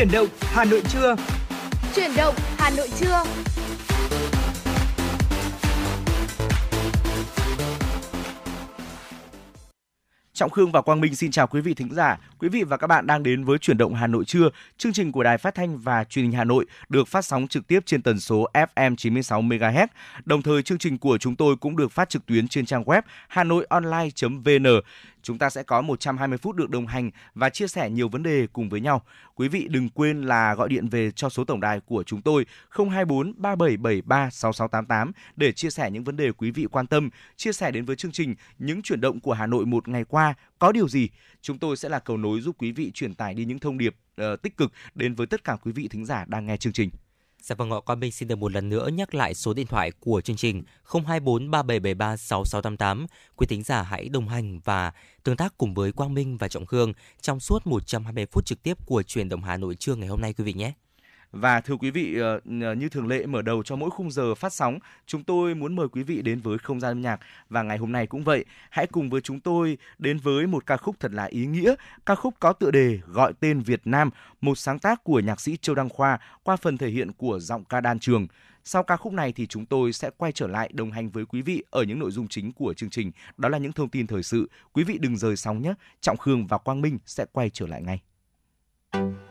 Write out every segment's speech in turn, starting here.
Chuyển động Hà Nội trưa. Chuyển động Hà Nội trưa. Trọng Khương và Quang Minh xin chào quý vị thính giả. Quý vị và các bạn đang đến với chuyển động Hà Nội trưa, chương trình của Đài Phát thanh và Truyền hình Hà Nội được phát sóng trực tiếp trên tần số FM 96 MHz. Đồng thời chương trình của chúng tôi cũng được phát trực tuyến trên trang web hanoionline.vn. Chúng ta sẽ có 120 phút được đồng hành và chia sẻ nhiều vấn đề cùng với nhau. Quý vị đừng quên là gọi điện về cho số tổng đài của chúng tôi 024 3773 6688 để chia sẻ những vấn đề quý vị quan tâm, chia sẻ đến với chương trình những chuyển động của Hà Nội một ngày qua có điều gì. Chúng tôi sẽ là cầu nối giúp quý vị truyền tải đi những thông điệp uh, tích cực đến với tất cả quý vị thính giả đang nghe chương trình. Dạ vâng ạ, Quang Minh xin được một lần nữa nhắc lại số điện thoại của chương trình 024 3773 6688. Quý thính giả hãy đồng hành và tương tác cùng với Quang Minh và Trọng Khương trong suốt 120 phút trực tiếp của truyền động Hà Nội trưa ngày hôm nay quý vị nhé. Và thưa quý vị, ờ, như thường lệ mở đầu cho mỗi khung giờ phát sóng, chúng tôi muốn mời quý vị đến với không gian âm nhạc và ngày hôm nay cũng vậy. Hãy cùng với chúng tôi đến với một ca khúc thật là ý nghĩa, ca khúc có tựa đề Gọi tên Việt Nam, một sáng tác của nhạc sĩ Châu Đăng Khoa qua phần thể hiện của giọng ca đan trường. Sau ca khúc này thì chúng tôi sẽ quay trở lại đồng hành với quý vị ở những nội dung chính của chương trình. Đó là những thông tin thời sự. Quý vị đừng rời sóng nhé. Trọng Khương và Quang Minh sẽ quay trở lại ngay. nơi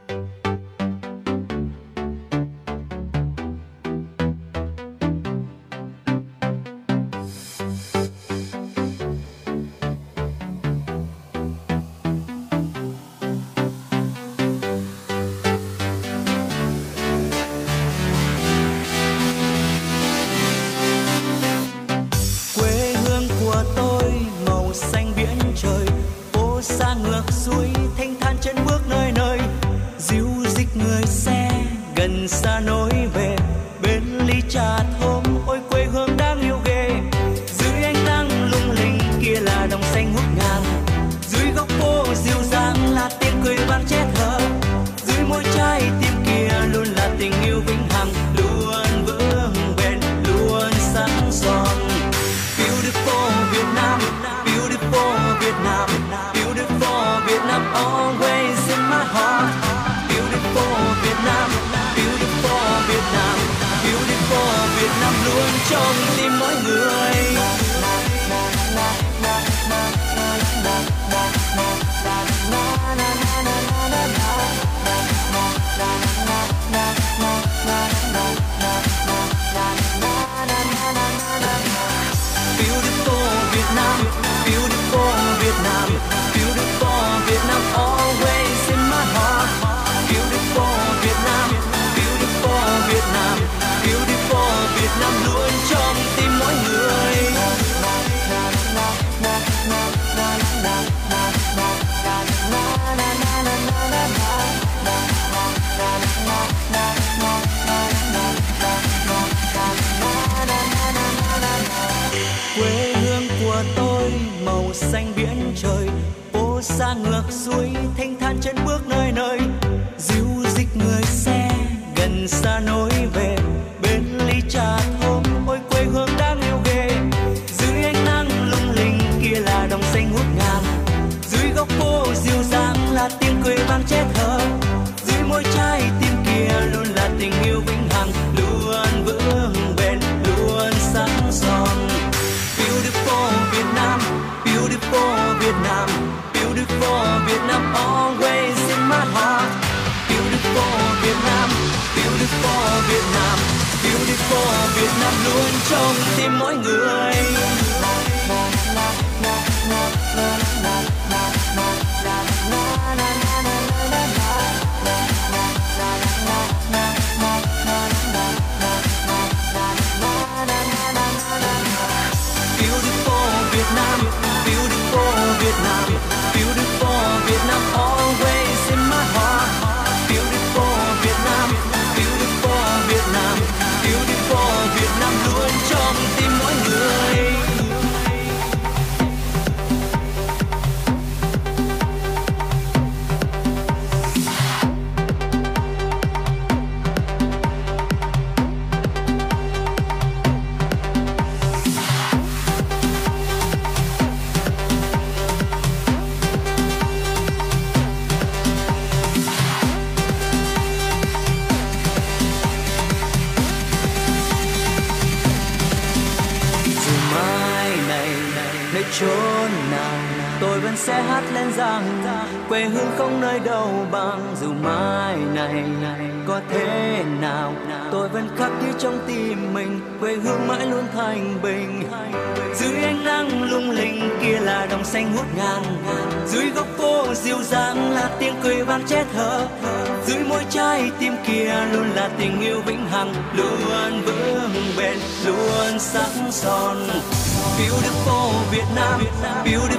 luôn trong tim mỗi người. Không nơi đâu bằng dù mai này. Này có thế nào, tôi vẫn khắc ghi trong tim mình quê hương mãi luôn thanh bình. Dưới ánh nắng lung linh kia là đồng xanh hút ngàn. Dưới góc phố dịu dàng là tiếng cười vang chết thở. Dưới môi trái tim kia luôn là tình yêu vĩnh hằng, luôn vững bền, luôn sắc son. Beautiful Việt Nam beautiful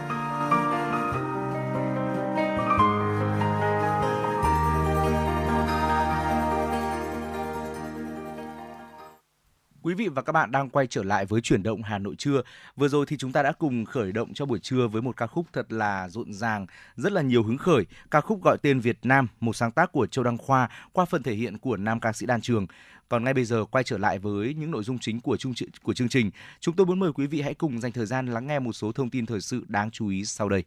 và các bạn đang quay trở lại với chuyển động Hà Nội trưa. Vừa rồi thì chúng ta đã cùng khởi động cho buổi trưa với một ca khúc thật là rộn ràng, rất là nhiều hứng khởi. Ca khúc gọi tên Việt Nam, một sáng tác của Châu Đăng Khoa qua phần thể hiện của nam ca sĩ Đan Trường. Còn ngay bây giờ quay trở lại với những nội dung chính của chương của chương trình, chúng tôi muốn mời quý vị hãy cùng dành thời gian lắng nghe một số thông tin thời sự đáng chú ý sau đây.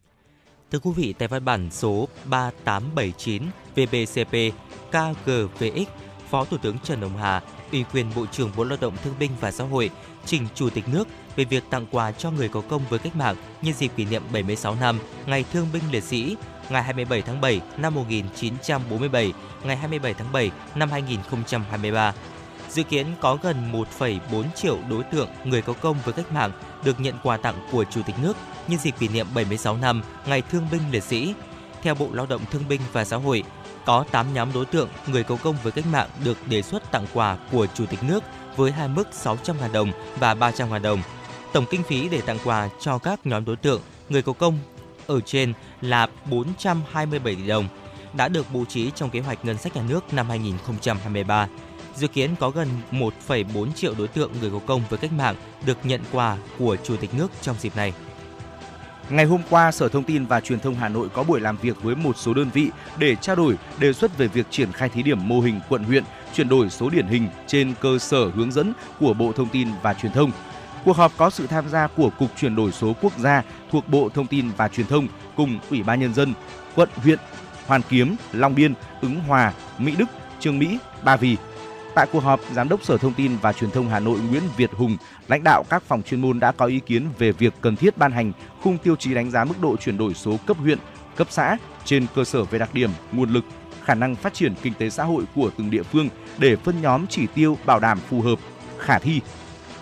Thưa quý vị, tại văn bản số 3879 VBCP KGVX, Phó Thủ tướng Trần Hồng Hà, ủy quyền Bộ trưởng Bộ Lao động Thương binh và Xã hội, trình Chủ tịch nước về việc tặng quà cho người có công với cách mạng nhân dịp kỷ niệm 76 năm Ngày Thương binh Liệt sĩ, ngày 27 tháng 7 năm 1947, ngày 27 tháng 7 năm 2023. Dự kiến có gần 1,4 triệu đối tượng người có công với cách mạng được nhận quà tặng của Chủ tịch nước nhân dịp kỷ niệm 76 năm Ngày Thương binh Liệt sĩ. Theo Bộ Lao động Thương binh và Xã hội, có 8 nhóm đối tượng người có công với cách mạng được đề xuất tặng quà của Chủ tịch nước với hai mức 600.000 đồng và 300.000 đồng. Tổng kinh phí để tặng quà cho các nhóm đối tượng người có công ở trên là 427 tỷ đồng, đã được bố trí trong kế hoạch ngân sách nhà nước năm 2023. Dự kiến có gần 1,4 triệu đối tượng người có công với cách mạng được nhận quà của Chủ tịch nước trong dịp này. Ngày hôm qua, Sở Thông tin và Truyền thông Hà Nội có buổi làm việc với một số đơn vị để trao đổi đề xuất về việc triển khai thí điểm mô hình quận huyện chuyển đổi số điển hình trên cơ sở hướng dẫn của Bộ Thông tin và Truyền thông. Cuộc họp có sự tham gia của Cục chuyển đổi số quốc gia thuộc Bộ Thông tin và Truyền thông cùng Ủy ban nhân dân quận, huyện Hoàn Kiếm, Long Biên, Ứng Hòa, Mỹ Đức, Trương Mỹ, Ba Vì. Tại cuộc họp, Giám đốc Sở Thông tin và Truyền thông Hà Nội Nguyễn Việt Hùng, lãnh đạo các phòng chuyên môn đã có ý kiến về việc cần thiết ban hành khung tiêu chí đánh giá mức độ chuyển đổi số cấp huyện, cấp xã trên cơ sở về đặc điểm, nguồn lực, khả năng phát triển kinh tế xã hội của từng địa phương để phân nhóm chỉ tiêu bảo đảm phù hợp, khả thi.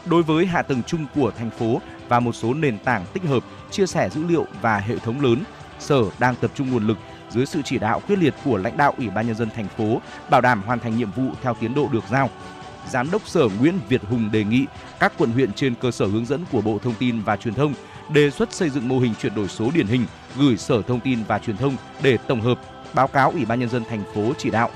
Đối với hạ tầng chung của thành phố và một số nền tảng tích hợp, chia sẻ dữ liệu và hệ thống lớn, Sở đang tập trung nguồn lực dưới sự chỉ đạo quyết liệt của lãnh đạo Ủy ban nhân dân thành phố, bảo đảm hoàn thành nhiệm vụ theo tiến độ được giao. Giám đốc Sở Nguyễn Việt Hùng đề nghị các quận huyện trên cơ sở hướng dẫn của Bộ Thông tin và Truyền thông đề xuất xây dựng mô hình chuyển đổi số điển hình gửi Sở Thông tin và Truyền thông để tổng hợp báo cáo Ủy ban nhân dân thành phố chỉ đạo.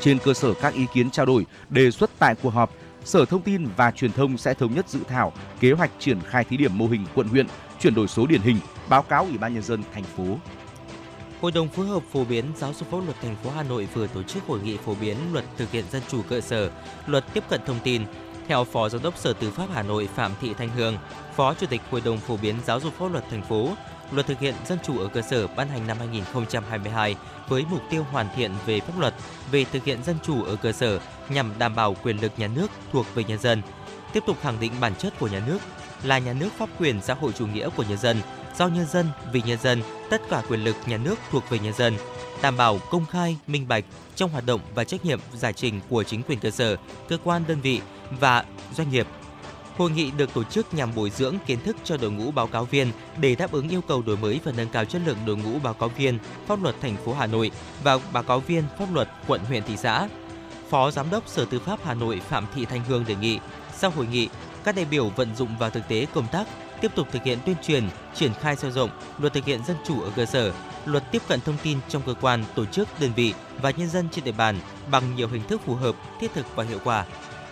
Trên cơ sở các ý kiến trao đổi, đề xuất tại cuộc họp, Sở Thông tin và Truyền thông sẽ thống nhất dự thảo kế hoạch triển khai thí điểm mô hình quận huyện chuyển đổi số điển hình, báo cáo Ủy ban nhân dân thành phố. Hội đồng phối hợp phổ biến giáo dục pháp luật thành phố Hà Nội vừa tổ chức hội nghị phổ biến luật thực hiện dân chủ cơ sở, luật tiếp cận thông tin. Theo Phó Giám đốc Sở Tư pháp Hà Nội Phạm Thị Thanh Hương, Phó Chủ tịch Hội đồng phổ biến giáo dục pháp luật thành phố, luật thực hiện dân chủ ở cơ sở ban hành năm 2022 với mục tiêu hoàn thiện về pháp luật về thực hiện dân chủ ở cơ sở nhằm đảm bảo quyền lực nhà nước thuộc về nhân dân, tiếp tục khẳng định bản chất của nhà nước là nhà nước pháp quyền xã hội chủ nghĩa của nhân dân, do nhân dân vì nhân dân, tất cả quyền lực nhà nước thuộc về nhân dân, đảm bảo công khai, minh bạch trong hoạt động và trách nhiệm giải trình của chính quyền cơ sở, cơ quan đơn vị và doanh nghiệp. Hội nghị được tổ chức nhằm bồi dưỡng kiến thức cho đội ngũ báo cáo viên để đáp ứng yêu cầu đổi mới và nâng cao chất lượng đội ngũ báo cáo viên pháp luật thành phố Hà Nội và báo cáo viên pháp luật quận huyện thị xã. Phó Giám đốc Sở Tư pháp Hà Nội Phạm Thị Thanh Hương đề nghị sau hội nghị, các đại biểu vận dụng vào thực tế công tác, tiếp tục thực hiện tuyên truyền, triển khai sâu rộng luật thực hiện dân chủ ở cơ sở, luật tiếp cận thông tin trong cơ quan, tổ chức, đơn vị và nhân dân trên địa bàn bằng nhiều hình thức phù hợp, thiết thực và hiệu quả.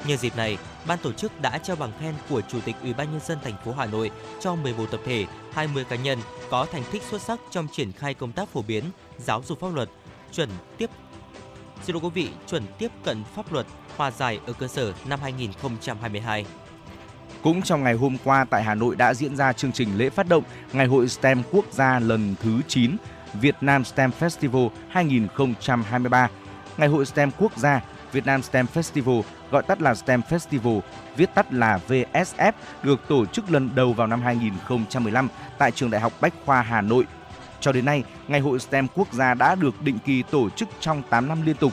Nhân dịp này, ban tổ chức đã trao bằng khen của Chủ tịch Ủy ban nhân dân thành phố Hà Nội cho 11 tập thể, 20 cá nhân có thành tích xuất sắc trong triển khai công tác phổ biến giáo dục pháp luật, chuẩn tiếp Xin lỗi quý vị, chuẩn tiếp cận pháp luật hòa giải ở cơ sở năm 2022. Cũng trong ngày hôm qua tại Hà Nội đã diễn ra chương trình lễ phát động Ngày hội STEM quốc gia lần thứ 9 Việt Nam STEM Festival 2023. Ngày hội STEM quốc gia Việt Nam STEM Festival, gọi tắt là STEM Festival, viết tắt là VSF, được tổ chức lần đầu vào năm 2015 tại Trường Đại học Bách khoa Hà Nội. Cho đến nay, Ngày hội STEM quốc gia đã được định kỳ tổ chức trong 8 năm liên tục.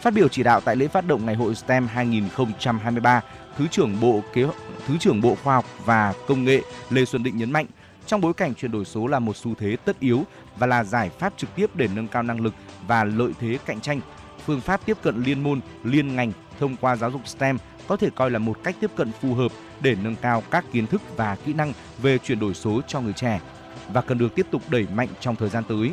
Phát biểu chỉ đạo tại lễ phát động Ngày hội STEM 2023, Thứ trưởng Bộ Kế Thứ trưởng Bộ Khoa học và Công nghệ Lê Xuân Định nhấn mạnh, trong bối cảnh chuyển đổi số là một xu thế tất yếu và là giải pháp trực tiếp để nâng cao năng lực và lợi thế cạnh tranh, phương pháp tiếp cận liên môn, liên ngành thông qua giáo dục STEM có thể coi là một cách tiếp cận phù hợp để nâng cao các kiến thức và kỹ năng về chuyển đổi số cho người trẻ và cần được tiếp tục đẩy mạnh trong thời gian tới.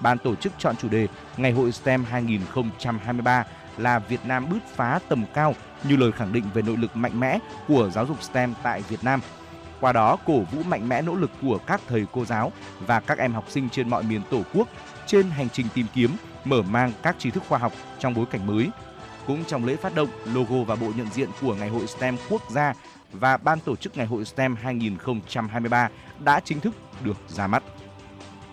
Ban tổ chức chọn chủ đề Ngày hội STEM 2023 là Việt Nam bứt phá tầm cao như lời khẳng định về nội lực mạnh mẽ của giáo dục STEM tại Việt Nam. Qua đó cổ vũ mạnh mẽ nỗ lực của các thầy cô giáo và các em học sinh trên mọi miền Tổ quốc trên hành trình tìm kiếm, mở mang các tri thức khoa học trong bối cảnh mới. Cũng trong lễ phát động, logo và bộ nhận diện của Ngày hội STEM quốc gia và Ban tổ chức Ngày hội STEM 2023 đã chính thức được ra mắt.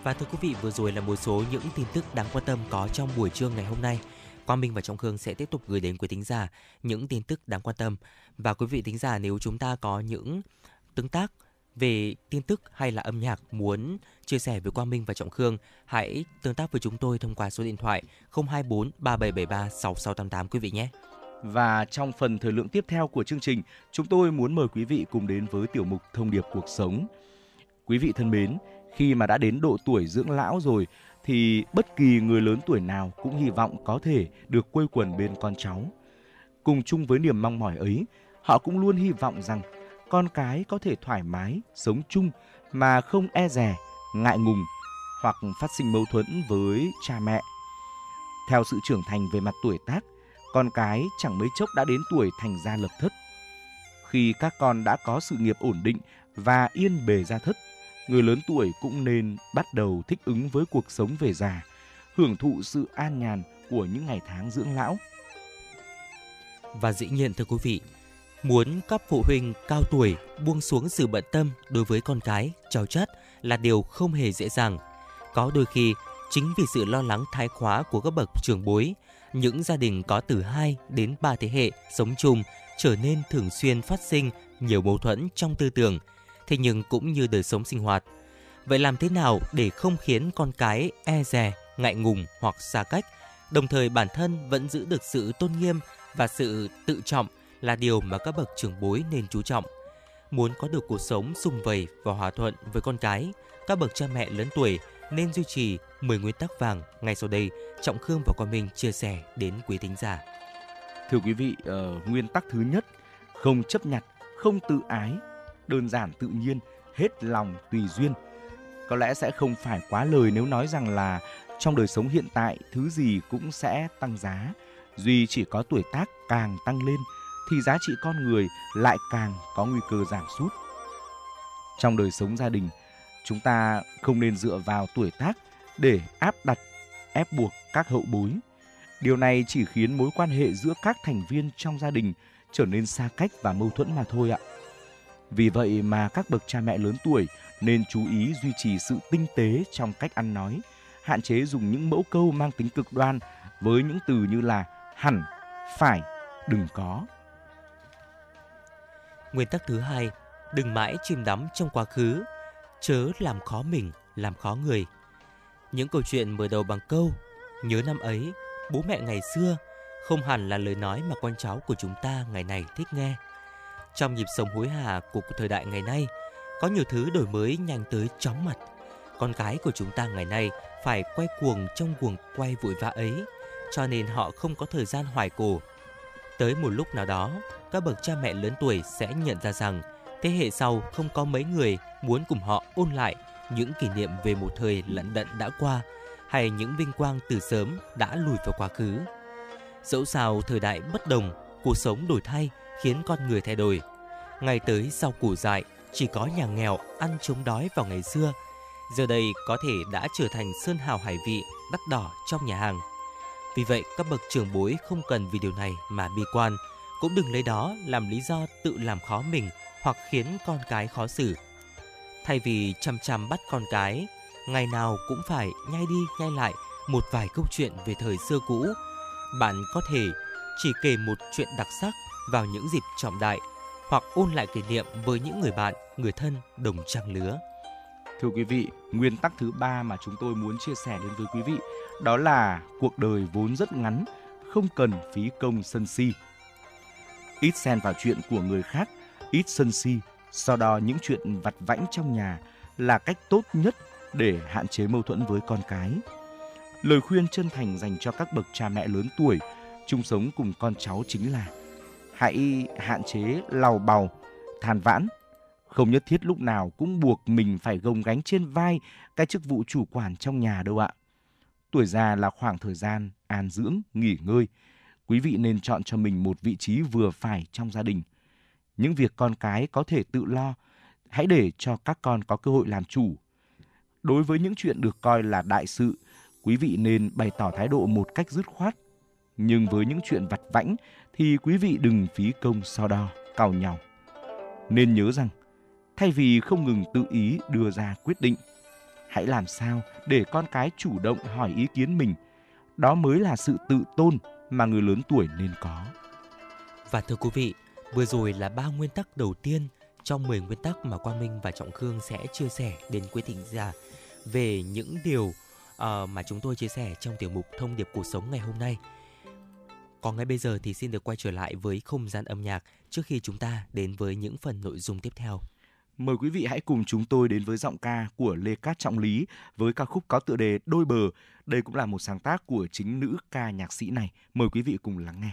Và thưa quý vị, vừa rồi là một số những tin tức đáng quan tâm có trong buổi trưa ngày hôm nay. Quang Minh và Trọng Khương sẽ tiếp tục gửi đến quý thính giả những tin tức đáng quan tâm. Và quý vị thính giả nếu chúng ta có những tương tác về tin tức hay là âm nhạc muốn chia sẻ với Quang Minh và Trọng Khương, hãy tương tác với chúng tôi thông qua số điện thoại 024 3773 6688 quý vị nhé. Và trong phần thời lượng tiếp theo của chương trình, chúng tôi muốn mời quý vị cùng đến với tiểu mục Thông điệp cuộc sống. Quý vị thân mến, khi mà đã đến độ tuổi dưỡng lão rồi thì bất kỳ người lớn tuổi nào cũng hy vọng có thể được quây quần bên con cháu. Cùng chung với niềm mong mỏi ấy, họ cũng luôn hy vọng rằng con cái có thể thoải mái sống chung mà không e dè, ngại ngùng hoặc phát sinh mâu thuẫn với cha mẹ. Theo sự trưởng thành về mặt tuổi tác, con cái chẳng mấy chốc đã đến tuổi thành gia lập thất. Khi các con đã có sự nghiệp ổn định và yên bề gia thất, người lớn tuổi cũng nên bắt đầu thích ứng với cuộc sống về già, hưởng thụ sự an nhàn của những ngày tháng dưỡng lão. Và dĩ nhiên thưa quý vị, muốn các phụ huynh cao tuổi buông xuống sự bận tâm đối với con cái, cháu chất là điều không hề dễ dàng. Có đôi khi, chính vì sự lo lắng thái khóa của các bậc trưởng bối, những gia đình có từ 2 đến 3 thế hệ sống chung trở nên thường xuyên phát sinh nhiều mâu thuẫn trong tư tưởng, thế nhưng cũng như đời sống sinh hoạt. Vậy làm thế nào để không khiến con cái e dè, ngại ngùng hoặc xa cách, đồng thời bản thân vẫn giữ được sự tôn nghiêm và sự tự trọng là điều mà các bậc trưởng bối nên chú trọng. Muốn có được cuộc sống sung vầy và hòa thuận với con cái, các bậc cha mẹ lớn tuổi nên duy trì 10 nguyên tắc vàng. Ngay sau đây, Trọng Khương và Quang Minh chia sẻ đến quý thính giả. Thưa quý vị, uh, nguyên tắc thứ nhất, không chấp nhặt, không tự ái, đơn giản tự nhiên, hết lòng tùy duyên. Có lẽ sẽ không phải quá lời nếu nói rằng là trong đời sống hiện tại thứ gì cũng sẽ tăng giá. Duy chỉ có tuổi tác càng tăng lên thì giá trị con người lại càng có nguy cơ giảm sút. Trong đời sống gia đình, chúng ta không nên dựa vào tuổi tác để áp đặt, ép buộc các hậu bối. Điều này chỉ khiến mối quan hệ giữa các thành viên trong gia đình trở nên xa cách và mâu thuẫn mà thôi ạ. Vì vậy mà các bậc cha mẹ lớn tuổi nên chú ý duy trì sự tinh tế trong cách ăn nói, hạn chế dùng những mẫu câu mang tính cực đoan với những từ như là hẳn, phải, đừng có. Nguyên tắc thứ hai, đừng mãi chìm đắm trong quá khứ, chớ làm khó mình, làm khó người. Những câu chuyện mở đầu bằng câu nhớ năm ấy, bố mẹ ngày xưa không hẳn là lời nói mà con cháu của chúng ta ngày này thích nghe. Trong nhịp sống hối hả của thời đại ngày nay, có nhiều thứ đổi mới nhanh tới chóng mặt. Con cái của chúng ta ngày nay phải quay cuồng trong cuồng quay vội vã ấy, cho nên họ không có thời gian hoài cổ. Tới một lúc nào đó, các bậc cha mẹ lớn tuổi sẽ nhận ra rằng thế hệ sau không có mấy người muốn cùng họ ôn lại những kỷ niệm về một thời lận đận đã qua hay những vinh quang từ sớm đã lùi vào quá khứ. Dẫu sao thời đại bất đồng, cuộc sống đổi thay khiến con người thay đổi. Ngày tới sau củ dại, chỉ có nhà nghèo ăn chống đói vào ngày xưa. Giờ đây có thể đã trở thành sơn hào hải vị đắt đỏ trong nhà hàng. Vì vậy, các bậc trưởng bối không cần vì điều này mà bi quan, cũng đừng lấy đó làm lý do tự làm khó mình hoặc khiến con cái khó xử. Thay vì chăm chăm bắt con cái, ngày nào cũng phải nhai đi nhai lại một vài câu chuyện về thời xưa cũ, bạn có thể chỉ kể một chuyện đặc sắc vào những dịp trọng đại hoặc ôn lại kỷ niệm với những người bạn, người thân đồng trang lứa. Thưa quý vị, nguyên tắc thứ ba mà chúng tôi muốn chia sẻ đến với quý vị đó là cuộc đời vốn rất ngắn, không cần phí công sân si. Ít xen vào chuyện của người khác, ít sân si, so đo những chuyện vặt vãnh trong nhà là cách tốt nhất để hạn chế mâu thuẫn với con cái. Lời khuyên chân thành dành cho các bậc cha mẹ lớn tuổi chung sống cùng con cháu chính là hãy hạn chế lau bào, than vãn. Không nhất thiết lúc nào cũng buộc mình phải gồng gánh trên vai cái chức vụ chủ quản trong nhà đâu ạ. Tuổi già là khoảng thời gian an dưỡng, nghỉ ngơi. Quý vị nên chọn cho mình một vị trí vừa phải trong gia đình. Những việc con cái có thể tự lo, hãy để cho các con có cơ hội làm chủ. Đối với những chuyện được coi là đại sự, quý vị nên bày tỏ thái độ một cách dứt khoát. Nhưng với những chuyện vặt vãnh thì quý vị đừng phí công so đo, cào nhau. Nên nhớ rằng, thay vì không ngừng tự ý đưa ra quyết định, hãy làm sao để con cái chủ động hỏi ý kiến mình. Đó mới là sự tự tôn mà người lớn tuổi nên có. Và thưa quý vị, vừa rồi là ba nguyên tắc đầu tiên trong 10 nguyên tắc mà Quang Minh và Trọng Khương sẽ chia sẻ đến quý thính giả về những điều uh, mà chúng tôi chia sẻ trong tiểu mục Thông điệp cuộc sống ngày hôm nay. Còn ngay bây giờ thì xin được quay trở lại với không gian âm nhạc trước khi chúng ta đến với những phần nội dung tiếp theo. Mời quý vị hãy cùng chúng tôi đến với giọng ca của Lê Cát Trọng Lý với ca khúc có tựa đề Đôi bờ. Đây cũng là một sáng tác của chính nữ ca nhạc sĩ này. Mời quý vị cùng lắng nghe.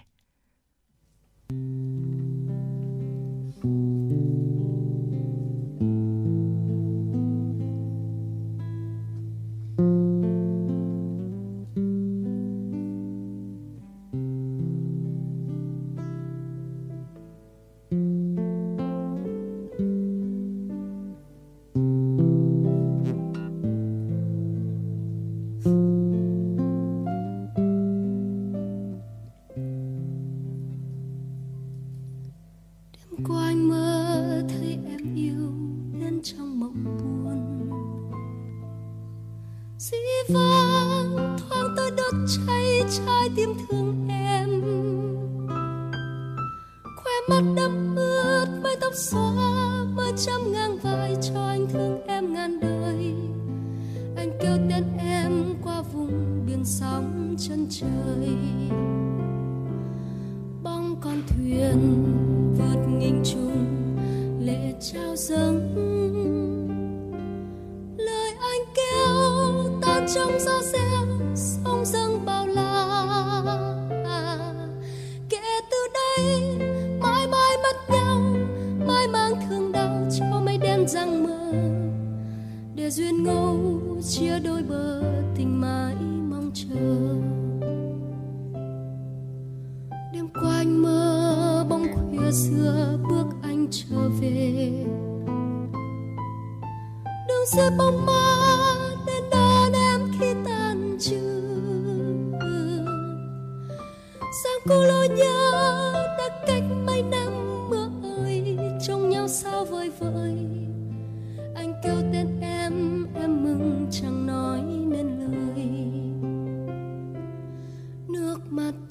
em qua vùng biển sóng chân trời. Bóng con thuyền vượt nghìn trùng, lệ trao dâng. Lời anh kêu tan trong gió rét duyên ngẫu chia đôi bờ tình mãi mong chờ. Đêm qua anh mơ bóng khuya xưa bước anh trở về. Đường xưa bóng ma đến đón em khi tan trường sang cô lối nhớ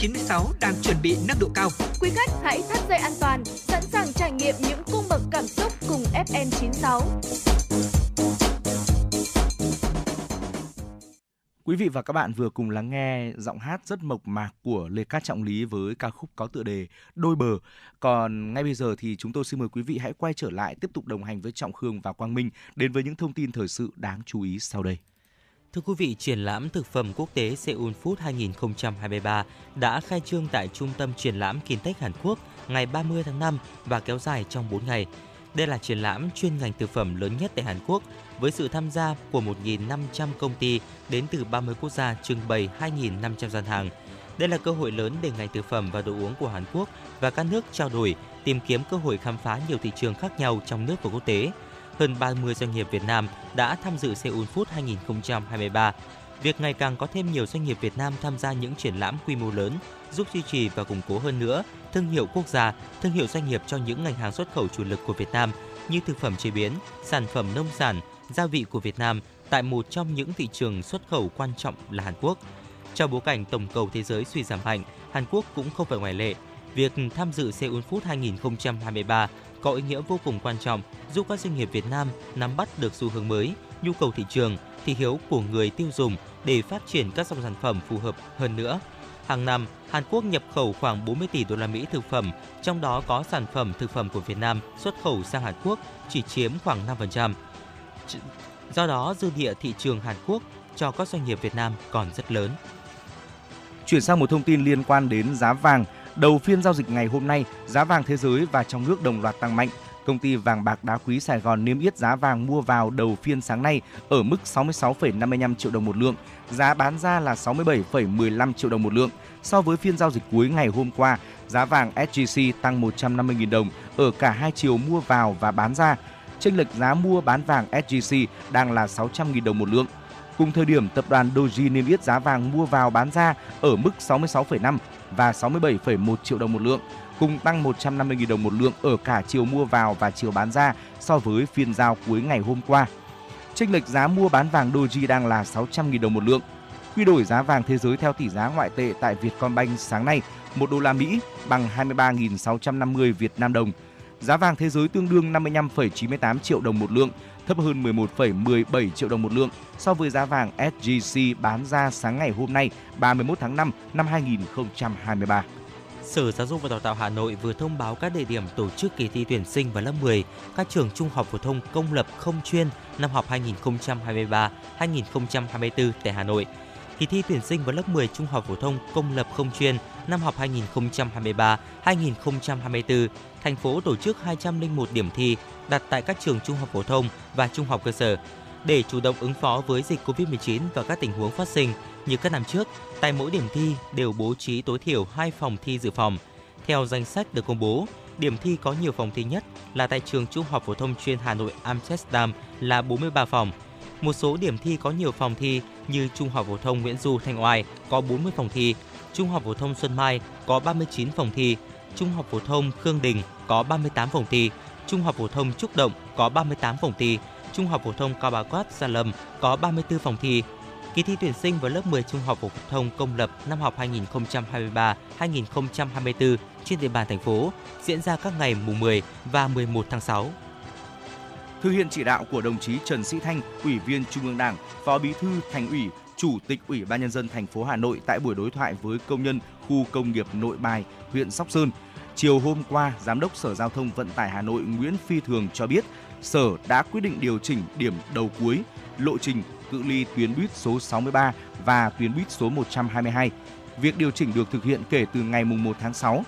96 đang chuẩn bị nâng độ cao. Quý khách hãy thắt dây an toàn, sẵn sàng trải nghiệm những cung bậc cảm xúc cùng FN96. Quý vị và các bạn vừa cùng lắng nghe giọng hát rất mộc mạc của Lê Cát Trọng Lý với ca khúc có tựa đề Đôi bờ. Còn ngay bây giờ thì chúng tôi xin mời quý vị hãy quay trở lại tiếp tục đồng hành với Trọng Khương và Quang Minh đến với những thông tin thời sự đáng chú ý sau đây. Thưa quý vị, triển lãm thực phẩm quốc tế Seoul Food 2023 đã khai trương tại Trung tâm Triển lãm Kintech Hàn Quốc ngày 30 tháng 5 và kéo dài trong 4 ngày. Đây là triển lãm chuyên ngành thực phẩm lớn nhất tại Hàn Quốc với sự tham gia của 1.500 công ty đến từ 30 quốc gia trưng bày 2.500 gian hàng. Đây là cơ hội lớn để ngành thực phẩm và đồ uống của Hàn Quốc và các nước trao đổi, tìm kiếm cơ hội khám phá nhiều thị trường khác nhau trong nước và quốc tế. Hơn 30 doanh nghiệp Việt Nam đã tham dự Seoul Food 2023. Việc ngày càng có thêm nhiều doanh nghiệp Việt Nam tham gia những triển lãm quy mô lớn giúp duy trì và củng cố hơn nữa thương hiệu quốc gia, thương hiệu doanh nghiệp cho những ngành hàng xuất khẩu chủ lực của Việt Nam như thực phẩm chế biến, sản phẩm nông sản, gia vị của Việt Nam tại một trong những thị trường xuất khẩu quan trọng là Hàn Quốc. Trong bối cảnh tổng cầu thế giới suy giảm mạnh, Hàn Quốc cũng không phải ngoại lệ. Việc tham dự Seoul Food 2023 có ý nghĩa vô cùng quan trọng giúp các doanh nghiệp Việt Nam nắm bắt được xu hướng mới, nhu cầu thị trường, thị hiếu của người tiêu dùng để phát triển các dòng sản phẩm phù hợp hơn nữa. Hàng năm, Hàn Quốc nhập khẩu khoảng 40 tỷ đô la Mỹ thực phẩm, trong đó có sản phẩm thực phẩm của Việt Nam xuất khẩu sang Hàn Quốc chỉ chiếm khoảng 5%. Do đó, dư địa thị trường Hàn Quốc cho các doanh nghiệp Việt Nam còn rất lớn. Chuyển sang một thông tin liên quan đến giá vàng. Đầu phiên giao dịch ngày hôm nay, giá vàng thế giới và trong nước đồng loạt tăng mạnh. Công ty vàng bạc đá quý Sài Gòn niêm yết giá vàng mua vào đầu phiên sáng nay ở mức 66,55 triệu đồng một lượng, giá bán ra là 67,15 triệu đồng một lượng. So với phiên giao dịch cuối ngày hôm qua, giá vàng SJC tăng 150.000 đồng ở cả hai chiều mua vào và bán ra. Chênh lệch giá mua bán vàng SJC đang là 600.000 đồng một lượng. Cùng thời điểm, tập đoàn Doji niêm yết giá vàng mua vào bán ra ở mức 66,5 và 67,1 triệu đồng một lượng. cùng tăng 150.000 đồng một lượng ở cả chiều mua vào và chiều bán ra so với phiên giao cuối ngày hôm qua. Chênh lệch giá mua bán vàng Doji đang là 600.000 đồng một lượng. Quy đổi giá vàng thế giới theo tỷ giá ngoại tệ tại Vietcombank sáng nay, 1 đô la Mỹ bằng 23.650 Việt Nam đồng. Giá vàng thế giới tương đương 55,98 triệu đồng một lượng, thấp hơn 11,17 triệu đồng một lượng so với giá vàng SJC bán ra sáng ngày hôm nay 31 tháng 5 năm 2023. Sở Giáo dục và Đào tạo Hà Nội vừa thông báo các địa điểm tổ chức kỳ thi tuyển sinh vào lớp 10 các trường trung học phổ thông công lập không chuyên năm học 2023-2024 tại Hà Nội. Kỳ thi tuyển sinh vào lớp 10 trung học phổ thông công lập không chuyên năm học 2023-2024, thành phố tổ chức 201 điểm thi đặt tại các trường trung học phổ thông và trung học cơ sở. Để chủ động ứng phó với dịch COVID-19 và các tình huống phát sinh như các năm trước, tại mỗi điểm thi đều bố trí tối thiểu 2 phòng thi dự phòng. Theo danh sách được công bố, điểm thi có nhiều phòng thi nhất là tại trường Trung học phổ thông chuyên Hà Nội Amsterdam là 43 phòng. Một số điểm thi có nhiều phòng thi như Trung học phổ thông Nguyễn Du Thanh Oai có 40 phòng thi, Trung học phổ thông Xuân Mai có 39 phòng thi, Trung học phổ thông Khương Đình có 38 phòng thi, Trung học phổ thông Trúc Động có 38 phòng thi, Trung học phổ thông Cao Bá Quát Gia Lâm có 34 phòng thi. Kỳ thi tuyển sinh vào lớp 10 trung học phổ thông công lập năm học 2023-2024 trên địa bàn thành phố diễn ra các ngày mùng 10 và 11 tháng 6. Thực hiện chỉ đạo của đồng chí Trần Sĩ Thanh, Ủy viên Trung ương Đảng, Phó Bí thư Thành ủy, Chủ tịch Ủy ban nhân dân thành phố Hà Nội tại buổi đối thoại với công nhân khu công nghiệp Nội Bài, huyện Sóc Sơn. Chiều hôm qua, Giám đốc Sở Giao thông Vận tải Hà Nội Nguyễn Phi Thường cho biết, Sở đã quyết định điều chỉnh điểm đầu cuối, lộ trình cự ly tuyến buýt số 63 và tuyến buýt số 122. Việc điều chỉnh được thực hiện kể từ ngày 1 tháng 6.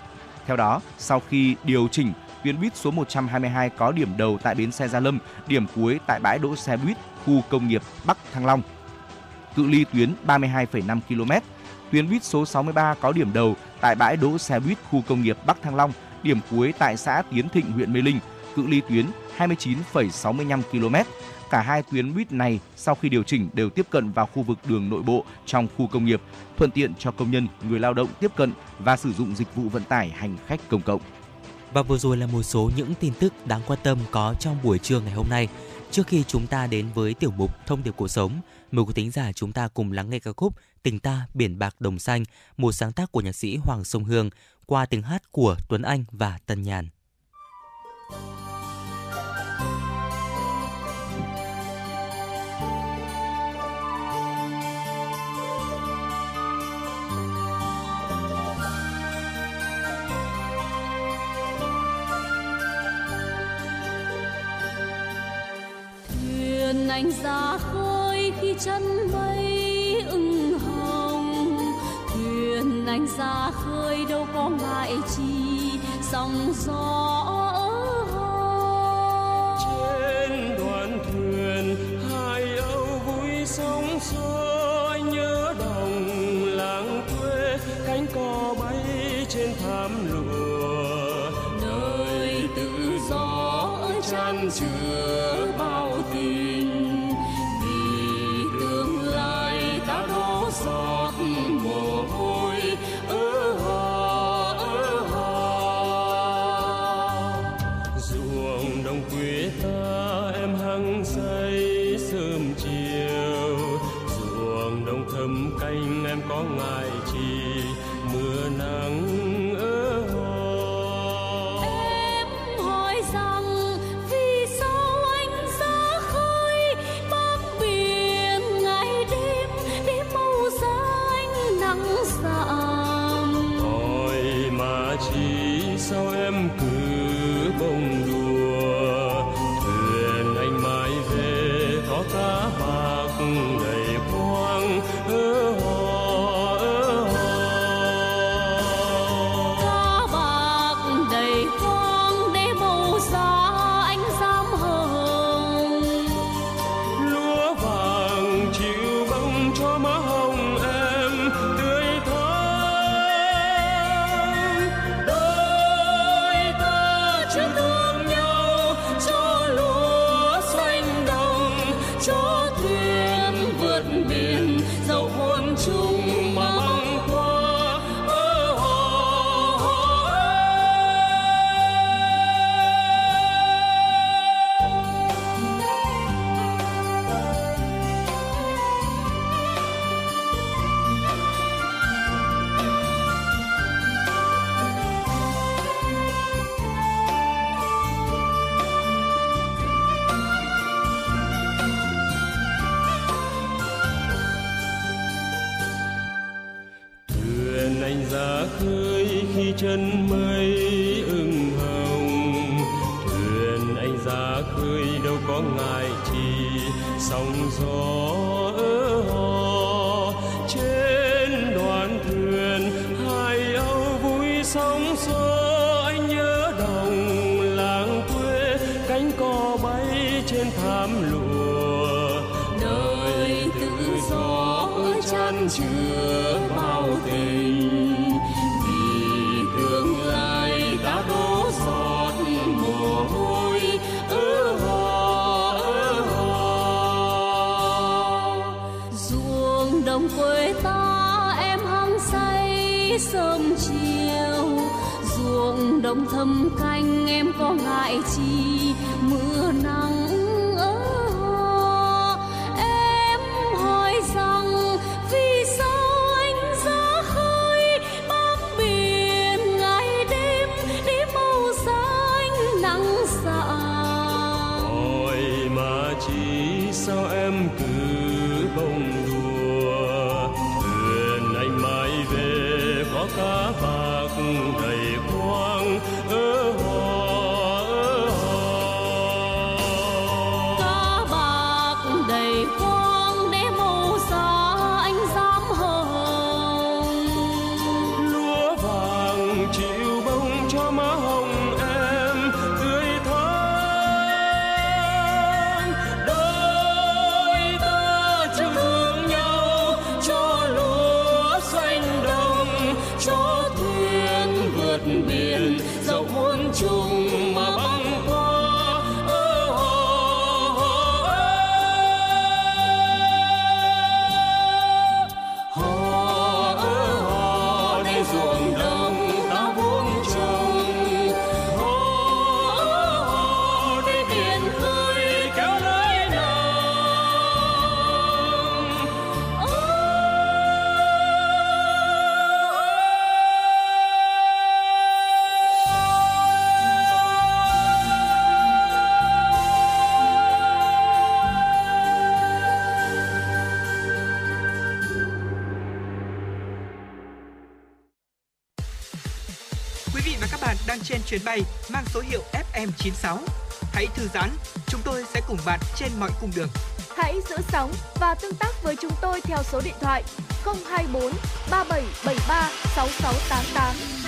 Theo đó, sau khi điều chỉnh, tuyến buýt số 122 có điểm đầu tại bến xe Gia Lâm, điểm cuối tại bãi đỗ xe buýt khu công nghiệp Bắc Thăng Long. Cự ly tuyến 32,5 km. Tuyến buýt số 63 có điểm đầu tại bãi đỗ xe buýt khu công nghiệp Bắc Thăng Long, điểm cuối tại xã Tiến Thịnh, huyện Mê Linh, cự ly tuyến 29,65 km. Cả hai tuyến buýt này sau khi điều chỉnh đều tiếp cận vào khu vực đường nội bộ trong khu công nghiệp, thuận tiện cho công nhân, người lao động tiếp cận và sử dụng dịch vụ vận tải hành khách công cộng. Và vừa rồi là một số những tin tức đáng quan tâm có trong buổi trưa ngày hôm nay. Trước khi chúng ta đến với tiểu mục Thông điệp cuộc sống, mời quý thính giả chúng ta cùng lắng nghe ca khúc Tình ta biển bạc đồng xanh, một sáng tác của nhạc sĩ Hoàng Sông Hương qua tiếng hát của Tuấn Anh và Tân Nhàn. thuyền anh ra khơi chân mây ưng hồng. Thuyền anh ra khơi đâu có ngại chi sóng gió trên đoàn thuyền hai âu vui sóng gió nhớ đồng làng quê cánh cò bay trên thảm lụa. Nơi tự do chan chứa bao trên chuyến bay mang số hiệu FM96. Hãy thư giãn, chúng tôi sẽ cùng bạn trên mọi cung đường. Hãy giữ sóng và tương tác với chúng tôi theo số điện thoại 024 3773 6688.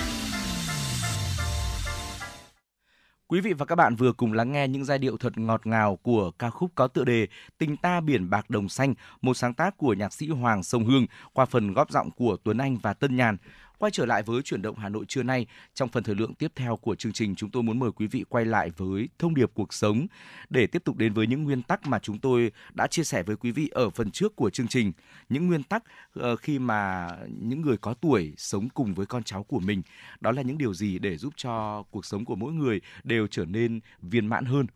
Quý vị và các bạn vừa cùng lắng nghe những giai điệu thật ngọt ngào của ca khúc có tựa đề Tình ta biển bạc đồng xanh, một sáng tác của nhạc sĩ Hoàng Sông Hương qua phần góp giọng của Tuấn Anh và Tân Nhàn. Quay trở lại với chuyển động Hà Nội trưa nay, trong phần thời lượng tiếp theo của chương trình, chúng tôi muốn mời quý vị quay lại với thông điệp cuộc sống để tiếp tục đến với những nguyên tắc mà chúng tôi đã chia sẻ với quý vị ở phần trước của chương trình. Những nguyên tắc ờ, khi mà những người có tuổi sống cùng với con cháu của mình, đó là những điều gì để giúp cho cuộc sống của mỗi người đều trở nên viên mãn hơn.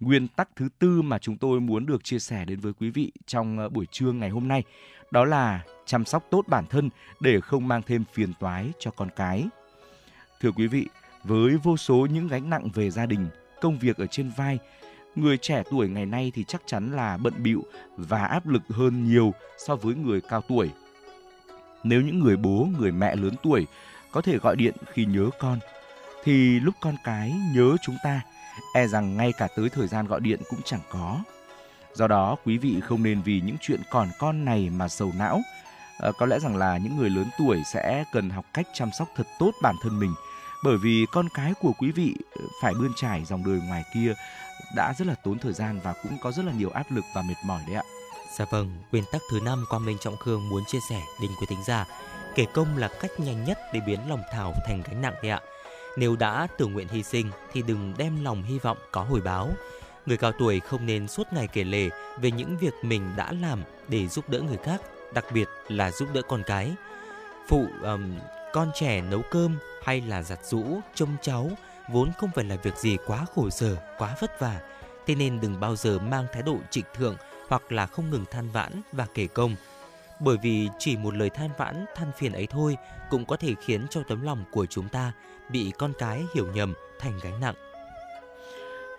Nguyên tắc thứ tư mà chúng tôi muốn được chia sẻ đến với quý vị trong ờ, buổi trưa ngày hôm nay đó là chăm sóc tốt bản thân để không mang thêm phiền toái cho con cái. Thưa quý vị, với vô số những gánh nặng về gia đình, công việc ở trên vai, người trẻ tuổi ngày nay thì chắc chắn là bận bịu và áp lực hơn nhiều so với người cao tuổi. Nếu những người bố, người mẹ lớn tuổi có thể gọi điện khi nhớ con, thì lúc con cái nhớ chúng ta, e rằng ngay cả tới thời gian gọi điện cũng chẳng có. Do đó, quý vị không nên vì những chuyện còn con này mà sầu não. À, có lẽ rằng là những người lớn tuổi sẽ cần học cách chăm sóc thật tốt bản thân mình. Bởi vì con cái của quý vị ờ, phải bươn trải dòng đời ngoài kia đã rất là tốn thời gian và cũng có rất là nhiều áp lực và mệt mỏi đấy ạ. Dạ vâng, nguyên tắc thứ năm Quang Minh Trọng Khương muốn chia sẻ đến quý thính giả. Kể công là cách nhanh nhất để biến lòng thảo thành gánh nặng đấy ạ. Nếu đã tự nguyện hy sinh thì đừng đem lòng hy vọng có hồi báo. Người cao tuổi không nên suốt ngày kể lể về những việc mình đã làm để giúp đỡ người khác, đặc biệt là giúp đỡ con cái. Phụ um, con trẻ nấu cơm hay là giặt giũ, trông cháu vốn không phải là việc gì quá khổ sở, quá vất vả. Thế nên đừng bao giờ mang thái độ trịch thượng hoặc là không ngừng than vãn và kể công. Bởi vì chỉ một lời than vãn, than phiền ấy thôi cũng có thể khiến cho tấm lòng của chúng ta bị con cái hiểu nhầm thành gánh nặng.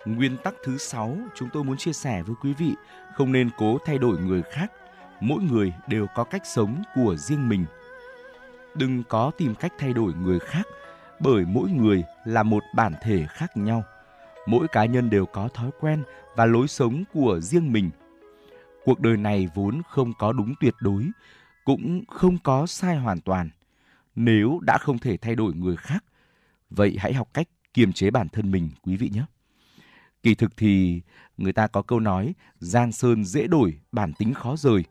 Nguyên tắc thứ 6 chúng tôi muốn chia sẻ với quý vị, không nên cố thay đổi người khác. Mỗi người đều có cách sống của riêng mình. Đừng có tìm cách thay đổi người khác bởi mỗi người là một bản thể khác nhau. Mỗi cá nhân đều có thói quen và lối sống của riêng mình. Cuộc đời này vốn không có đúng tuyệt đối, cũng không có sai hoàn toàn. Nếu đã không thể thay đổi người khác, vậy hãy học cách kiềm chế bản thân mình quý vị nhé. Kỳ thực thì người ta có câu nói giang sơn dễ đổi, bản tính khó rời.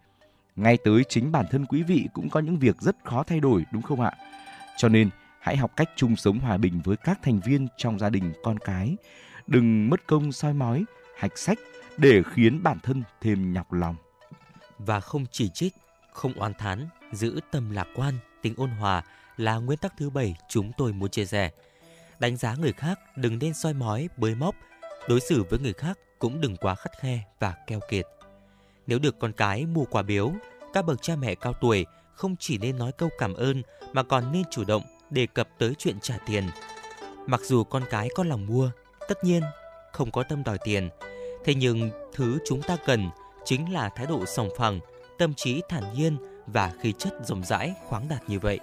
Ngay tới chính bản thân quý vị cũng có những việc rất khó thay đổi đúng không ạ? Cho nên hãy học cách chung sống hòa bình với các thành viên trong gia đình con cái. Đừng mất công soi mói, hạch sách để khiến bản thân thêm nhọc lòng. Và không chỉ trích, không oán thán, giữ tâm lạc quan, tính ôn hòa là nguyên tắc thứ bảy chúng tôi muốn chia sẻ. Đánh giá người khác đừng nên soi mói, bới móc, đối xử với người khác cũng đừng quá khắt khe và keo kiệt. Nếu được con cái mua quà biếu, các bậc cha mẹ cao tuổi không chỉ nên nói câu cảm ơn mà còn nên chủ động đề cập tới chuyện trả tiền. Mặc dù con cái có lòng mua, tất nhiên không có tâm đòi tiền, thế nhưng thứ chúng ta cần chính là thái độ sòng phẳng, tâm trí thản nhiên và khí chất rộng rãi khoáng đạt như vậy.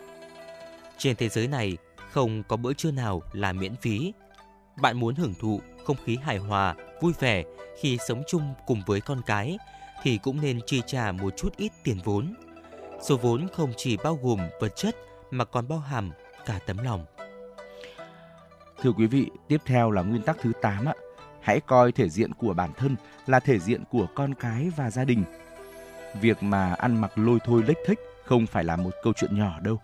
Trên thế giới này không có bữa trưa nào là miễn phí. Bạn muốn hưởng thụ không khí hài hòa, vui vẻ khi sống chung cùng với con cái thì cũng nên chi trả một chút ít tiền vốn. Số vốn không chỉ bao gồm vật chất mà còn bao hàm cả tấm lòng. Thưa quý vị, tiếp theo là nguyên tắc thứ 8 ạ. Hãy coi thể diện của bản thân là thể diện của con cái và gia đình. Việc mà ăn mặc lôi thôi lếch thích không phải là một câu chuyện nhỏ đâu.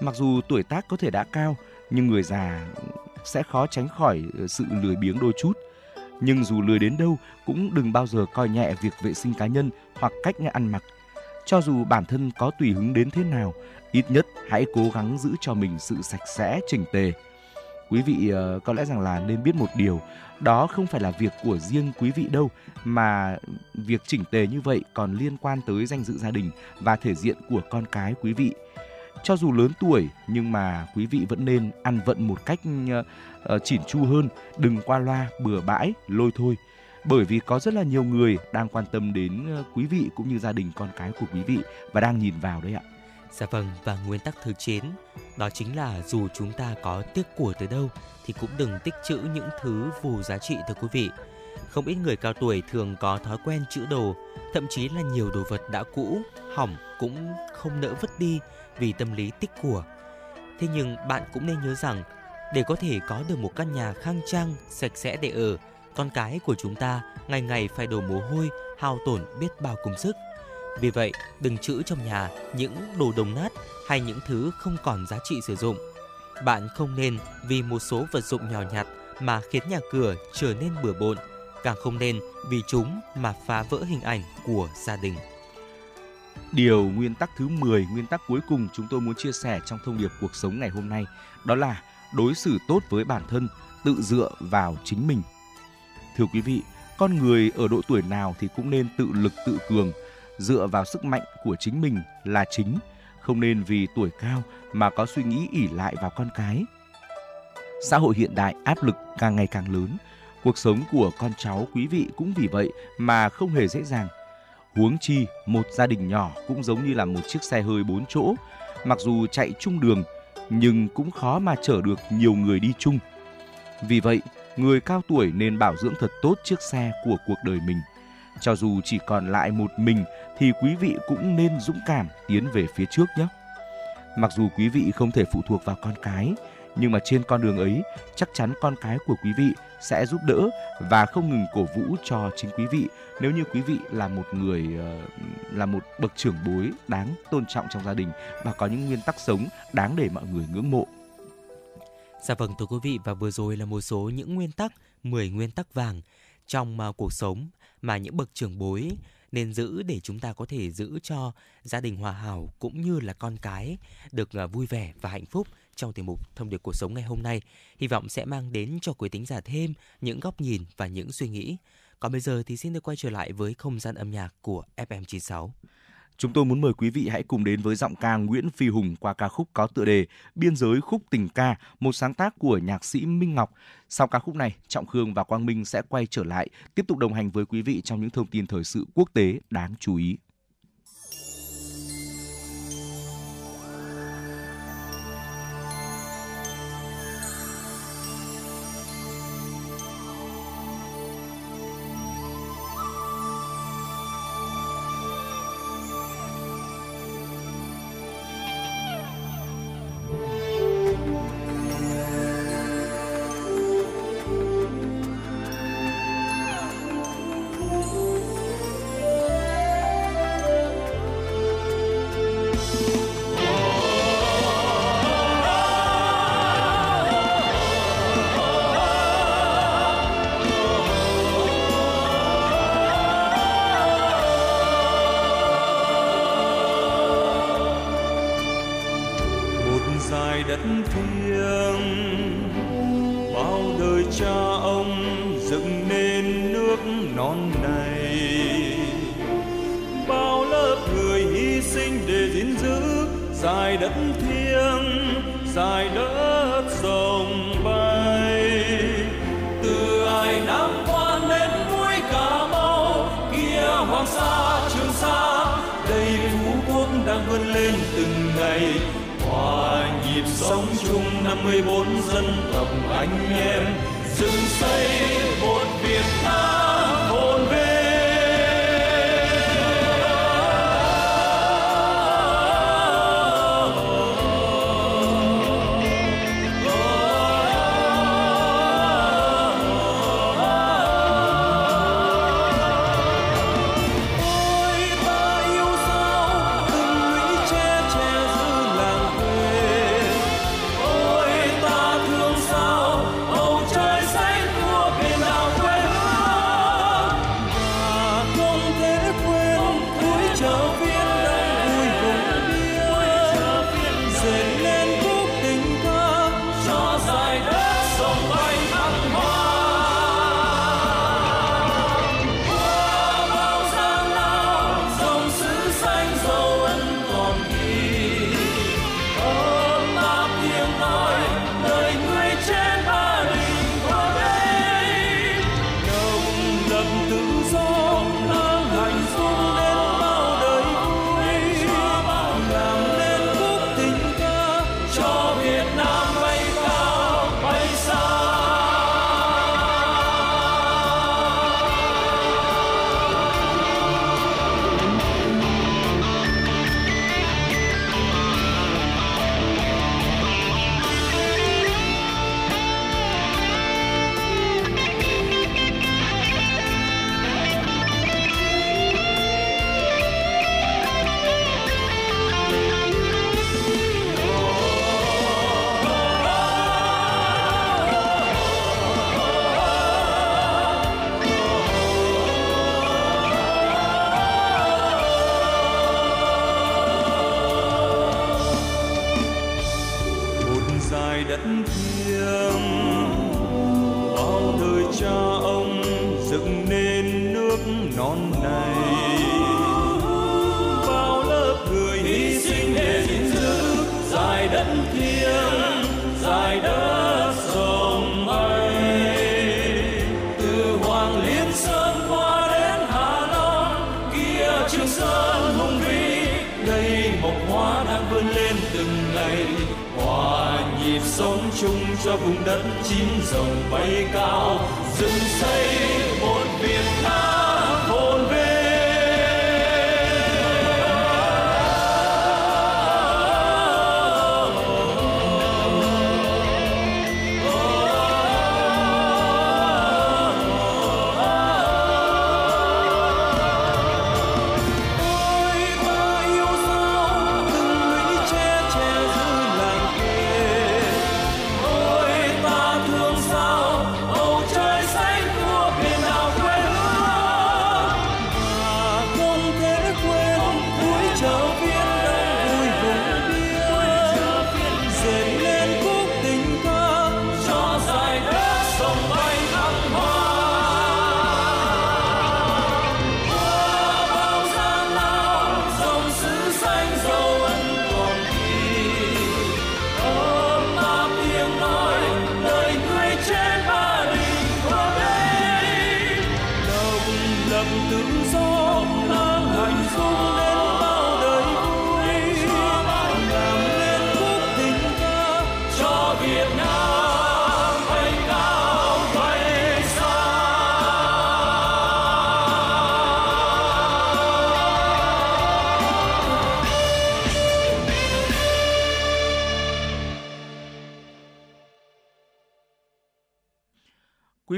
Mặc dù tuổi tác có thể đã cao, nhưng người già sẽ khó tránh khỏi ờ, sự lười biếng đôi chút. Nhưng dù lười đến đâu cũng đừng bao giờ coi nhẹ việc vệ sinh cá nhân hoặc cách ăn mặc. Cho dù bản thân có tùy hứng đến thế nào, ít nhất hãy cố gắng giữ cho mình sự sạch sẽ chỉnh tề. Quý vị ờ, có lẽ rằng là nên biết một điều, đó không phải là việc của riêng quý vị đâu, mà việc chỉnh tề như vậy còn liên quan tới danh dự gia đình và thể diện của con cái quý vị. Cho dù lớn tuổi nhưng mà quý vị vẫn nên ăn vận một cách uh, chỉn chu hơn, đừng qua loa bừa bãi lôi thôi. Bởi vì có rất là nhiều người đang quan tâm đến ờ, quý vị cũng như gia đình con cái của quý vị và đang nhìn vào đấy ạ. Dạ vâng, và nguyên tắc thứ 9 đó chính là dù chúng ta có tiếc của tới đâu thì cũng đừng tích trữ những thứ vô giá trị thưa quý vị. Không ít người cao tuổi thường có thói quen trữ đồ, thậm chí là nhiều đồ vật đã cũ, hỏng cũng không nỡ vứt đi vì tâm lý tích của. Thế nhưng bạn cũng nên nhớ rằng để có thể có được một căn nhà khang trang, sạch sẽ để ở, con cái của chúng ta ngày ngày phải đổ mồ hôi, hao tổn biết bao công sức – vì vậy, đừng trữ trong nhà những đồ đồng nát hay những thứ không còn giá trị sử dụng. Bạn không nên vì một số vật dụng nhỏ nhặt mà khiến nhà cửa trở nên bừa bộn, càng không nên vì chúng mà phá vỡ hình ảnh của gia đình. Điều nguyên tắc thứ 10, nguyên tắc cuối cùng chúng tôi muốn chia sẻ trong thông điệp cuộc sống ngày hôm nay, đó là đối xử tốt với bản thân, tự dựa vào chính mình. Thưa quý vị, con người ở độ tuổi nào thì cũng nên tự lực tự cường, dựa vào sức mạnh của chính mình là chính, không nên vì tuổi cao mà có suy nghĩ ỉ lại vào con cái. Xã hội hiện đại áp lực càng ngày càng lớn, cuộc sống của con cháu quý vị cũng vì vậy mà không hề dễ dàng. Huống chi, một gia đình nhỏ cũng giống như là một chiếc xe hơi bốn chỗ, mặc dù chạy chung đường nhưng cũng khó mà chở được nhiều người đi chung. Vì vậy, người cao tuổi nên bảo dưỡng thật tốt chiếc xe của cuộc đời mình. Cho dù chỉ còn lại một mình thì quý vị cũng nên dũng cảm tiến về phía trước nhé. Mặc dù quý vị không thể phụ thuộc vào con cái, nhưng mà trên con đường ấy, chắc chắn con cái của quý vị sẽ giúp đỡ và không ngừng cổ vũ cho chính quý vị nếu như quý vị là một người ờ, là một bậc trưởng bối đáng tôn trọng trong gia đình và có những nguyên tắc sống đáng để mọi người ngưỡng mộ. Dạ vâng thưa quý vị, và vừa rồi là một số những nguyên tắc 10 nguyên tắc vàng trong ờ, cuộc sống mà những bậc trưởng bối nên giữ để chúng ta có thể giữ cho gia đình hòa hảo cũng như là con cái được ờ, vui vẻ và hạnh phúc trong tiểu mục thông điệp cuộc sống ngày hôm nay hy vọng sẽ mang đến cho quý tính giả thêm những góc nhìn và những suy nghĩ còn bây giờ thì xin được quay trở lại với không gian âm nhạc của FM96. Chúng tôi muốn mời quý vị hãy cùng đến với giọng ca Nguyễn Phi Hùng qua ca khúc có tựa đề Biên giới khúc tình ca, một sáng tác của nhạc sĩ Minh Ngọc. Sau ca khúc này, Trọng Khương và Quang Minh sẽ quay trở lại, tiếp tục đồng hành với quý vị trong những thông tin thời sự quốc tế đáng chú ý. trời đất thiêng. Bao đời cha ông dựng nên nước non này. Bao lớp người hy sinh để gìn giữ dài đất thiêng, dài đất rồng bay. Từ ai nam quan đến mũi cà mau, kia hoàng sa trường sa đây phú quốc đang vươn lên từng ngày nhịp sống chung năm mươi bốn dân tộc anh em dựng xây một cho vùng đất chín rồng bay cao.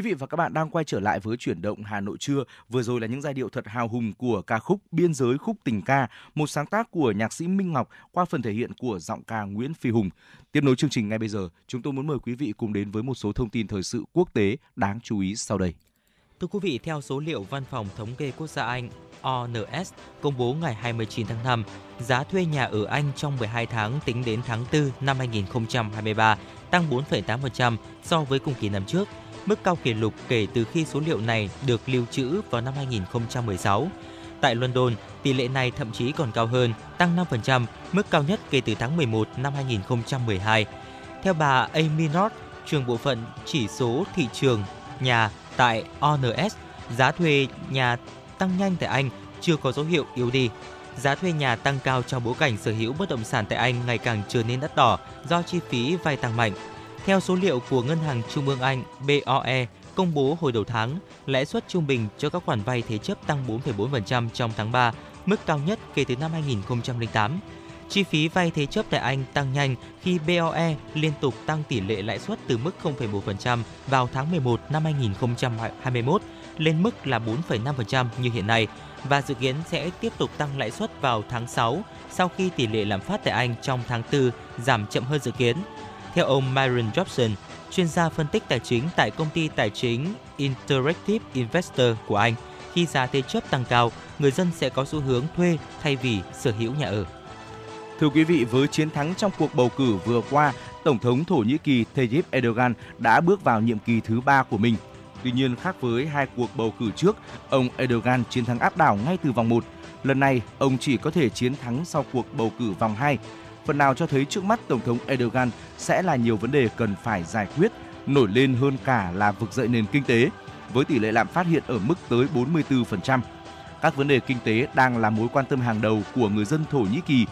Vị và các bạn đang quay trở lại với chuyển động Hà Nội trưa. Vừa rồi là những giai điệu thật hào hùng của ca khúc Biên giới khúc tình ca, một sáng tác của nhạc sĩ Minh Ngọc qua phần thể hiện của giọng ca Nguyễn Phi Hùng. Tiếp nối chương trình ngay bây giờ, chúng tôi muốn mời quý vị cùng đến với một số thông tin thời sự quốc tế đáng chú ý sau đây. Thưa quý vị, theo số liệu Văn phòng Thống kê Quốc gia Anh ONS công bố ngày 29 tháng 5, giá thuê nhà ở Anh trong 12 tháng tính đến tháng 4 năm 2023 tăng 4,8% so với cùng kỳ năm trước mức cao kỷ lục kể từ khi số liệu này được lưu trữ vào năm 2016. Tại London, tỷ lệ này thậm chí còn cao hơn, tăng 5%, mức cao nhất kể từ tháng 11 năm 2012. Theo bà Amy North, trường bộ phận chỉ số thị trường nhà tại ONS, giá thuê nhà tăng nhanh tại Anh chưa có dấu hiệu yếu đi. Giá thuê nhà tăng cao trong bối cảnh sở hữu bất động sản tại Anh ngày càng trở nên đắt đỏ do chi phí vay tăng mạnh. Theo số liệu của Ngân hàng Trung ương Anh BOE công bố hồi đầu tháng, lãi suất trung bình cho các khoản vay thế chấp tăng 4,4% trong tháng 3, mức cao nhất kể từ năm 2008. Chi phí vay thế chấp tại Anh tăng nhanh khi BOE liên tục tăng tỷ lệ lãi suất từ mức 0,1% vào tháng 11 năm 2021 lên mức là 4,5% như hiện nay và dự kiến sẽ tiếp tục tăng lãi suất vào tháng 6 sau khi tỷ lệ lạm phát tại Anh trong tháng 4 giảm chậm hơn dự kiến. Theo ông Myron Jobson, chuyên gia phân tích tài chính tại công ty tài chính Interactive Investor của Anh, khi giá thế chấp tăng cao, người dân sẽ có xu hướng thuê thay vì sở hữu nhà ở. Thưa quý vị, với chiến thắng trong cuộc bầu cử vừa qua, Tổng thống Thổ Nhĩ Kỳ Tayyip Erdogan đã bước vào nhiệm kỳ thứ ba của mình. Tuy nhiên, khác với hai cuộc bầu cử trước, ông Erdogan chiến thắng áp đảo ngay từ vòng 1. Lần này, ông chỉ có thể chiến thắng sau cuộc bầu cử vòng 2. Phần nào cho thấy trước mắt Tổng thống Erdogan sẽ là nhiều vấn đề cần phải giải quyết, nổi lên hơn cả là vực dậy nền kinh tế, với tỷ lệ lạm phát hiện ở mức tới 44%. Các vấn đề kinh tế đang là mối quan tâm hàng đầu của người dân Thổ Nhĩ Kỳ.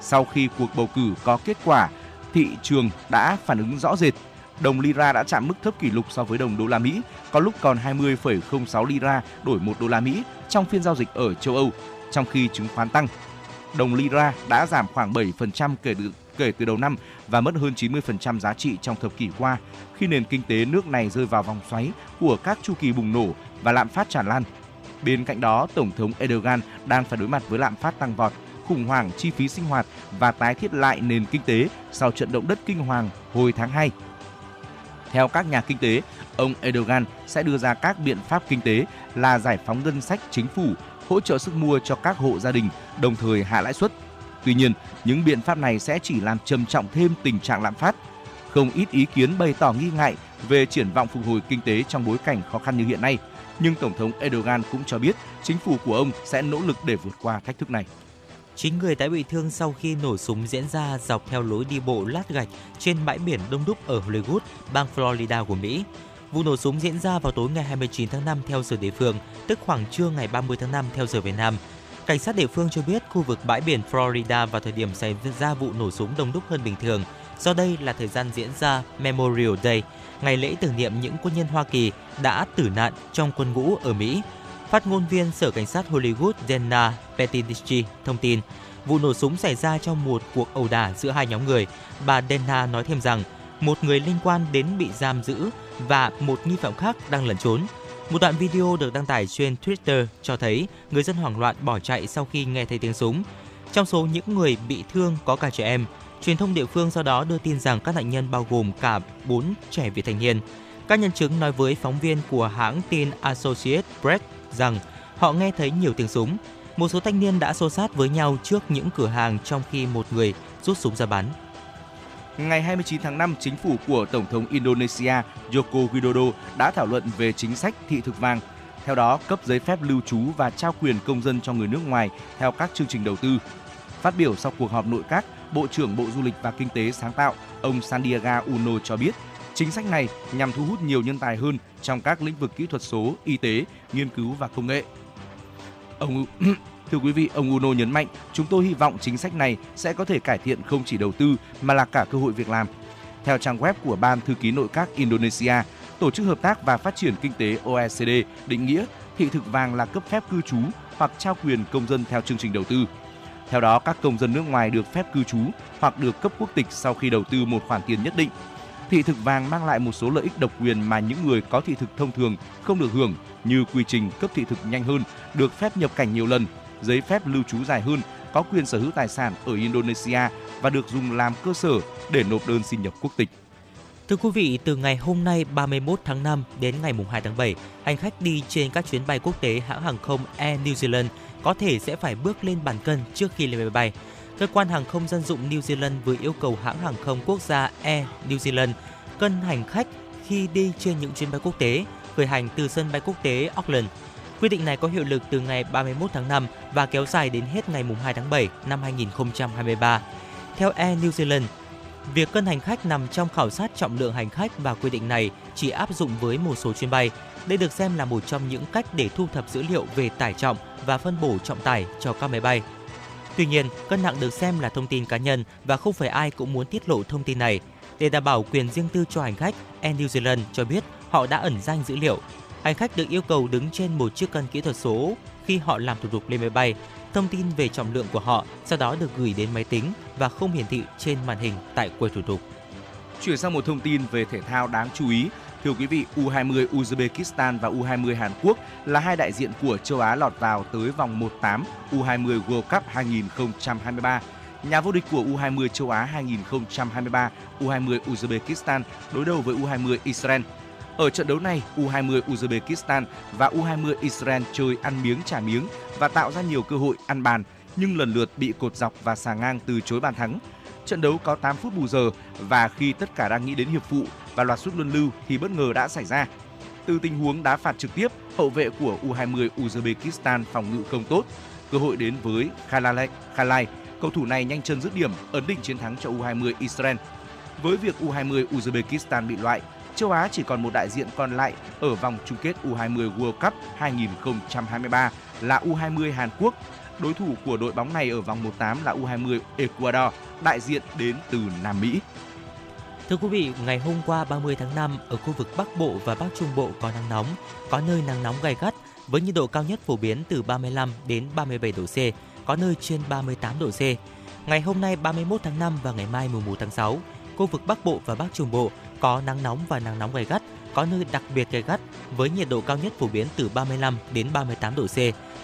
Sau khi cuộc bầu cử có kết quả, thị trường đã phản ứng rõ rệt đồng lira đã chạm mức thấp kỷ lục so với đồng đô la Mỹ, có lúc còn 20,06 lira đổi 1 đô la Mỹ trong phiên giao dịch ở châu Âu, trong khi chứng khoán tăng. Đồng lira đã giảm khoảng 7% kể từ kể từ đầu năm và mất hơn 90% giá trị trong thập kỷ qua khi nền kinh tế nước này rơi vào vòng xoáy của các chu kỳ bùng nổ và lạm phát tràn lan. Bên cạnh đó, Tổng thống Erdogan đang phải đối mặt với lạm phát tăng vọt, khủng hoảng chi phí sinh hoạt và tái thiết lại nền kinh tế sau trận động đất kinh hoàng hồi tháng 2 theo các nhà kinh tế, ông Erdogan sẽ đưa ra các biện pháp kinh tế là giải phóng ngân sách chính phủ, hỗ trợ sức mua cho các hộ gia đình, đồng thời hạ lãi suất. Tuy nhiên, những biện pháp này sẽ chỉ làm trầm trọng thêm tình trạng lạm phát. Không ít ý kiến bày tỏ nghi ngại về triển vọng phục hồi kinh tế trong bối cảnh khó khăn như hiện nay, nhưng Tổng thống Erdogan cũng cho biết chính phủ của ông sẽ nỗ lực để vượt qua thách thức này. chính người đã bị thương sau khi nổ súng diễn ra dọc theo lối đi bộ lát gạch trên bãi biển đông đúc ở Hollywood, bang Florida của Mỹ. Vụ nổ súng diễn ra vào tối ngày 29 tháng 5 theo giờ địa phương, tức khoảng trưa ngày 30 tháng 5 theo giờ Việt Nam. Cảnh sát địa phương cho biết khu vực bãi biển Florida vào thời điểm xảy ra vụ nổ súng đông đúc hơn bình thường, do đây là thời gian diễn ra Memorial Day, ngày lễ tưởng niệm những quân nhân Hoa Kỳ đã tử nạn trong quân ngũ ở Mỹ Phát ngôn viên Sở Cảnh sát Hollywood Jenna Pettici thông tin, vụ nổ súng xảy ra trong một cuộc ẩu đả giữa hai nhóm người. Bà Denna nói thêm rằng, một người liên quan đến bị giam giữ và một nghi phạm khác đang lẩn trốn. Một đoạn video được đăng tải trên Twitter cho thấy người dân hoảng loạn bỏ chạy sau khi nghe thấy tiếng súng. Trong số những người bị thương có cả trẻ em. Truyền thông địa phương sau đó đưa tin rằng các nạn nhân bao gồm cả 4 trẻ vị thành niên. Các nhân chứng nói với phóng viên của hãng tin Associated Press rằng họ nghe thấy nhiều tiếng súng. Một số thanh niên đã xô sát với nhau trước những cửa hàng trong khi một người rút súng ra bắn. Ngày 29 tháng 5, chính phủ của Tổng thống Indonesia Joko Widodo đã thảo luận về chính sách thị thực vàng. Theo đó, cấp giấy phép lưu trú và trao quyền công dân cho người nước ngoài theo các chương trình đầu tư. Phát biểu sau cuộc họp nội các, Bộ trưởng Bộ Du lịch và Kinh tế sáng tạo, ông Sandiaga Uno cho biết Chính sách này nhằm thu hút nhiều nhân tài hơn trong các lĩnh vực kỹ thuật số, y tế, nghiên cứu và công nghệ. Ông Thưa quý vị, ông Uno nhấn mạnh, chúng tôi hy vọng chính sách này sẽ có thể cải thiện không chỉ đầu tư mà là cả cơ hội việc làm. Theo trang web của Ban Thư ký Nội các Indonesia, Tổ chức Hợp tác và Phát triển Kinh tế OECD định nghĩa thị thực vàng là cấp phép cư trú hoặc trao quyền công dân theo chương trình đầu tư. Theo đó, các công dân nước ngoài được phép cư trú hoặc được cấp quốc tịch sau khi đầu tư một khoản tiền nhất định Thị thực vàng mang lại một số lợi ích độc quyền mà những người có thị thực thông thường không được hưởng như quy trình cấp thị thực nhanh hơn, được phép nhập cảnh nhiều lần, giấy phép lưu trú dài hơn, có quyền sở hữu tài sản ở Indonesia và được dùng làm cơ sở để nộp đơn xin nhập quốc tịch. Thưa quý vị, từ ngày hôm nay 31 tháng 5 đến ngày 2 tháng 7, hành khách đi trên các chuyến bay quốc tế hãng hàng không Air New Zealand có thể sẽ phải bước lên bàn cân trước khi lên máy bay cơ quan hàng không dân dụng New Zealand vừa yêu cầu hãng hàng không quốc gia Air New Zealand cân hành khách khi đi trên những chuyến bay quốc tế khởi hành từ sân bay quốc tế Auckland. Quy định này có hiệu lực từ ngày 31 tháng 5 và kéo dài đến hết ngày 2 tháng 7 năm 2023. Theo Air New Zealand, Việc cân hành khách nằm trong khảo sát trọng lượng hành khách và quy định này chỉ áp dụng với một số chuyến bay. Đây được xem là một trong những cách để thu thập dữ liệu về tải trọng và phân bổ trọng tải cho các máy bay. Tuy nhiên, cân nặng được xem là thông tin cá nhân và không phải ai cũng muốn tiết lộ thông tin này. Để đảm bảo quyền riêng tư cho hành khách, Air New Zealand cho biết họ đã ẩn danh dữ liệu. Hành khách được yêu cầu đứng trên một chiếc cân kỹ thuật số khi họ làm thủ tục lên máy bay. Thông tin về trọng lượng của họ sau đó được gửi đến máy tính và không hiển thị trên màn hình tại quầy thủ tục. Chuyển sang một thông tin về thể thao đáng chú ý. Thưa quý vị, U20 Uzbekistan và U20 Hàn Quốc là hai đại diện của châu Á lọt vào tới vòng 1/8 U20 World Cup 2023. Nhà vô địch của U20 châu Á 2023, U20 Uzbekistan đối đầu với U20 Israel. Ở trận đấu này, U20 Uzbekistan và U20 Israel chơi ăn miếng trả miếng và tạo ra nhiều cơ hội ăn bàn, nhưng lần lượt bị cột dọc và xà ngang từ chối bàn thắng. Trận đấu có 8 phút bù giờ và khi tất cả đang nghĩ đến hiệp phụ và loạt sút luân lưu thì bất ngờ đã xảy ra. Từ tình huống đá phạt trực tiếp, hậu vệ của U20 Uzbekistan phòng ngự không tốt. Cơ hội đến với Khalalek Khalai cầu thủ này nhanh chân dứt điểm, ấn định chiến thắng cho U20 Israel. Với việc U20 Uzbekistan bị loại, châu Á chỉ còn một đại diện còn lại ở vòng chung kết U20 World Cup 2023 là U20 Hàn Quốc. Đối thủ của đội bóng này ở vòng 1/8 là U20 Ecuador, đại diện đến từ Nam Mỹ. Thưa quý vị, ngày hôm qua 30 tháng 5 ở khu vực Bắc Bộ và Bắc Trung Bộ có nắng nóng, có nơi nắng nóng gay gắt với nhiệt độ cao nhất phổ biến từ 35 đến 37 độ C, có nơi trên 38 độ C. Ngày hôm nay 31 tháng 5 và ngày mai mùng 1 tháng 6, khu vực Bắc Bộ và Bắc Trung Bộ có nắng nóng và nắng nóng gay gắt, có nơi đặc biệt gay gắt với nhiệt độ cao nhất phổ biến từ 35 đến 38 độ C,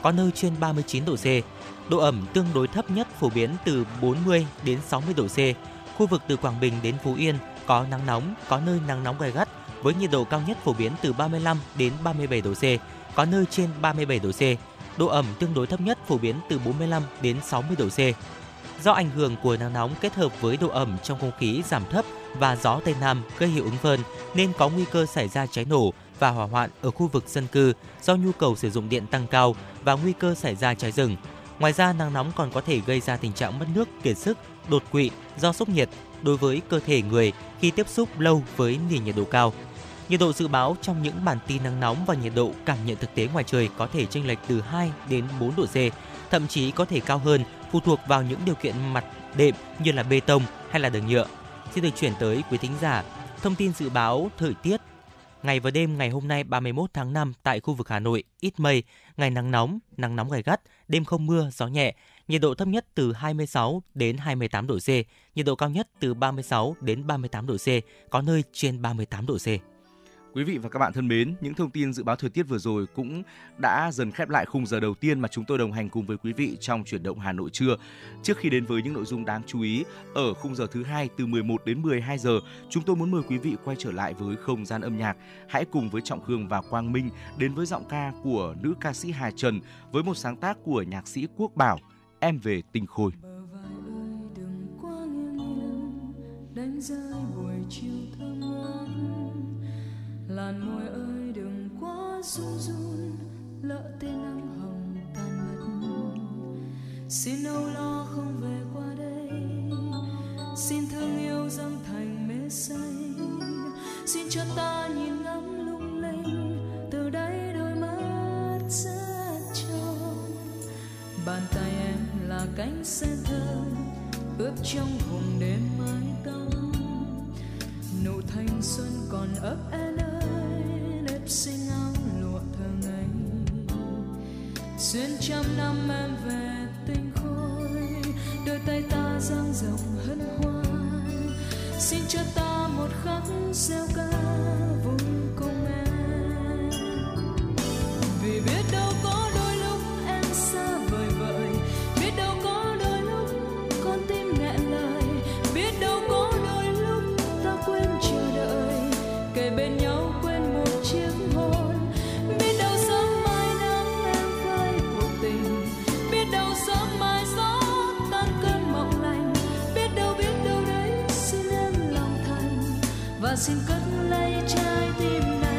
có nơi trên 39 độ C. Độ ẩm tương đối thấp nhất phổ biến từ 40 đến 60 độ C. Khu vực từ Quảng Bình đến Phú Yên có nắng nóng, có nơi nắng nóng gay gắt với nhiệt độ cao nhất phổ biến từ 35 đến 37 độ C, có nơi trên 37 độ C. Độ ẩm tương đối thấp nhất phổ biến từ 45 đến 60 độ C. Do ảnh hưởng của nắng nóng kết hợp với độ ẩm trong không khí giảm thấp và gió Tây Nam gây hiệu ứng phơn nên có nguy cơ xảy ra cháy nổ và hỏa hoạn ở khu vực dân cư do nhu cầu sử dụng điện tăng cao và nguy cơ xảy ra cháy rừng. Ngoài ra, nắng nóng còn có thể gây ra tình trạng mất nước, kiệt sức, đột quỵ do sốc nhiệt đối với cơ thể người khi tiếp xúc lâu với nền nhiệt độ cao. Nhiệt độ dự báo trong những bản tin nắng nóng và nhiệt độ cảm nhận thực tế ngoài trời có thể chênh lệch từ 2 đến 4 độ C, thậm chí có thể cao hơn phụ thuộc vào những điều kiện mặt đệm như là bê tông hay là đường nhựa. Xin được chuyển tới quý thính giả thông tin dự báo thời tiết Ngày và đêm ngày hôm nay 31 tháng 5 tại khu vực Hà Nội ít mây, ngày nắng nóng, nắng nóng gay gắt, đêm không mưa, gió nhẹ, nhiệt độ thấp nhất từ 26 đến 28 độ C, nhiệt độ cao nhất từ 36 đến 38 độ C, có nơi trên 38 độ C. Quý vị và các bạn thân mến, những thông tin dự báo thời tiết vừa rồi cũng đã dần khép lại khung giờ đầu tiên mà chúng tôi đồng hành cùng với quý vị trong chuyển động Hà Nội trưa. Trước khi đến với những nội dung đáng chú ý ở khung giờ thứ hai từ 11 đến 12 giờ, chúng tôi muốn mời quý vị quay trở lại với không gian âm nhạc. Hãy cùng với Trọng Khương và Quang Minh đến với giọng ca của nữ ca sĩ Hà Trần với một sáng tác của nhạc sĩ Quốc Bảo, Em về tình khôi. ơi đừng quá nghiêng nghiêng đánh rơi buổi chiều thơm ngát làn môi ơi, đừng quá run run, lỡ tên nắng hồng tan mất. Xin âu lo không về qua đây, xin thương yêu dâng thành mê say. Xin cho ta nhìn ngắm lung linh, từ đây đôi mắt rất trong. Bàn tay em là cánh sen thơm ướp trong vùng đêm mái tóc. Nụ thanh xuân còn ấp em xinh áo lụa thường ngày. Xuyên trăm năm em về tinh khôi, đôi tay ta dang rộng hân hoan. Xin cho ta một khắc gieo ca vui và xin cất lấy trái tim này.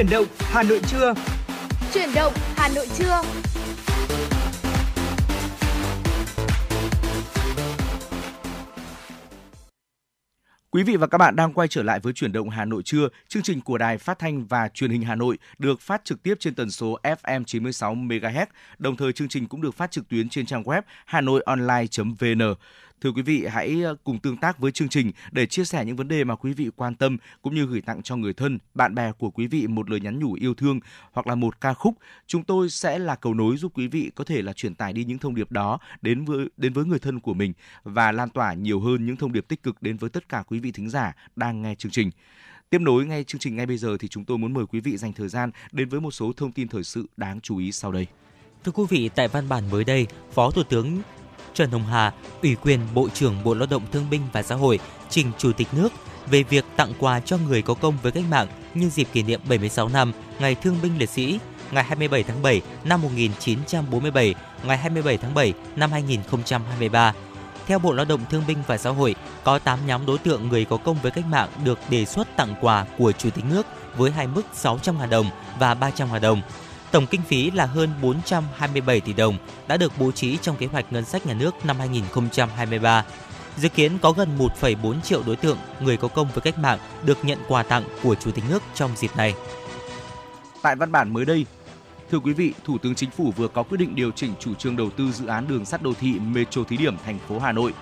Chuyển động Hà Nội trưa. Chuyển động Hà Nội trưa. Quý vị và các bạn đang quay trở lại với chuyển động Hà Nội trưa, chương trình của Đài Phát thanh và Truyền hình Hà Nội được phát trực tiếp trên tần số FM 96 MHz. Đồng thời chương trình cũng được phát trực tuyến trên trang web hanoionline.vn. Thưa quý vị, hãy ờ, cùng tương tác với chương trình để chia sẻ những vấn đề mà quý vị quan tâm cũng như gửi tặng cho người thân, bạn bè của quý vị một lời nhắn nhủ yêu thương hoặc là một ca khúc. Chúng tôi sẽ là cầu nối giúp quý vị có thể là truyền tải đi những thông điệp đó đến với đến với người thân của mình và lan tỏa nhiều hơn những thông điệp tích cực đến với tất cả quý vị thính giả đang nghe chương trình. Tiếp nối ngay chương trình ngay bây giờ thì chúng tôi muốn mời quý vị dành thời gian đến với một số thông tin thời sự đáng chú ý sau đây. Thưa quý vị, tại văn bản mới đây, Phó Thủ tướng Trần Hồng Hà, ủy quyền Bộ trưởng Bộ Lao động Thương binh và Xã hội, trình Chủ tịch nước về việc tặng quà cho người có công với cách mạng nhân dịp kỷ niệm 76 năm Ngày Thương binh Liệt sĩ, ngày 27 tháng 7 năm 1947, ngày 27 tháng 7 năm 2023. Theo Bộ Lao động Thương binh và Xã hội, có 8 nhóm đối tượng người có công với cách mạng được đề xuất tặng quà của Chủ tịch nước với hai mức 600.000 đồng và 300.000 đồng. Tổng kinh phí là hơn 427 tỷ đồng đã được bố trí trong kế hoạch ngân sách nhà nước năm 2023. Dự kiến có gần 1,4 triệu đối tượng người có công với cách mạng được nhận quà tặng của Chủ tịch nước trong dịp này. Tại văn bản mới đây, Thưa quý vị, Thủ tướng Chính phủ vừa có quyết định điều chỉnh chủ trương đầu tư dự án đường sắt đô thị Metro thí điểm thành phố Hà Nội.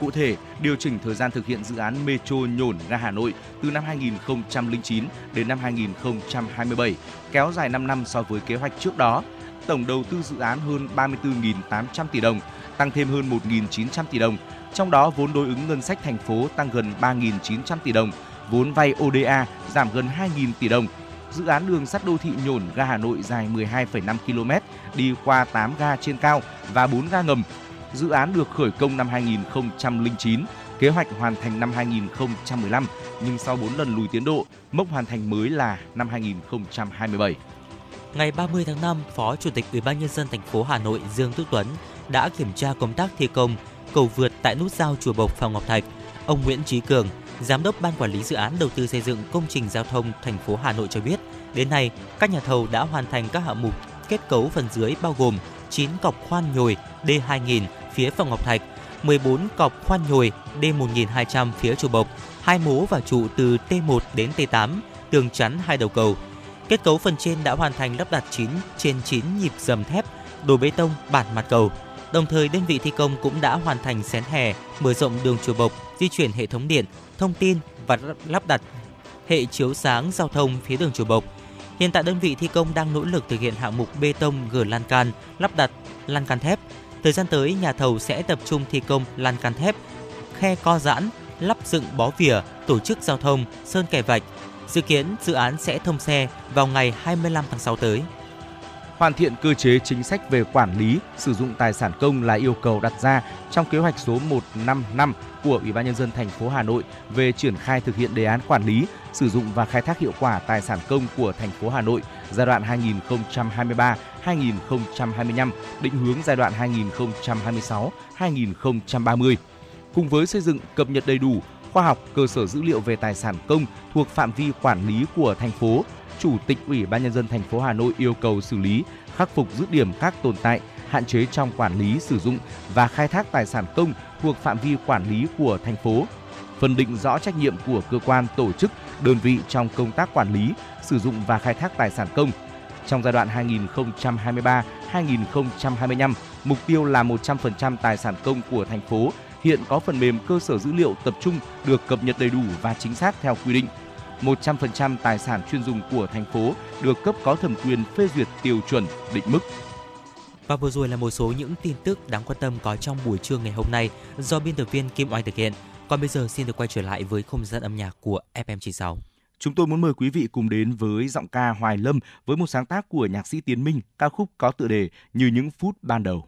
Cụ thể, điều chỉnh thời gian thực hiện dự án Metro nhổn ga Hà Nội từ năm 2009 đến năm 2027, kéo dài 5 năm so với kế hoạch trước đó. Tổng đầu tư dự án hơn 34.800 tỷ đồng, tăng thêm hơn 1.900 tỷ đồng. Trong đó, vốn đối ứng ngân sách thành phố tăng gần 3.900 tỷ đồng, vốn vay ODA giảm gần 2.000 tỷ đồng, dự án đường sắt đô thị nhổn ga Hà Nội dài 12,5 km, đi qua 8 ga trên cao và 4 ga ngầm. Dự án được khởi công năm 2009, kế hoạch hoàn thành năm 2015 nhưng sau 4 lần lùi tiến độ, mốc hoàn thành mới là năm 2027. Ngày 30 tháng 5, Phó Chủ tịch Ủy ban nhân dân thành phố Hà Nội Dương Đức Tuấn đã kiểm tra công tác thi công cầu vượt tại nút giao chùa Bộc Phạm Ngọc Thạch. Ông Nguyễn Chí Cường, Giám đốc Ban Quản lý Dự án Đầu tư xây dựng công trình giao thông thành phố Hà Nội cho biết, đến nay, các nhà thầu đã hoàn thành các hạng mục kết cấu phần dưới bao gồm 9 cọc khoan nhồi D2000 phía Phạm Ngọc Thạch, 14 cọc khoan nhồi D1200 phía trụ bộc, hai mố và trụ từ T1 đến T8, tường chắn hai đầu cầu. Kết cấu phần trên đã hoàn thành lắp đặt 9 trên 9 nhịp dầm thép, đổ bê tông bản mặt cầu. Đồng thời đơn vị thi công cũng đã hoàn thành xén hè, mở rộng đường chùa bộc, di chuyển hệ thống điện, thông tin và lắp đặt hệ chiếu sáng giao thông phía đường chùa bộc. Hiện tại đơn vị thi công đang nỗ lực thực hiện hạng mục bê tông gờ lan can, lắp đặt lan can thép. Thời gian tới, nhà thầu sẽ tập trung thi công lan can thép, khe co giãn, lắp dựng bó vỉa, tổ chức giao thông, sơn kẻ vạch. Dự kiến dự án sẽ thông xe vào ngày 25 tháng 6 tới. Hoàn thiện cơ chế chính sách về quản lý, sử dụng tài sản công là yêu cầu đặt ra trong kế hoạch số 155 của Ủy ban nhân dân thành phố Hà Nội về triển khai thực hiện đề án quản lý, sử dụng và khai thác hiệu quả tài sản công của thành phố Hà Nội giai đoạn 2023-2025, định hướng giai đoạn 2026-2030. Cùng với xây dựng cập nhật đầy đủ khoa học cơ sở dữ liệu về tài sản công thuộc phạm vi quản lý của thành phố, Chủ tịch Ủy ban nhân dân thành phố Hà Nội yêu cầu xử lý, khắc phục dứt điểm các tồn tại, hạn chế trong quản lý sử dụng và khai thác tài sản công thuộc phạm vi quản lý của thành phố. Phân định rõ trách nhiệm của cơ quan, tổ chức, đơn vị trong công tác quản lý, sử dụng và khai thác tài sản công. Trong giai đoạn 2023-2025, mục tiêu là 100% tài sản công của thành phố hiện có phần mềm cơ sở dữ liệu tập trung được cập nhật đầy đủ và chính xác theo quy định. 100% tài sản chuyên dùng của thành phố được cấp có thẩm quyền phê duyệt tiêu chuẩn định mức. Và vừa rồi là một số những tin tức đáng quan tâm có trong buổi trưa ngày hôm nay do biên tập viên Kim Oanh thực hiện. Còn bây giờ xin được quay trở lại với không gian âm nhạc của FM96. Chúng tôi muốn mời quý vị cùng đến với giọng ca Hoài Lâm với một sáng tác của nhạc sĩ Tiến Minh, ca khúc có tựa đề Như những phút ban đầu.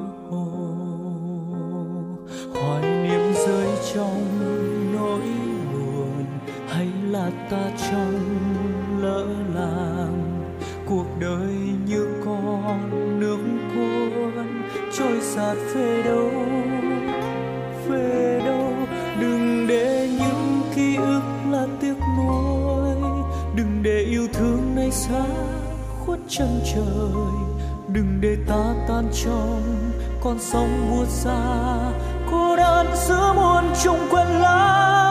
ta trong lỡ làng. Cuộc đời như con nước cuốn, trôi sạt về đâu về đâu. Đừng để những ký ức là tiếc nuối. Đừng để yêu thương này xa khuất chân trời. Đừng để ta tan trong con sóng buốt xa. Cô đơn giữa muôn trùng quên lãng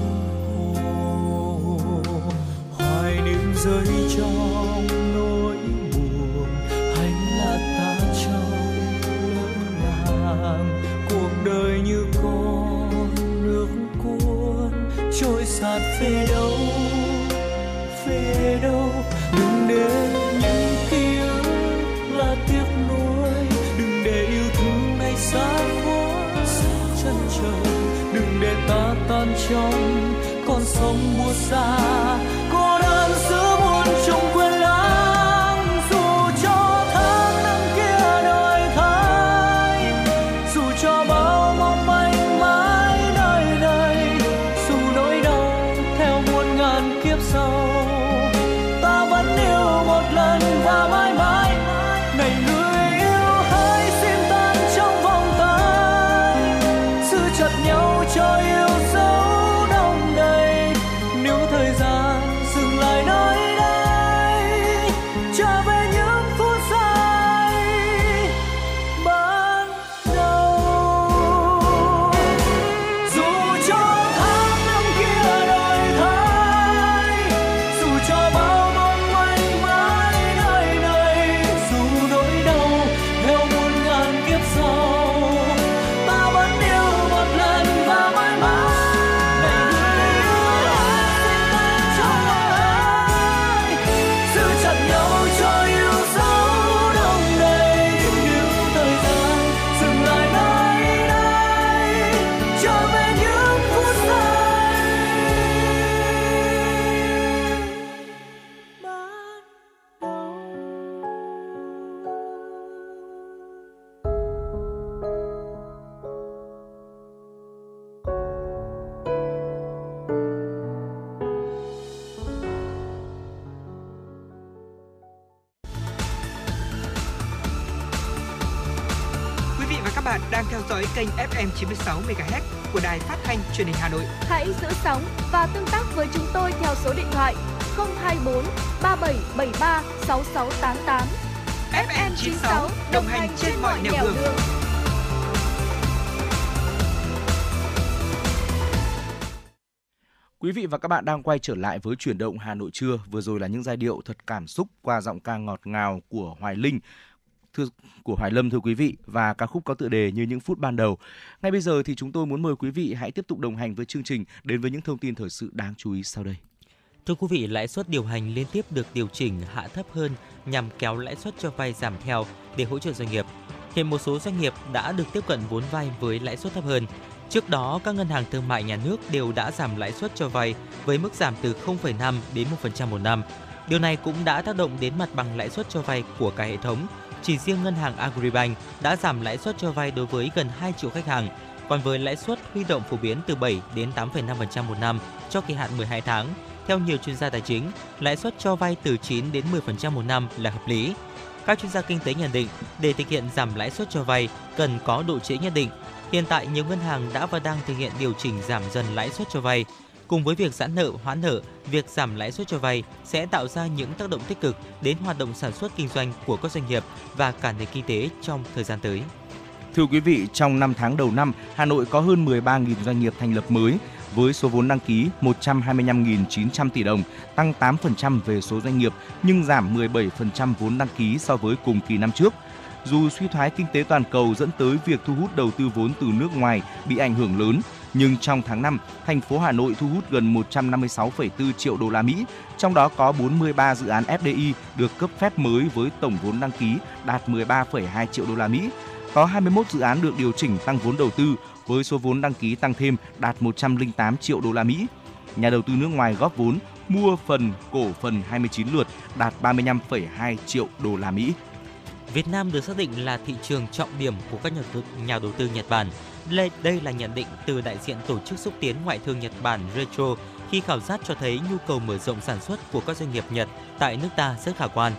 rơi trong nỗi buồn. Hay là ta trong lỡ làng cuộc đời như con nước cuốn. Trôi sạt về đâu về đâu, đừng để những ký ức là tiếc nuối. Đừng để yêu thương này xa quá, xa chân trời. Đừng để ta tan trong con sông buốt xa. FM 96 MHz của đài phát thanh truyền hình Hà Nội. Hãy giữ sóng và tương tác với chúng tôi theo số điện thoại 024 3773 6688. FM 96 đồng hành trên mọi nẻo đường. Quý vị và các bạn đang quay trở lại với chuyển động Hà Nội trưa. Vừa rồi là những giai điệu thật cảm xúc qua giọng ca ngọt ngào của Hoài Linh. Thưa, của Hoài Lâm thưa quý vị và ca khúc có tựa đề như những phút ban đầu. Ngay bây giờ thì chúng tôi muốn mời quý vị hãy tiếp tục đồng hành với chương trình đến với những thông tin thời sự đáng chú ý sau đây. Thưa quý vị, lãi suất điều hành liên tiếp được điều chỉnh hạ thấp hơn nhằm kéo lãi suất cho vay giảm theo để hỗ trợ doanh nghiệp. Hiện một số doanh nghiệp đã được tiếp cận vốn vay với lãi suất thấp hơn. Trước đó, các ngân hàng thương mại nhà nước đều đã giảm lãi suất cho vay với mức giảm từ 0,5 đến 1% một năm. Điều này cũng đã tác động đến mặt bằng lãi suất cho vay của cả hệ thống. Chỉ riêng ngân hàng Agribank đã giảm lãi suất cho vay đối với gần 2 triệu khách hàng, còn với lãi suất huy động phổ biến từ 7 đến 8,5% một năm cho kỳ hạn 12 tháng. Theo nhiều chuyên gia tài chính, lãi suất cho vay từ 9 đến 10% một năm là hợp lý. Các chuyên gia kinh tế nhận định, để thực hiện giảm lãi suất cho vay cần có độ trễ nhất định. Hiện tại nhiều ngân hàng đã và đang thực hiện điều chỉnh giảm dần lãi suất cho vay. Cùng với việc giãn nợ, hoãn nợ, việc giảm lãi suất cho vay sẽ tạo ra những tác động tích cực đến hoạt động sản xuất kinh doanh của các doanh nghiệp và cả nền kinh tế trong thời gian tới. Thưa quý vị, trong 5 tháng đầu năm, Hà Nội có hơn 13.000 doanh nghiệp thành lập mới với số vốn đăng ký 125.900 tỷ đồng, tăng 8% về số doanh nghiệp nhưng giảm 17% vốn đăng ký so với cùng kỳ năm trước. Dù suy thoái kinh tế toàn cầu dẫn tới việc thu hút đầu tư vốn từ nước ngoài bị ảnh hưởng lớn, nhưng trong tháng 5, thành phố Hà Nội thu hút gần 156,4 triệu đô la Mỹ, trong đó có 43 dự án FDI được cấp phép mới với tổng vốn đăng ký đạt 13,2 triệu đô la Mỹ. Có 21 dự án được điều chỉnh tăng vốn đầu tư với số vốn đăng ký tăng thêm đạt 108 triệu đô la Mỹ. Nhà đầu tư nước ngoài góp vốn mua phần cổ phần 29 lượt đạt 35,2 triệu đô la Mỹ. Việt Nam được xác định là thị trường trọng điểm của các nhà đầu, nhà đầu tư Nhật Bản. Đây, đây là nhận định từ đại diện tổ chức xúc tiến ngoại thương Nhật Bản Retro khi khảo sát cho thấy nhu cầu mở rộng sản xuất của các doanh nghiệp Nhật tại nước ta rất khả quan.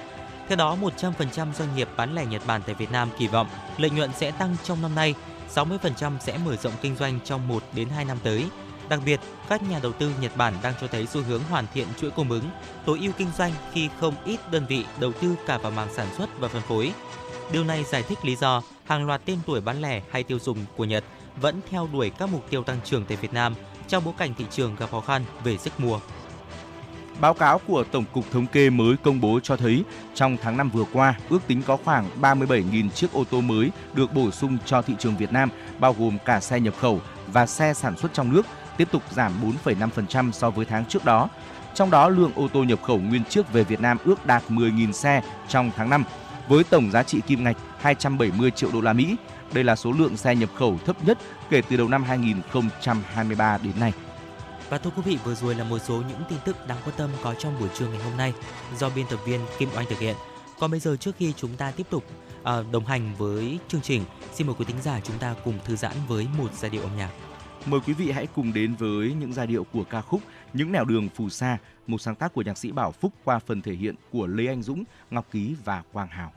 Theo đó, 100% doanh nghiệp bán lẻ Nhật Bản tại Việt Nam kỳ vọng lợi nhuận sẽ tăng trong năm nay, 60% sẽ mở rộng kinh doanh trong 1 đến 2 năm tới. Đặc biệt, các nhà đầu tư Nhật Bản đang cho thấy xu hướng hoàn thiện chuỗi cung ứng, tối ưu kinh doanh khi không ít đơn vị đầu tư cả vào mảng sản xuất và phân phối. Điều này giải thích lý do hàng loạt tên tuổi bán lẻ hay tiêu dùng của Nhật vẫn theo đuổi các mục tiêu tăng trưởng tại Việt Nam trong bối cảnh thị trường gặp khó khăn về sức mua. Báo cáo của Tổng cục Thống kê mới công bố cho thấy trong tháng 5 vừa qua, ước tính có khoảng 37.000 chiếc ô tô mới được bổ sung cho thị trường Việt Nam, bao gồm cả xe nhập khẩu và xe sản xuất trong nước, tiếp tục giảm 4,5% so với tháng trước đó. Trong đó, lượng ô tô nhập khẩu nguyên chiếc về Việt Nam ước đạt 10.000 xe trong tháng 5, với tổng giá trị kim ngạch 270 triệu đô la Mỹ. Đây là số lượng xe nhập khẩu thấp nhất kể từ đầu năm 2023 đến nay. Và thưa quý vị, vừa rồi là một số những tin tức đáng quan tâm có trong buổi trưa ngày hôm nay do biên tập viên Kim Oanh thực hiện. Còn bây giờ trước khi chúng ta tiếp tục uh, đồng hành với chương trình, xin mời quý thính giả chúng ta cùng thư giãn với một giai điệu âm nhạc. Mời quý vị hãy cùng đến với những giai điệu của ca khúc Những nẻo đường phù sa, một sáng tác của nhạc sĩ Bảo Phúc qua phần thể hiện của Lê Anh Dũng, Ngọc Ký và Quang Hào.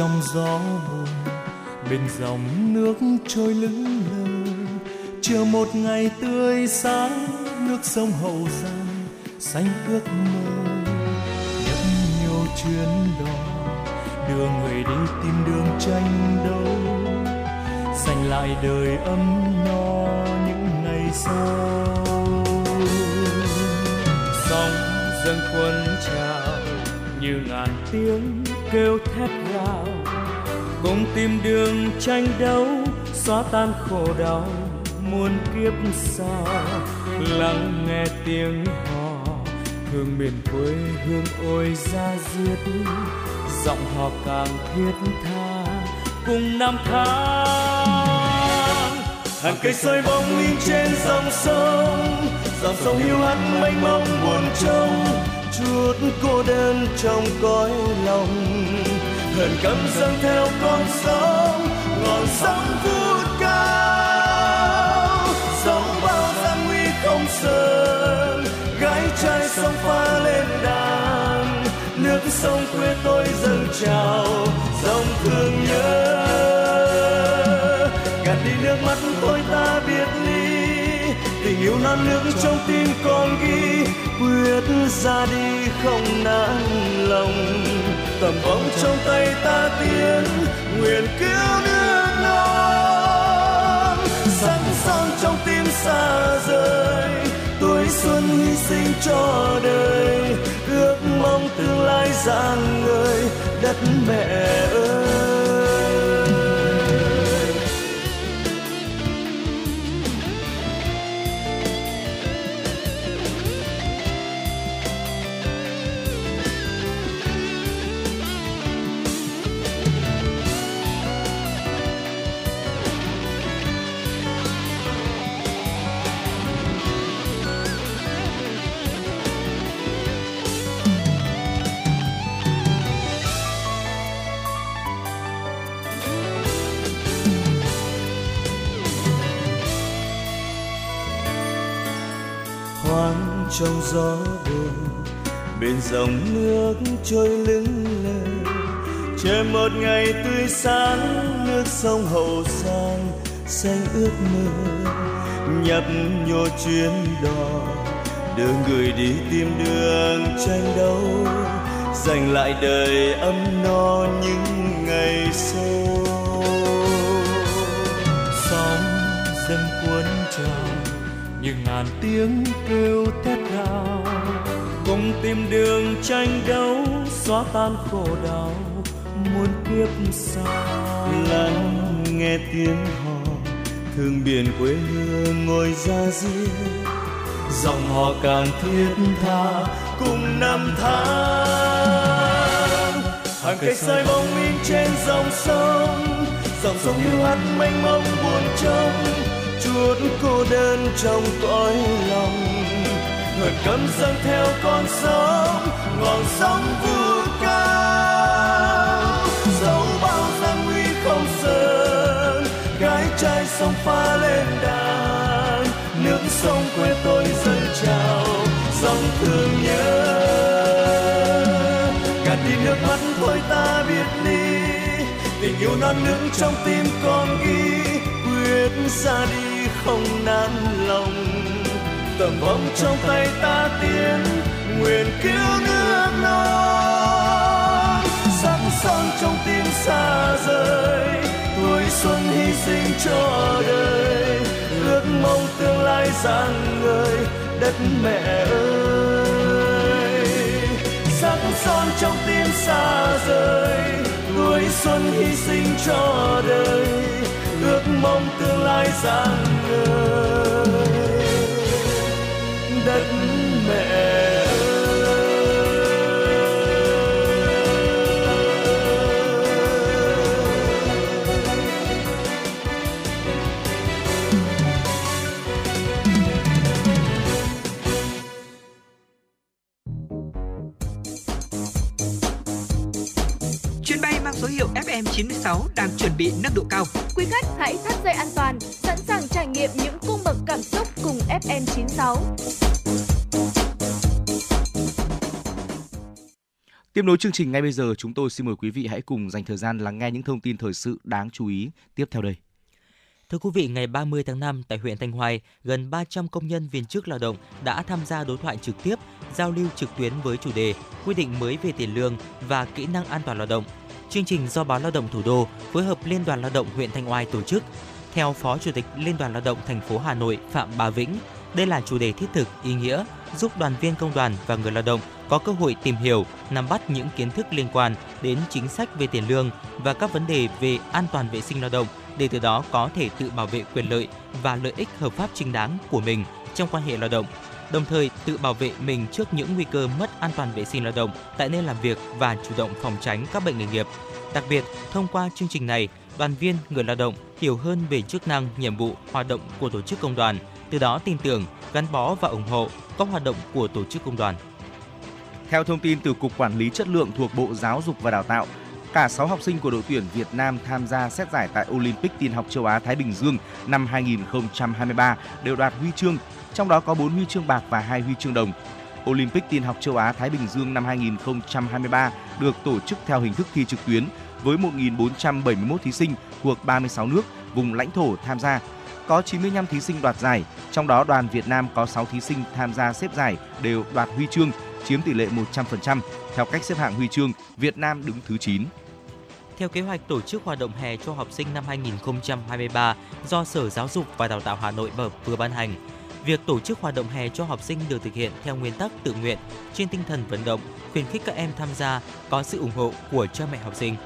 Trong gió buồn, bên dòng nước trôi lững lờ. Chờ một ngày tươi sáng, nước sông hậu giang xanh ước mơ. Nhấp nhô chuyến đò, đưa người đi tìm đường tranh đấu. Dành lại đời ấm no những ngày sau. Sóng dâng cuốn trào như ngàn tiếng kêu thét gào cùng tìm đường tranh đấu, xóa tan khổ đau, muôn kiếp xa. Lắng nghe tiếng hò, hương miền quê hương ôi ra diết. Giọng hò càng thiết tha, cùng năm tháng hàng cây soi bóng in trên dòng sông dòng sông hiu hắt mênh mông buồn trông. Chút cô đơn trong cõi lòng hờn căm dâng theo con sóng ngọn sóng vút cao. Sóng bao gian nguy không sợ gái trai sông pha lên đàn. Nước sông quê tôi dâng trào, dòng thương nhớ. Gạt đi nước mắt tôi ta biệt ly, tình yêu non nước trong tim còn ghi. Quyết ra đi không nản lòng tầm bóng trong tay ta tiến, nguyện cứu nước non. Sẵn son trong tim xa rời, tuổi xuân hy sinh cho đời. Ước mong tương lai rạng ngời đất mẹ ơi. Trong gió buồn, bên dòng nước trôi lững lờ. Chờ một ngày tươi sáng, nước sông hậu giang xanh ước mơ. Nhấp nhô chuyến đò, đưa người đi tìm đường tranh đấu. Dành lại đời ấm no những ngày sâu ngàn tiếng kêu thét gào cùng tìm đường tranh đấu xóa tan khổ đau muôn kiếp sau. Lắng nghe tiếng hò thương biển quê hương ngồi ra riêng. Dòng hò càng thiết tha cùng năm tháng. Hàng cây soi bóng in trên dòng sông dòng sông hiu hắt mênh mông buồn trông chút cô đơn trong cõi lòng. Người cấm dâng theo con sóng ngọn sóng vút cao. Dẫu bao gian nguy không sơn gái trai sông pha lên đàn. Nước sông quê tôi dâng trào, dòng thương nhớ. Gạt đi nước mắt thôi ta biết đi, tình yêu non nước trong tim con ghi, quyết ra đi không nản lòng. Tầm vong trong tay ta tiến, nguyện cứu nước non. Sắc son trong tim xa rời, tuổi xuân hy sinh cho đời. Ước mong tương lai rạng ngời đất mẹ ơi. Sắc son trong tim xa rời, tuổi xuân hy sinh cho đời mong tương lai rạng ngời. FM96 đang chuẩn bị nâng độ cao. Quý khách hãy thắt dây an toàn, sẵn sàng trải nghiệm những cung bậc cảm xúc cùng FM96. Tiếp nối chương trình ngay bây giờ, chúng tôi xin mời quý vị hãy cùng dành thời gian lắng nghe những thông tin thời sự đáng chú ý tiếp theo đây. Thưa quý vị, ngày 30 tháng 5 tại huyện Thanh Hoài, gần 300 công nhân viên chức lao động đã tham gia đối thoại trực tiếp, giao lưu trực tuyến với chủ đề quy định mới về tiền lương và kỹ năng an toàn lao động. Chương trình do Báo Lao động Thủ đô phối hợp Liên đoàn Lao động huyện Thanh Oai tổ chức. Theo Phó Chủ tịch Liên đoàn Lao động thành phố Hà Nội Phạm Bá Vĩnh, đây là chủ đề thiết thực, ý nghĩa, giúp đoàn viên công đoàn và người lao động có cơ hội tìm hiểu, nắm bắt những kiến thức liên quan đến chính sách về tiền lương và các vấn đề về an toàn vệ sinh lao động để từ đó có thể tự bảo vệ quyền lợi và lợi ích hợp pháp chính đáng của mình trong quan hệ lao động, đồng thời tự bảo vệ mình trước những nguy cơ mất an toàn vệ sinh lao động tại nơi làm việc và chủ động phòng tránh các bệnh nghề nghiệp. Đặc biệt, thông qua chương trình này, đoàn viên người lao động hiểu hơn về chức năng, nhiệm vụ, hoạt động của tổ chức công đoàn, từ đó tin tưởng, gắn bó và ủng hộ các hoạt động của tổ chức công đoàn. Theo thông tin từ Cục Quản lý Chất lượng thuộc Bộ Giáo dục và Đào tạo, cả 6 học sinh của đội tuyển Việt Nam tham gia xét giải tại Olympic tin học châu Á Thái Bình Dương năm 2023 đều đoạt huy chương, trong đó có 4 huy chương bạc và 2 huy chương đồng. Olympic tin học châu Á Thái Bình Dương năm 2023 được tổ chức theo hình thức thi trực tuyến với 1.471 thí sinh thuộc 36 nước, vùng lãnh thổ tham gia. có 95 thí sinh đoạt giải, trong đó đoàn Việt Nam có 6 thí sinh tham gia xếp giải đều đoạt huy chương, chiếm tỷ lệ 100%. Theo cách xếp hạng huy chương, Việt Nam đứng thứ 9. Theo kế hoạch tổ chức hoạt động hè cho học sinh năm 2023 do Sở Giáo dục và Đào tạo Hà Nội vừa ban hành, việc tổ chức hoạt động hè cho học sinh được thực hiện theo nguyên tắc tự nguyện, trên tinh thần vận động, khuyến khích các em tham gia, có sự ủng hộ của cha mẹ học sinh.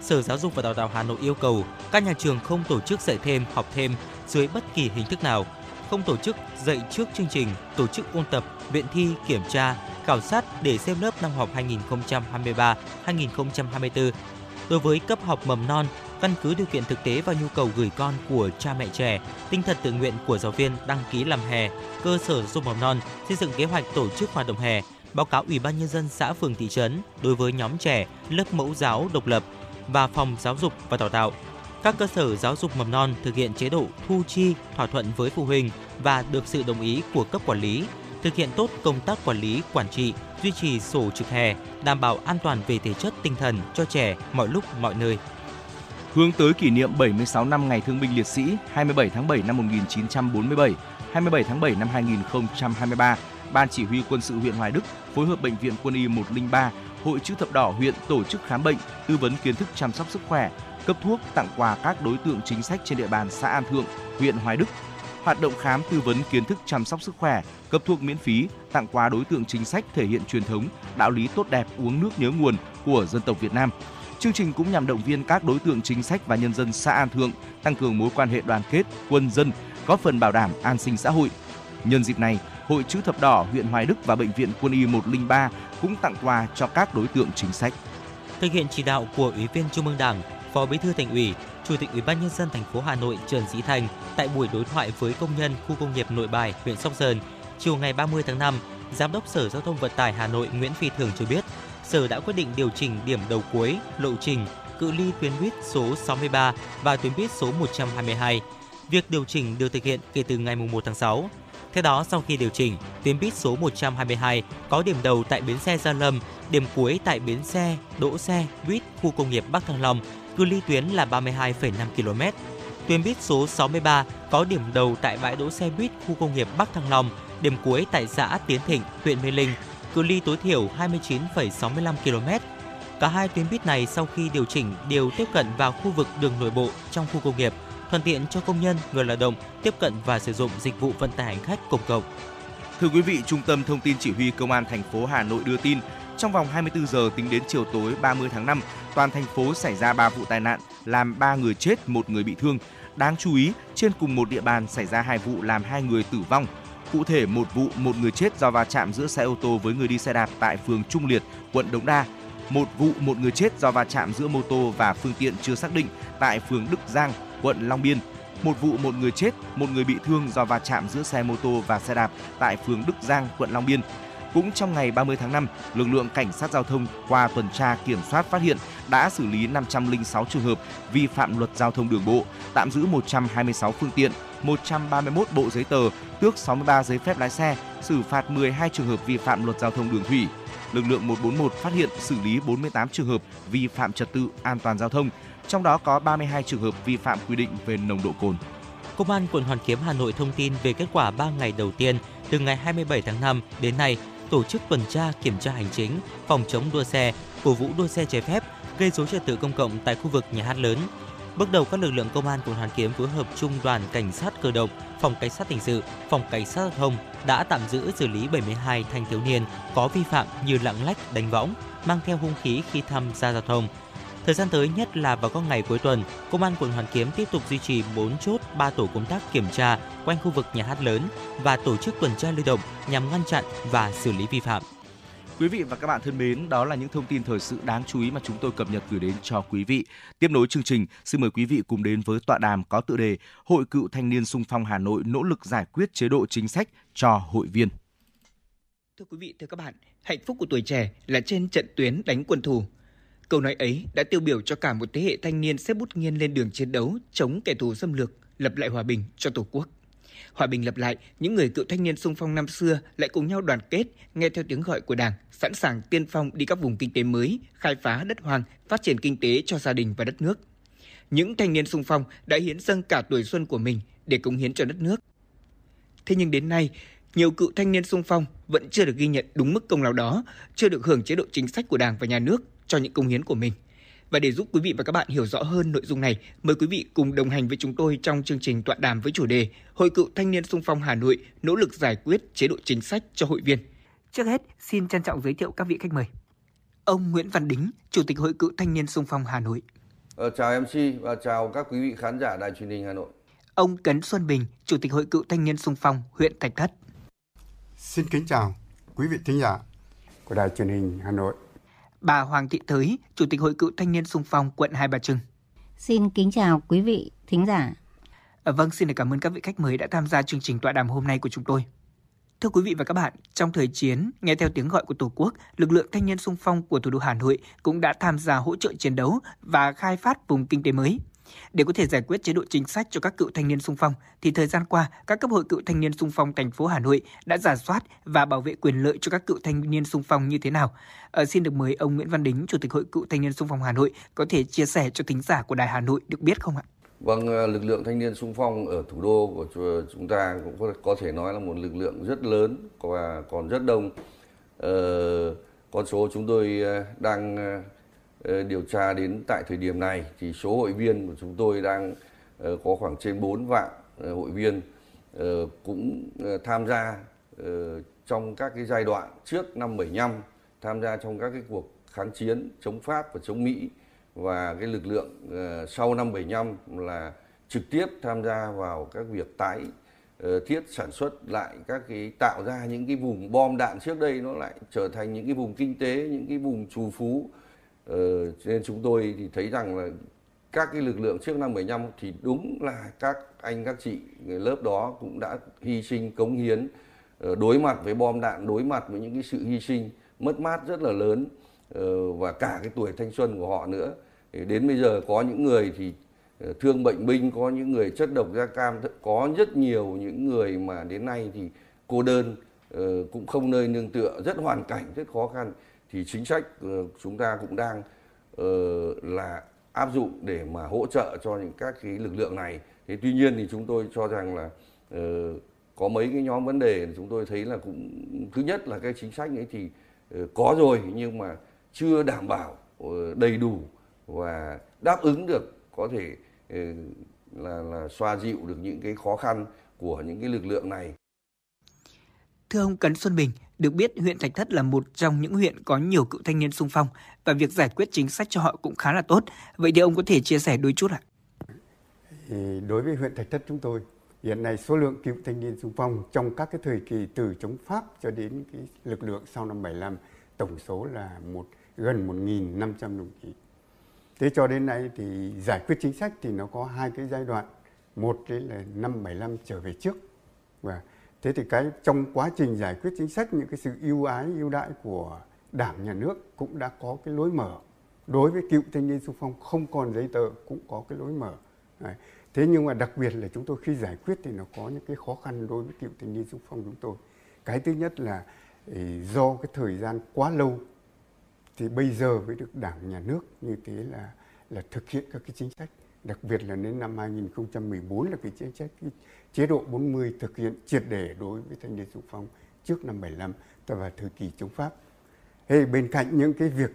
Sở Giáo dục và Đào tạo Hà Nội yêu cầu các nhà trường không tổ chức dạy thêm, học thêm dưới bất kỳ hình thức nào, không tổ chức dạy trước chương trình, tổ chức ôn tập, viện thi, kiểm tra, khảo sát để xem lớp năm học 2023-2024. Đối với cấp học mầm non, căn cứ điều kiện thực tế và nhu cầu gửi con của cha mẹ trẻ, tinh thần tự nguyện của giáo viên đăng ký làm hè, cơ sở giáo dục mầm non xây dựng kế hoạch tổ chức hoạt động hè, báo cáo Ủy ban nhân dân xã phường thị trấn đối với nhóm trẻ lớp mẫu giáo độc lập và phòng giáo dục và đào tạo. Các cơ sở giáo dục mầm non thực hiện chế độ thu chi thỏa thuận với phụ huynh và được sự đồng ý của cấp quản lý, thực hiện tốt công tác quản lý, quản trị, duy trì sổ trực hè, đảm bảo an toàn về thể chất tinh thần cho trẻ mọi lúc mọi nơi. Hướng tới kỷ niệm 76 năm Ngày Thương binh Liệt sĩ 27 tháng 7 năm 1947, 27 tháng 7 năm 2023, Ban Chỉ huy Quân sự huyện Hoài Đức phối hợp Bệnh viện Quân y 103, Hội chữ thập đỏ huyện tổ chức khám bệnh, tư vấn kiến thức chăm sóc sức khỏe, cấp thuốc, tặng quà các đối tượng chính sách trên địa bàn xã An Thượng, huyện Hoài Đức. Hoạt động khám tư vấn kiến thức chăm sóc sức khỏe, cấp thuốc miễn phí, tặng quà đối tượng chính sách thể hiện truyền thống, đạo lý tốt đẹp uống nước nhớ nguồn của dân tộc Việt Nam. Chương trình cũng nhằm động viên các đối tượng chính sách và nhân dân xã An Thượng tăng cường mối quan hệ đoàn kết, quân dân, góp phần bảo đảm an sinh xã hội. Nhân dịp này, Hội chữ thập đỏ huyện Hoài Đức và bệnh viện Quân y 103 cũng tặng quà cho các đối tượng chính sách. Thực hiện chỉ đạo của Ủy viên Trung ương Đảng, Phó Bí thư Thành ủy, Chủ tịch Ủy ban nhân dân thành phố Hà Nội Trần Sĩ Thành tại buổi đối thoại với công nhân khu công nghiệp Nội Bài, huyện Sóc Sơn, chiều ngày 30 tháng 5, Giám đốc Sở Giao thông Vận tải Hà Nội Nguyễn Phi Thường cho biết, Sở đã quyết định điều chỉnh điểm đầu cuối, lộ trình, cự ly tuyến buýt số 63 và tuyến buýt số 122. Việc điều chỉnh được thực hiện kể từ ngày 1 tháng 6. Theo đó, sau khi điều chỉnh, tuyến buýt số 122 có điểm đầu tại bến xe Gia Lâm, điểm cuối tại bến xe, đỗ xe, buýt khu công nghiệp Bắc Thăng Long, cự ly tuyến là 32,5 km. Tuyến buýt số 63 có điểm đầu tại bãi đỗ xe buýt khu công nghiệp Bắc Thăng Long, điểm cuối tại xã Tiến Thịnh, huyện Mê Linh, cự ly tối thiểu 29,65 km. Cả hai tuyến buýt này sau khi điều chỉnh đều tiếp cận vào khu vực đường nội bộ trong khu công nghiệp, thuận tiện cho công nhân, người lao động tiếp cận và sử dụng dịch vụ vận tải hành khách công cộng. Thưa quý vị, Trung tâm Thông tin Chỉ huy Công an thành phố Hà Nội đưa tin, trong vòng 24 giờ tính đến chiều tối 30 tháng 5, toàn thành phố xảy ra 3 vụ tai nạn, làm 3 người chết, một người bị thương. Đáng chú ý, trên cùng một địa bàn xảy ra hai vụ làm hai người tử vong. Cụ thể, một vụ một người chết do va chạm giữa xe ô tô với người đi xe đạp tại phường Trung Liệt, quận Đống Đa. Một vụ một người chết do va chạm giữa mô tô và phương tiện chưa xác định tại phường Đức Giang, quận Long Biên. Một vụ một người chết, một người bị thương do va chạm giữa xe mô tô và xe đạp tại phường Đức Giang, quận Long Biên. Cũng trong ngày 30 tháng 5, lực lượng cảnh sát giao thông qua tuần tra kiểm soát phát hiện đã xử lý 506 trường hợp vi phạm luật giao thông đường bộ, tạm giữ 126 phương tiện, 131 bộ giấy tờ, tước 63 giấy phép lái xe, xử phạt 12 trường hợp vi phạm luật giao thông đường thủy. Lực lượng 141 phát hiện xử lý 48 trường hợp vi phạm trật tự an toàn giao thông, trong đó có 32 trường hợp vi phạm quy định về nồng độ cồn. Công an quận Hoàn Kiếm Hà Nội thông tin về kết quả 3 ngày đầu tiên từ ngày 27 tháng 5 đến nay tổ chức tuần tra kiểm tra hành chính, phòng chống đua xe, cổ vũ đua xe trái phép, gây dối trật tự công cộng tại khu vực nhà hát lớn. Bước đầu các lực lượng công an quận Hoàn Kiếm phối hợp trung đoàn cảnh sát cơ động, phòng cảnh sát hình sự, phòng cảnh sát giao thông đã tạm giữ xử lý 72 thanh thiếu niên có vi phạm như lạng lách, đánh võng, mang theo hung khí khi tham gia giao thông. Thời gian tới nhất là vào các ngày cuối tuần, Công an quận Hoàn Kiếm tiếp tục duy trì 4 chốt 3 tổ công tác kiểm tra quanh khu vực nhà hát lớn và tổ chức tuần tra lưu động nhằm ngăn chặn và xử lý vi phạm. Quý vị và các bạn thân mến, đó là những thông tin thời sự đáng chú ý mà chúng tôi cập nhật gửi đến cho quý vị. Tiếp nối chương trình, xin mời quý vị cùng đến với tọa đàm có tựa đề Hội cựu thanh niên sung phong Hà Nội nỗ lực giải quyết chế độ chính sách cho hội viên. Thưa quý vị, thưa các bạn, hạnh phúc của tuổi trẻ là trên trận tuyến đánh quân thù. Câu nói ấy đã tiêu biểu cho cả một thế hệ thanh niên xếp bút nghiêng lên đường chiến đấu chống kẻ thù xâm lược, lập lại hòa bình cho Tổ quốc. Hòa bình lập lại, những người cựu thanh niên sung phong năm xưa lại cùng nhau đoàn kết, nghe theo tiếng gọi của Đảng, sẵn sàng tiên phong đi các vùng kinh tế mới, khai phá đất hoang, phát triển kinh tế cho gia đình và đất nước. những thanh niên sung phong đã hiến dâng cả tuổi xuân của mình để cống hiến cho đất nước. Thế nhưng đến nay, nhiều cựu thanh niên sung phong vẫn chưa được ghi nhận đúng mức công lao đó, chưa được hưởng chế độ chính sách của Đảng và Nhà nước cho những công hiến của mình. Và để giúp quý vị và các bạn hiểu rõ hơn nội dung này, mời quý vị cùng đồng hành với chúng tôi trong chương trình tọa đàm với chủ đề Hội cựu thanh niên sung phong Hà Nội nỗ lực giải quyết chế độ chính sách cho hội viên. Trước hết, xin trân trọng giới thiệu các vị khách mời. Ông Nguyễn Văn Đính, Chủ tịch Hội cựu thanh niên sung phong Hà Nội. Ờ, chào MC và chào các quý vị khán giả đài truyền hình Hà Nội. Ông Cấn Xuân Bình, Chủ tịch Hội cựu thanh niên sung phong huyện Thạch Thất. Xin kính chào quý vị thính giả của đài truyền hình Hà Nội. Bà Hoàng Thị Thới, Chủ tịch Hội cựu thanh niên sung phong quận Hai Bà Trưng. Xin kính chào quý vị thính giả. À, vâng, xin cảm ơn các vị khách mời đã tham gia chương trình tọa đàm hôm nay của chúng tôi. Thưa quý vị và các bạn, trong thời chiến, nghe theo tiếng gọi của Tổ quốc, lực lượng thanh niên sung phong của thủ đô Hà Nội cũng đã tham gia hỗ trợ chiến đấu và khai phát vùng kinh tế mới. Để có thể giải quyết chế độ chính sách cho các cựu thanh niên sung phong, thì thời gian qua, các cấp hội cựu thanh niên sung phong thành phố Hà Nội đã giả soát và bảo vệ quyền lợi cho các cựu thanh niên sung phong như thế nào. Ờ, xin được mời ông Nguyễn Văn Đính, Chủ tịch Hội cựu thanh niên sung phong Hà Nội có thể chia sẻ cho thính giả của Đài Hà Nội được biết không ạ? Vâng, ờ, lực lượng thanh niên sung phong ở thủ đô của chúng ta cũng có, thể nói là một lực lượng rất lớn và còn rất đông. Ờ, con số chúng tôi ờ, đang ờ, Ờ, điều tra đến tại thời điểm này thì số hội viên của chúng tôi đang ờ, có khoảng trên 4 vạn ờ, hội viên cũng tham gia trong các cái giai đoạn trước năm 75 tham gia trong các cái cuộc kháng chiến chống Pháp và chống Mỹ và cái lực lượng sau năm 75 là trực tiếp tham gia vào các việc tái thiết sản xuất lại các cái, tạo ra những cái vùng bom đạn trước đây nó lại trở thành những cái vùng kinh tế, những cái vùng trù phú Ờ, nên chúng tôi thì thấy rằng là các cái lực lượng trước năm 75 thì đúng là các anh các chị người lớp đó cũng đã hy sinh cống hiến ờ, đối mặt với bom đạn đối mặt với những cái sự hy sinh mất mát rất là lớn ờ, và cả cái tuổi thanh xuân của họ nữa. Đến bây giờ có những người thì ờ, thương bệnh binh có những người chất độc da cam có rất nhiều những người mà đến nay thì cô đơn cũng không nơi nương tựa rất hoàn cảnh rất khó khăn thì chính sách ờ, chúng ta cũng đang ờ, là áp dụng để mà hỗ trợ cho những các cái lực lượng này thế tuy nhiên thì chúng tôi cho rằng là ờ, có mấy cái nhóm vấn đề chúng tôi thấy là cũng thứ nhất là cái chính sách ấy thì có rồi nhưng mà chưa đảm bảo đầy đủ và đáp ứng được có thể là là xoa dịu được những cái khó khăn của những cái lực lượng này. Thưa ông Cấn Xuân Bình, được biết huyện Thạch Thất là một trong những huyện có nhiều cựu thanh niên sung phong và việc giải quyết chính sách cho họ cũng khá là tốt. Vậy thì ông có thể chia sẻ đôi chút ạ? Đối với huyện Thạch Thất chúng tôi, hiện nay số lượng cựu thanh niên sung phong trong các cái thời kỳ từ chống Pháp cho đến cái lực lượng sau năm 75 tổng số là một gần 1.500 đồng chí. Thế cho đến nay thì giải quyết chính sách thì nó có hai cái giai đoạn. Một đấy là năm 75 trở về trước. Và thế thì cái trong quá trình giải quyết chính sách, những cái sự ưu ái, ưu đãi của Đảng, nhà nước cũng đã có cái lối mở. Đối với cựu thanh niên xung phong không còn giấy tờ cũng có cái lối mở. Đấy. Thế nhưng mà đặc biệt là chúng tôi khi giải quyết thì nó có những cái khó khăn đối với cựu thanh niên xung phong chúng tôi. Cái thứ nhất là do cái thời gian quá lâu, thì bây giờ mới được đảng, nhà nước như thế là là thực hiện các cái chính sách đặc biệt là đến năm 2014 là cái chính sách cái chế độ 40 thực hiện triệt để đối với thanh niên xung phong trước năm 75 và thời kỳ chống Pháp. Hey, bên cạnh những cái việc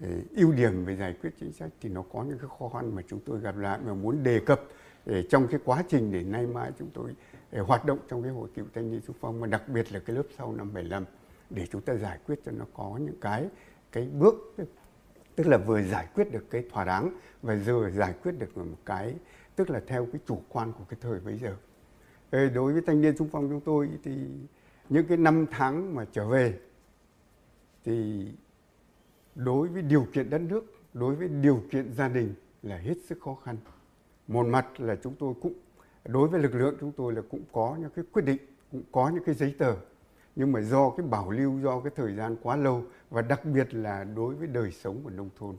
ờ, ưu điểm về giải quyết chính sách thì nó có những cái khó khăn mà chúng tôi gặp lại mà muốn đề cập để trong cái quá trình để nay mai chúng tôi để hoạt động trong cái hội cựu thanh niên xung phong mà đặc biệt là cái lớp sau năm 75 để chúng ta giải quyết cho nó có những cái cái bước tức là vừa giải quyết được cái thỏa đáng và vừa giải quyết được một cái, tức là theo cái chủ quan của cái thời bây giờ. Đối với thanh niên xung phong chúng tôi thì những cái năm tháng mà trở về thì đối với điều kiện đất nước, đối với điều kiện gia đình là hết sức khó khăn. Một mặt là chúng tôi cũng, đối với lực lượng chúng tôi là cũng có những cái quyết định, cũng có những cái giấy tờ. Nhưng mà do cái bảo lưu, do cái thời gian quá lâu và đặc biệt là đối với đời sống của nông thôn.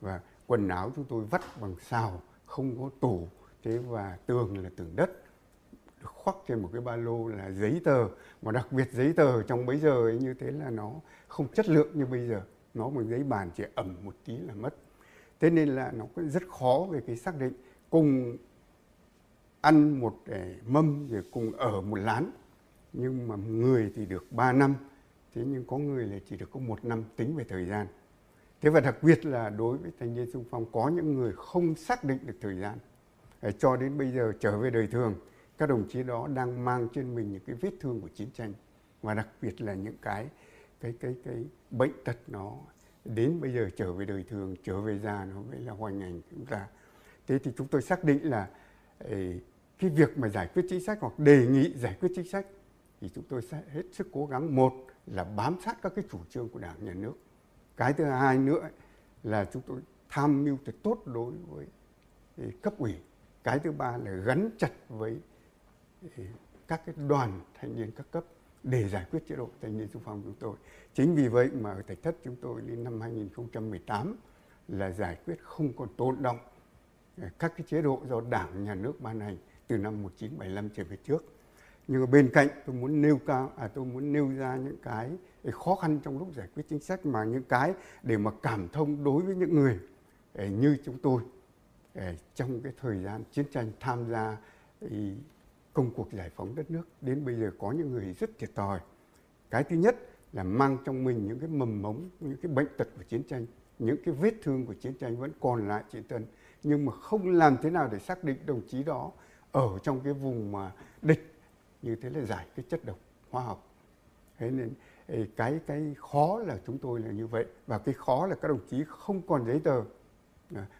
Và quần áo chúng tôi vắt bằng xào, không có tủ. Thế và tường là tường đất. Khoác trên một cái ba lô là giấy tờ. Mà đặc biệt giấy tờ trong bấy giờ ấy, như thế là nó không chất lượng như bây giờ. Nó bằng giấy bàn chỉ ẩm một tí là mất. Thế nên là nó cũng rất khó về cái xác định cùng ăn một mâm, rồi cùng ở một lán. Nhưng mà người thì được 3 năm thế nhưng có người là chỉ được có một năm tính về thời gian. Thế và đặc biệt là đối với thanh niên sung phong, có những người không xác định được thời gian. Ờ, cho đến bây giờ trở về đời thường, các đồng chí đó đang mang trên mình những cái vết thương của chiến tranh. Và đặc biệt là những cái cái cái cái bệnh tật nó đến bây giờ trở về đời thường, trở về già nó mới là hoành hành chúng ta. Thế thì chúng tôi xác định là ờ, cái việc mà giải quyết chính sách hoặc đề nghị giải quyết chính sách thì chúng tôi sẽ hết sức cố gắng. Một là bám sát các cái chủ trương của đảng nhà nước cái thứ hai nữa là chúng tôi tham mưu thật tốt đối với ừ, cấp ủy cái thứ ba là gắn chặt với ừ, các cái đoàn thanh niên các cấp để giải quyết chế độ thanh niên xung phong chúng tôi. Chính vì vậy mà ở Thạch Thất chúng tôi đến năm 2018 là giải quyết không còn tồn động ừ, các cái chế độ do Đảng, Nhà nước ban hành từ năm 1975 trở về trước. Nhưng mà bên cạnh tôi muốn nêu cao, à, tôi muốn nêu ra những cái khó khăn trong lúc giải quyết chính sách mà những cái để mà cảm thông đối với những người à, như chúng tôi à, trong cái thời gian chiến tranh tham gia à, công cuộc giải phóng đất nước đến bây giờ có những người rất thiệt thòi. Cái thứ nhất là mang trong mình những cái mầm mống, những cái bệnh tật của chiến tranh, những cái vết thương của chiến tranh vẫn còn lại trên thân nhưng mà không làm thế nào để xác định đồng chí đó ở trong cái vùng mà địch như thế là giải cái chất độc hóa học. Thế nên cái cái khó là chúng tôi là như vậy. Và cái khó là các đồng chí không còn giấy tờ.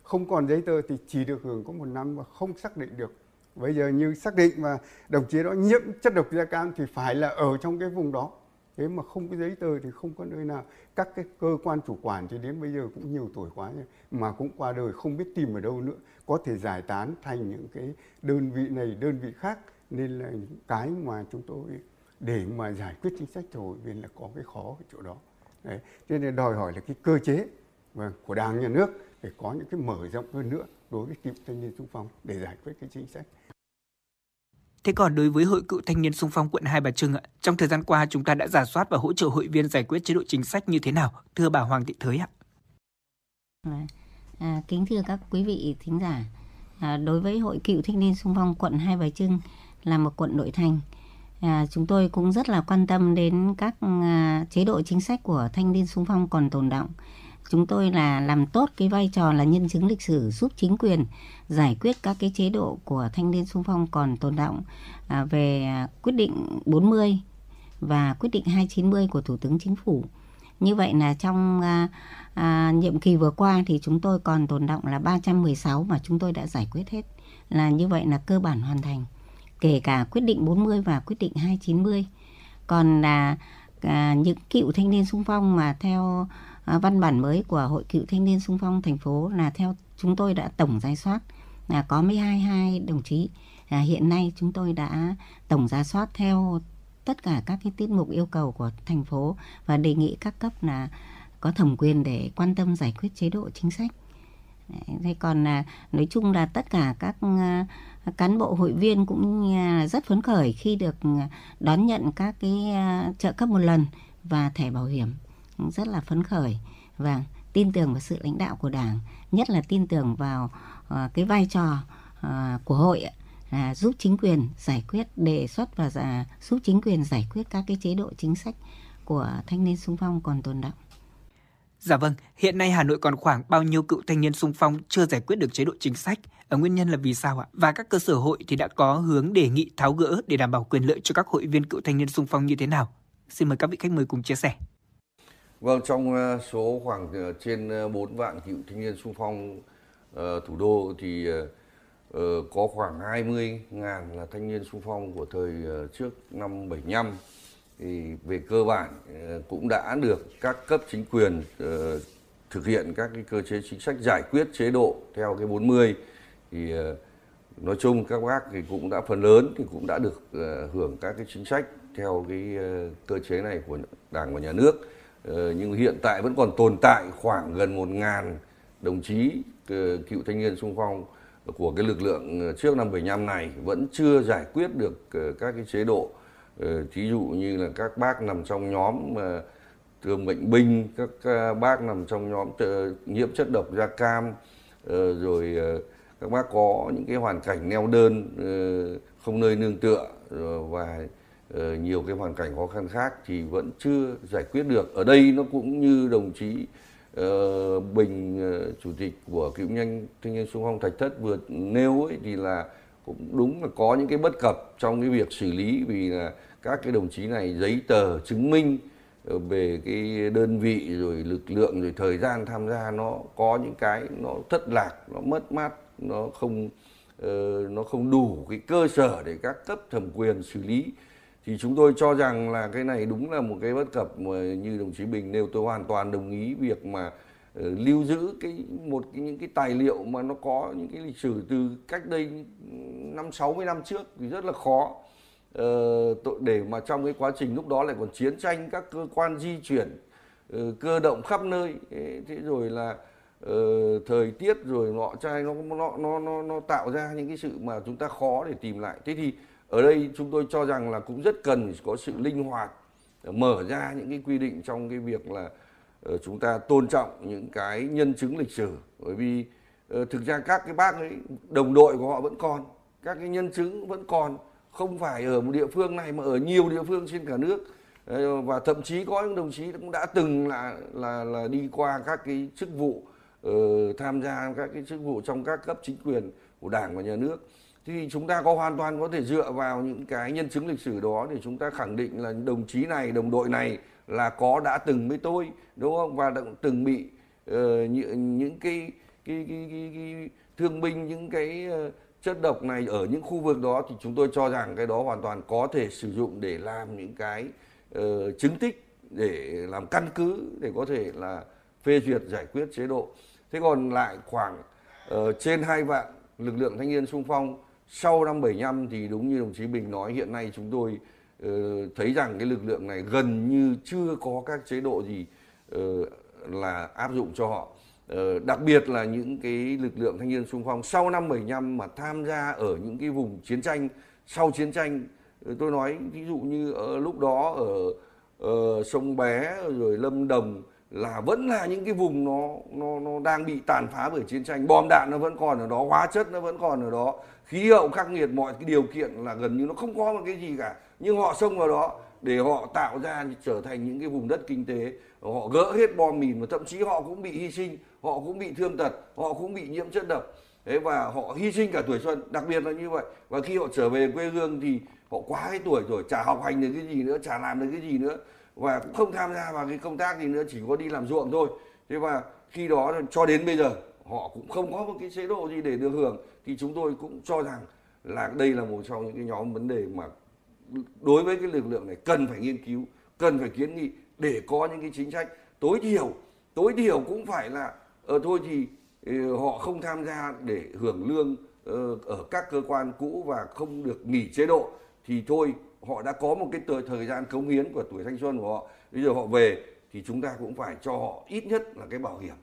Không còn giấy tờ thì chỉ được hưởng có một năm và không xác định được. Bây giờ như xác định mà đồng chí đó nhiễm chất độc da cam thì phải là ở trong cái vùng đó. Thế mà không có giấy tờ thì không có nơi nào. Các cái cơ quan chủ quản thì đến bây giờ cũng nhiều tuổi quá rồi, mà cũng qua đời không biết tìm ở đâu nữa. Có thể giải tán thành những cái đơn vị này, đơn vị khác nên là những cái mà chúng tôi để mà giải quyết chính sách cho hội viên là có cái khó ở chỗ đó Đấy. cho nên đòi hỏi là cái cơ chế và của đảng nhà nước để có những cái mở rộng hơn nữa đối với cựu thanh niên xung phong để giải quyết cái chính sách Thế còn đối với Hội Cựu Thanh niên Sung phong quận Hai Bà Trưng ạ, trong thời gian qua chúng ta đã giả soát và hỗ trợ hội viên giải quyết chế độ chính sách như thế nào? Thưa bà Hoàng Thị Thới ạ. À, kính thưa các quý vị thính giả, à, đối với Hội Cựu Thanh niên Sung phong quận Hai Bà Trưng là một quận nội thành, à, chúng tôi cũng rất là quan tâm đến các à, chế độ chính sách của thanh niên sung phong còn tồn động chúng tôi là làm tốt cái vai trò là nhân chứng lịch sử giúp chính quyền giải quyết các cái chế độ của thanh niên sung phong còn tồn động à, về quyết định 40 và quyết định 290 của Thủ tướng Chính phủ. Như vậy là trong à, à, nhiệm kỳ vừa qua thì chúng tôi còn tồn động là 316 mà chúng tôi đã giải quyết hết. Là như vậy là cơ bản hoàn thành. Kể cả quyết định 40 và quyết định 290. Còn là à, những cựu thanh niên sung phong mà theo À, văn bản mới của Hội Cựu Thanh niên Sung phong thành phố là theo chúng tôi đã tổng ra soát là có 12 hai đồng chí. À, hiện nay chúng tôi đã tổng ra soát theo tất cả các cái tiết mục yêu cầu của thành phố và đề nghị các cấp là có thẩm quyền để quan tâm giải quyết chế độ chính sách. Thế còn là nói chung là tất cả các à, cán bộ hội viên cũng à, rất phấn khởi khi được à, đón nhận các cái à, trợ cấp một lần và thẻ bảo hiểm rất là phấn khởi và tin tưởng vào sự lãnh đạo của đảng nhất là tin tưởng vào cái vai trò của hội là giúp chính quyền giải quyết đề xuất và giúp chính quyền giải quyết các cái chế độ chính sách của thanh niên sung phong còn tồn động. Dạ vâng, hiện nay Hà Nội còn khoảng bao nhiêu cựu thanh niên sung phong chưa giải quyết được chế độ chính sách? Ở nguyên nhân là vì sao ạ? Và các cơ sở hội thì đã có hướng đề nghị tháo gỡ để đảm bảo quyền lợi cho các hội viên cựu thanh niên sung phong như thế nào? Xin mời các vị khách mời cùng chia sẻ. Vâng, trong ờ, số khoảng ờ, trên 4 vạn cựu thanh niên sung phong thủ đô thì có khoảng 20 ngàn là thanh niên sung phong của thời trước năm 75 thì về cơ bản ờ, cũng đã được các cấp chính quyền ờ, thực hiện các cái cơ chế chính sách giải quyết chế độ theo cái 40 thì ờ, nói chung các bác thì cũng đã, phần lớn thì cũng đã được hưởng các cái chính sách theo cái cơ chế này của đảng và nhà nước. Nhưng hiện tại vẫn còn tồn tại khoảng gần một ngàn đồng chí cựu thanh niên sung phong của cái lực lượng trước năm 75 này vẫn chưa giải quyết được các cái chế độ Ờ, thí dụ như là các bác nằm trong nhóm ờ, thương bệnh binh, các ờ, bác nằm trong nhóm nhiễm chất độc da cam rồi các bác có những cái hoàn cảnh neo đơn không nơi nương tựa và nhiều cái hoàn cảnh khó khăn khác thì vẫn chưa giải quyết được. Ở đây nó cũng như đồng chí Bình chủ tịch của cựu nhanh thanh niên xung phong Thạch Thất vừa nêu ấy, thì là cũng đúng là có những cái bất cập trong cái việc xử lý vì là các cái đồng chí này giấy tờ chứng minh ờ, về cái đơn vị rồi lực lượng rồi thời gian tham gia nó có những cái nó thất lạc nó mất mát nó không uh, nó không đủ cái cơ sở để các cấp thẩm quyền xử lý. Thì chúng tôi cho rằng là cái này đúng là một cái bất cập mà như đồng chí Bình nêu tôi hoàn toàn đồng ý việc mà uh, lưu giữ cái một cái những cái tài liệu mà nó có những cái lịch sử từ cách đây năm sáu mươi năm trước thì rất là khó. Ờ, Tội để mà trong cái quá trình lúc đó lại còn chiến tranh các cơ quan di chuyển ờ, cơ động khắp nơi. Thế rồi là ờ, thời tiết rồi nọ trai nó nó nó nó nó tạo ra những cái sự mà chúng ta khó để tìm lại. Thế thì ở đây chúng tôi cho rằng là cũng rất cần có sự linh hoạt mở ra những cái quy định trong cái việc là uh, Ờ, chúng ta tôn trọng những cái nhân chứng lịch sử bởi vì ờ, thực ra các cái bác ấy đồng đội của họ vẫn còn các cái nhân chứng vẫn còn không phải ở một địa phương này mà ở nhiều địa phương trên cả nước. Ờ, và thậm chí có những đồng chí cũng đã từng là là là đi qua các cái chức vụ uh, tham gia các cái chức vụ trong các cấp chính quyền của đảng và nhà nước. Thì chúng ta có hoàn toàn có thể dựa vào những cái nhân chứng lịch sử đó để chúng ta khẳng định là đồng chí này đồng đội này là có đã từng với tôi đúng không và đã từng bị ờ, uh, những, những cái cái, cái, cái, cái thương binh những cái uh, chất độc này ở những khu vực đó thì chúng tôi cho rằng cái đó hoàn toàn có thể sử dụng để làm những cái uh, chứng tích để làm căn cứ để có thể là phê duyệt giải quyết chế độ. Thế còn lại khoảng uh, trên hai vạn lực lượng thanh niên sung phong sau năm 75 thì đúng như đồng chí Bình nói hiện nay chúng tôi uh, Ờ, thấy rằng cái lực lượng này gần như chưa có các chế độ gì ờ, là áp dụng cho họ. Ờ, đặc biệt là những cái lực lượng thanh niên xung phong. Sau năm 75 mà tham gia ở những cái vùng chiến tranh sau chiến tranh tôi nói ví dụ như ở lúc đó ở, ở sông bé rồi lâm đồng là vẫn là những cái vùng nó nó nó đang bị tàn phá bởi chiến tranh. Bom đạn nó vẫn còn ở đó hóa chất nó vẫn còn ở đó khí hậu khắc nghiệt mọi cái điều kiện là gần như nó không có một cái gì cả nhưng họ xông vào đó để họ tạo ra trở thành những cái vùng đất kinh tế. Họ gỡ hết bom mìn và thậm chí họ cũng bị hy sinh, họ cũng bị thương tật, họ cũng bị nhiễm chất độc. Thế và họ hy sinh cả tuổi xuân, đặc biệt là như vậy. Và khi họ trở về quê hương thì họ quá cái tuổi rồi, chả học hành được cái gì nữa, chả làm được cái gì nữa. Và cũng không tham gia vào cái công tác gì nữa, chỉ có đi làm ruộng thôi. Thế và khi đó cho đến bây giờ, họ cũng không có một cái chế độ gì để được hưởng. Thì chúng tôi cũng cho rằng là đây là một trong những cái nhóm vấn đề mà đối với cái lực lượng này cần phải nghiên cứu cần phải kiến nghị để có những cái chính sách. Tối thiểu tối thiểu cũng phải là ờ, thôi thì ờ, họ không tham gia để hưởng lương ờ, ở các cơ quan cũ và không được nghỉ chế độ thì thôi họ đã có một cái thời, thời gian cống hiến của tuổi thanh xuân của họ. Bây giờ họ về thì chúng ta cũng phải cho họ ít nhất là cái bảo hiểm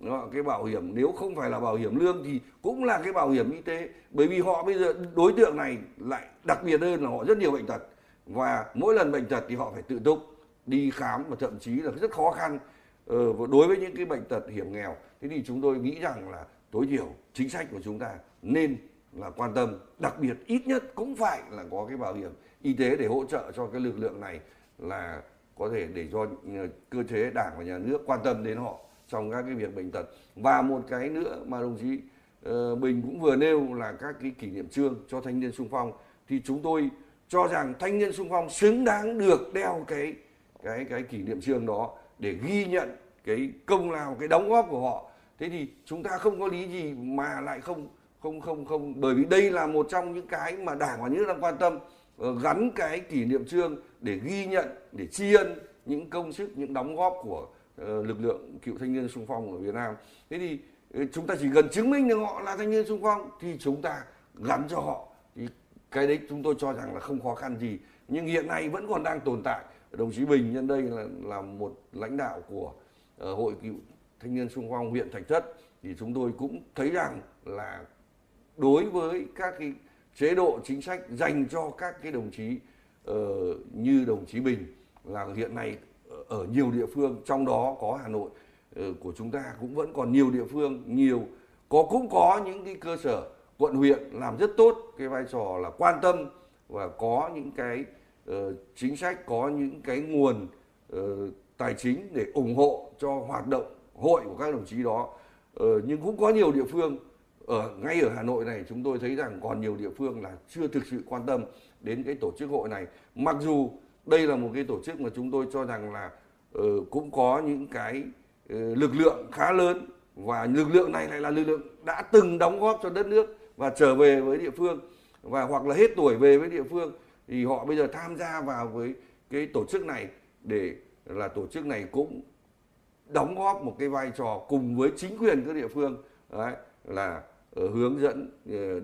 đó, cái bảo hiểm nếu không phải là bảo hiểm lương thì cũng là cái bảo hiểm y tế. Bởi vì họ bây giờ đối tượng này lại đặc biệt hơn là họ rất nhiều bệnh tật. Và mỗi lần bệnh tật thì họ phải tự túc đi khám và thậm chí là rất khó khăn ờ, đối với những cái bệnh tật hiểm nghèo. Thế thì chúng tôi nghĩ rằng là tối thiểu chính sách của chúng ta nên là quan tâm đặc biệt ít nhất cũng phải là có cái bảo hiểm y tế để hỗ trợ cho cái lực lượng này là có thể để cho ờ, cơ chế đảng và nhà nước quan tâm đến họ trong các cái việc bệnh tật. Và một cái nữa mà đồng chí uh, Bình cũng vừa nêu là các cái kỷ niệm trương cho thanh niên sung phong. Thì chúng tôi cho rằng thanh niên sung phong xứng đáng được đeo cái cái cái kỷ niệm trương đó để ghi nhận cái công lao cái đóng góp của họ. Thế thì chúng ta không có lý gì mà lại không không không không. Bởi vì đây là một trong những cái mà đảng và nhà nước đang quan tâm ờ, gắn cái kỷ niệm trương để ghi nhận để tri ân những công sức những đóng góp của Ờ, lực lượng cựu thanh niên sung phong ở Việt Nam. Thế thì ờ, chúng ta chỉ cần chứng minh được họ là thanh niên sung phong thì chúng ta gắn cho họ. Thì cái đấy chúng tôi cho rằng là không khó khăn gì. Nhưng hiện nay vẫn còn đang tồn tại. Đồng chí Bình nhân đây là là một lãnh đạo của uh, hội cựu thanh niên sung phong huyện Thạch Thất. Thì chúng tôi cũng thấy rằng là đối với các cái chế độ chính sách dành cho các cái đồng chí uh, như đồng chí Bình là hiện nay ở nhiều địa phương trong đó có Hà Nội ờ, của chúng ta cũng vẫn còn nhiều địa phương nhiều có cũng có những cái cơ sở quận huyện làm rất tốt cái vai trò là quan tâm và có những cái uh, chính sách có những cái nguồn uh, tài chính để ủng hộ cho hoạt động hội của các đồng chí đó. Uh, nhưng cũng có nhiều địa phương ở ngay ở Hà Nội này chúng tôi thấy rằng còn nhiều địa phương là chưa thực sự quan tâm đến cái tổ chức hội này. Mặc dù đây là một cái tổ chức mà chúng tôi cho rằng là uh, cũng có những cái uh, lực lượng khá lớn và lực lượng này lại là lực lượng đã từng đóng góp cho đất nước và trở về với địa phương và hoặc là hết tuổi về với địa phương thì họ bây giờ tham gia vào với cái tổ chức này để là tổ chức này cũng đóng góp một cái vai trò cùng với chính quyền các địa phương đấy, là ờ, hướng dẫn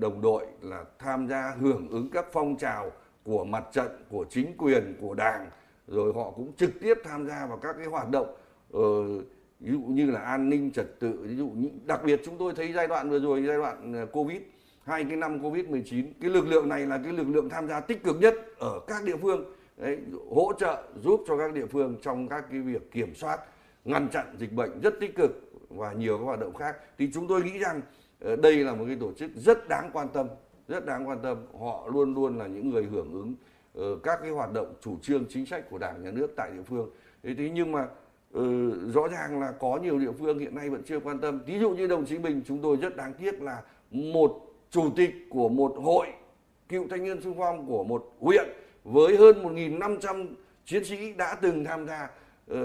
đồng đội là tham gia hưởng ứng các phong trào của mặt trận của chính quyền của đảng rồi họ cũng trực tiếp tham gia vào các cái hoạt động uh, ví dụ như là an ninh trật tự ví dụ như đặc biệt chúng tôi thấy giai đoạn vừa rồi giai đoạn ờ, covid hai cái năm covid 19 cái lực lượng này là cái lực lượng tham gia tích cực nhất ở các địa phương đấy, hỗ trợ giúp cho các địa phương trong các cái việc kiểm soát ngăn chặn dịch bệnh rất tích cực và nhiều các hoạt động khác. Thì chúng tôi nghĩ rằng ờ, đây là một cái tổ chức rất đáng quan tâm rất đáng quan tâm. Họ luôn luôn là những người hưởng ứng uh, các cái hoạt động chủ trương chính sách của đảng nhà nước tại địa phương. Thế thế nhưng mà uh, rõ ràng là có nhiều địa phương hiện nay vẫn chưa quan tâm. Ví dụ như đồng chí bình chúng tôi rất đáng tiếc là một chủ tịch của một hội cựu thanh niên xung phong của một huyện với hơn 1.500 chiến sĩ đã từng tham gia uh,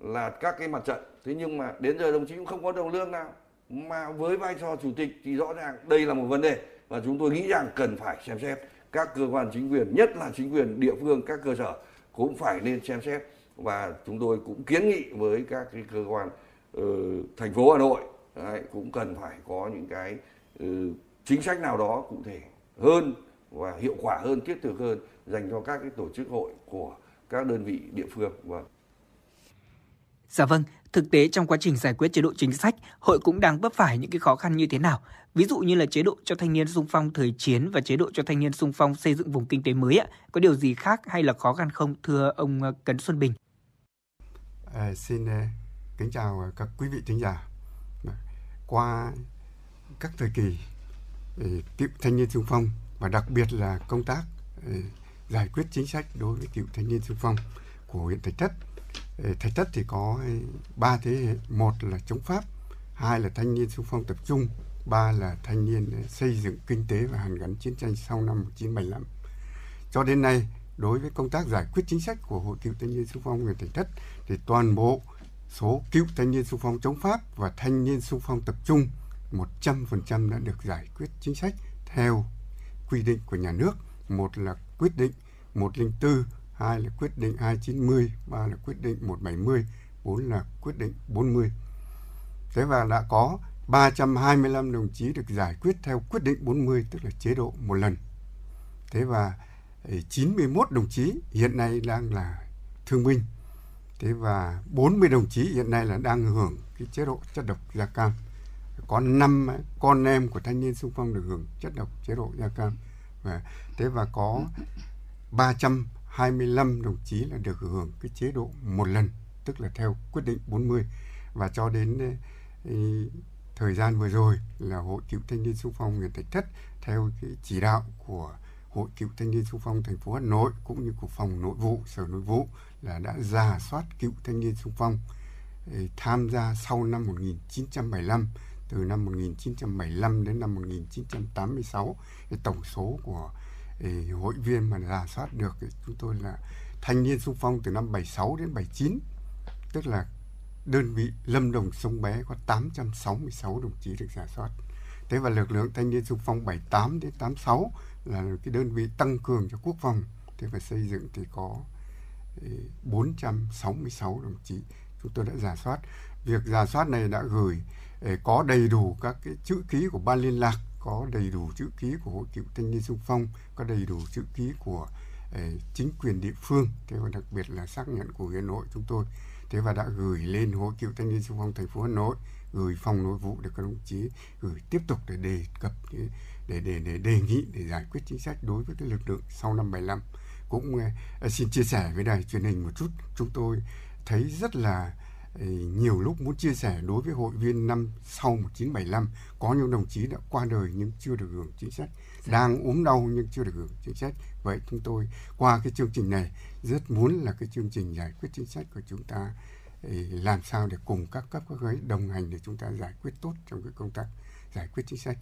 là các cái mặt trận. Thế nhưng mà đến giờ đồng chí cũng không có đồng lương nào mà với vai trò chủ tịch thì rõ ràng đây là một vấn đề và chúng tôi nghĩ rằng cần phải xem xét. Các cơ quan chính quyền nhất là chính quyền địa phương các cơ sở cũng phải nên xem xét. Và chúng tôi cũng kiến nghị với các cái cơ quan uh, thành phố Hà Nội đấy, cũng cần phải có những cái uh, chính sách nào đó cụ thể hơn và hiệu quả hơn thiết thực hơn dành cho các cái tổ chức hội của các đơn vị địa phương. Vâng. Dạ vâng, thực tế trong quá trình giải quyết chế độ chính sách, hội cũng đang vấp phải những cái khó khăn như thế nào? Ví dụ như là chế độ cho thanh niên sung phong thời chiến và chế độ cho thanh niên sung phong xây dựng vùng kinh tế mới ạ, có điều gì khác hay là khó khăn không thưa ông ờ, Cấn Xuân Bình? À, xin ờ, kính chào các quý vị thính giả. Dạ, qua các thời kỳ ờ, cựu thanh niên sung phong và đặc biệt là công tác giải quyết chính sách đối với cựu thanh niên sung phong của huyện Thạch Thất Ờ, Thạch Thất thì có ba thế hệ, một là chống Pháp, hai là thanh niên xung phong tập trung, ba là thanh niên ờ, xây dựng kinh tế và hàn gắn chiến tranh sau năm 1975. Cho đến nay, đối với công tác giải quyết chính sách của Hội cựu thanh niên xung phong huyện Thạch Thất thì toàn bộ số cựu thanh niên xung phong chống Pháp và thanh niên xung phong tập trung 100% đã được giải quyết chính sách theo quy định của nhà nước. Một là quyết định 104 hai là quyết định 290, ba là quyết định 170, bốn là quyết định 40. Thế và đã có 325 đồng chí được giải quyết theo quyết định 40 tức là chế độ một lần. Thế và ờ, 91 đồng chí hiện nay đang là thương binh. Thế và 40 đồng chí hiện nay là đang hưởng cái chế độ chất độc da cam. Có 5 con em của thanh niên xung phong được hưởng chất độc chế độ da cam. Và thế và có 300 25 đồng chí là được hưởng cái chế độ một lần, tức là theo quyết định 40 và cho đến thời gian vừa rồi là Hội Cựu Thanh niên Xung phong huyện Thạch Thất theo cái chỉ đạo của Hội Cựu Thanh niên Xung phong thành phố Hà Nội cũng như của phòng nội vụ, sở nội vụ là đã giả soát cựu thanh niên xung phong tham gia sau năm 1975 từ năm 1975 đến năm 1986 cái tổng số của thì hội viên mà giả soát được thì chúng tôi là thanh niên sung phong từ năm 76 đến 79 tức là đơn vị Lâm Đồng Sông Bé có 866 đồng chí được giả soát. Thế và lực lượng thanh niên sung phong 78 đến 86 là cái đơn vị tăng cường cho quốc phòng. Thế và xây dựng thì có 466 đồng chí chúng tôi đã giả soát. Việc giả soát này đã gửi có đầy đủ các cái chữ ký của ban liên lạc có đầy đủ chữ ký của hội cựu thanh niên sung phong có đầy đủ chữ ký của eh, chính quyền địa phương. Thế và đặc biệt là xác nhận của huyện nội chúng tôi. Thế và đã gửi lên hội cựu thanh niên sung phong thành phố hà nội gửi phòng nội vụ để các đồng chí gửi tiếp tục để đề cập để để để, để đề nghị để giải quyết chính sách đối với cái lực lượng sau năm 75 cũng eh, xin chia sẻ với đài truyền hình một chút. Chúng tôi thấy rất là nhiều lúc muốn chia sẻ đối với hội viên năm sau 1975 có những đồng chí đã qua đời nhưng chưa được hưởng chính sách đang ốm đau nhưng chưa được hưởng chính sách. Vậy chúng tôi qua cái chương trình này rất muốn là cái chương trình giải quyết chính sách của chúng ta làm sao để cùng các cấp các ấy đồng hành để chúng ta giải quyết tốt trong cái công tác giải quyết chính sách.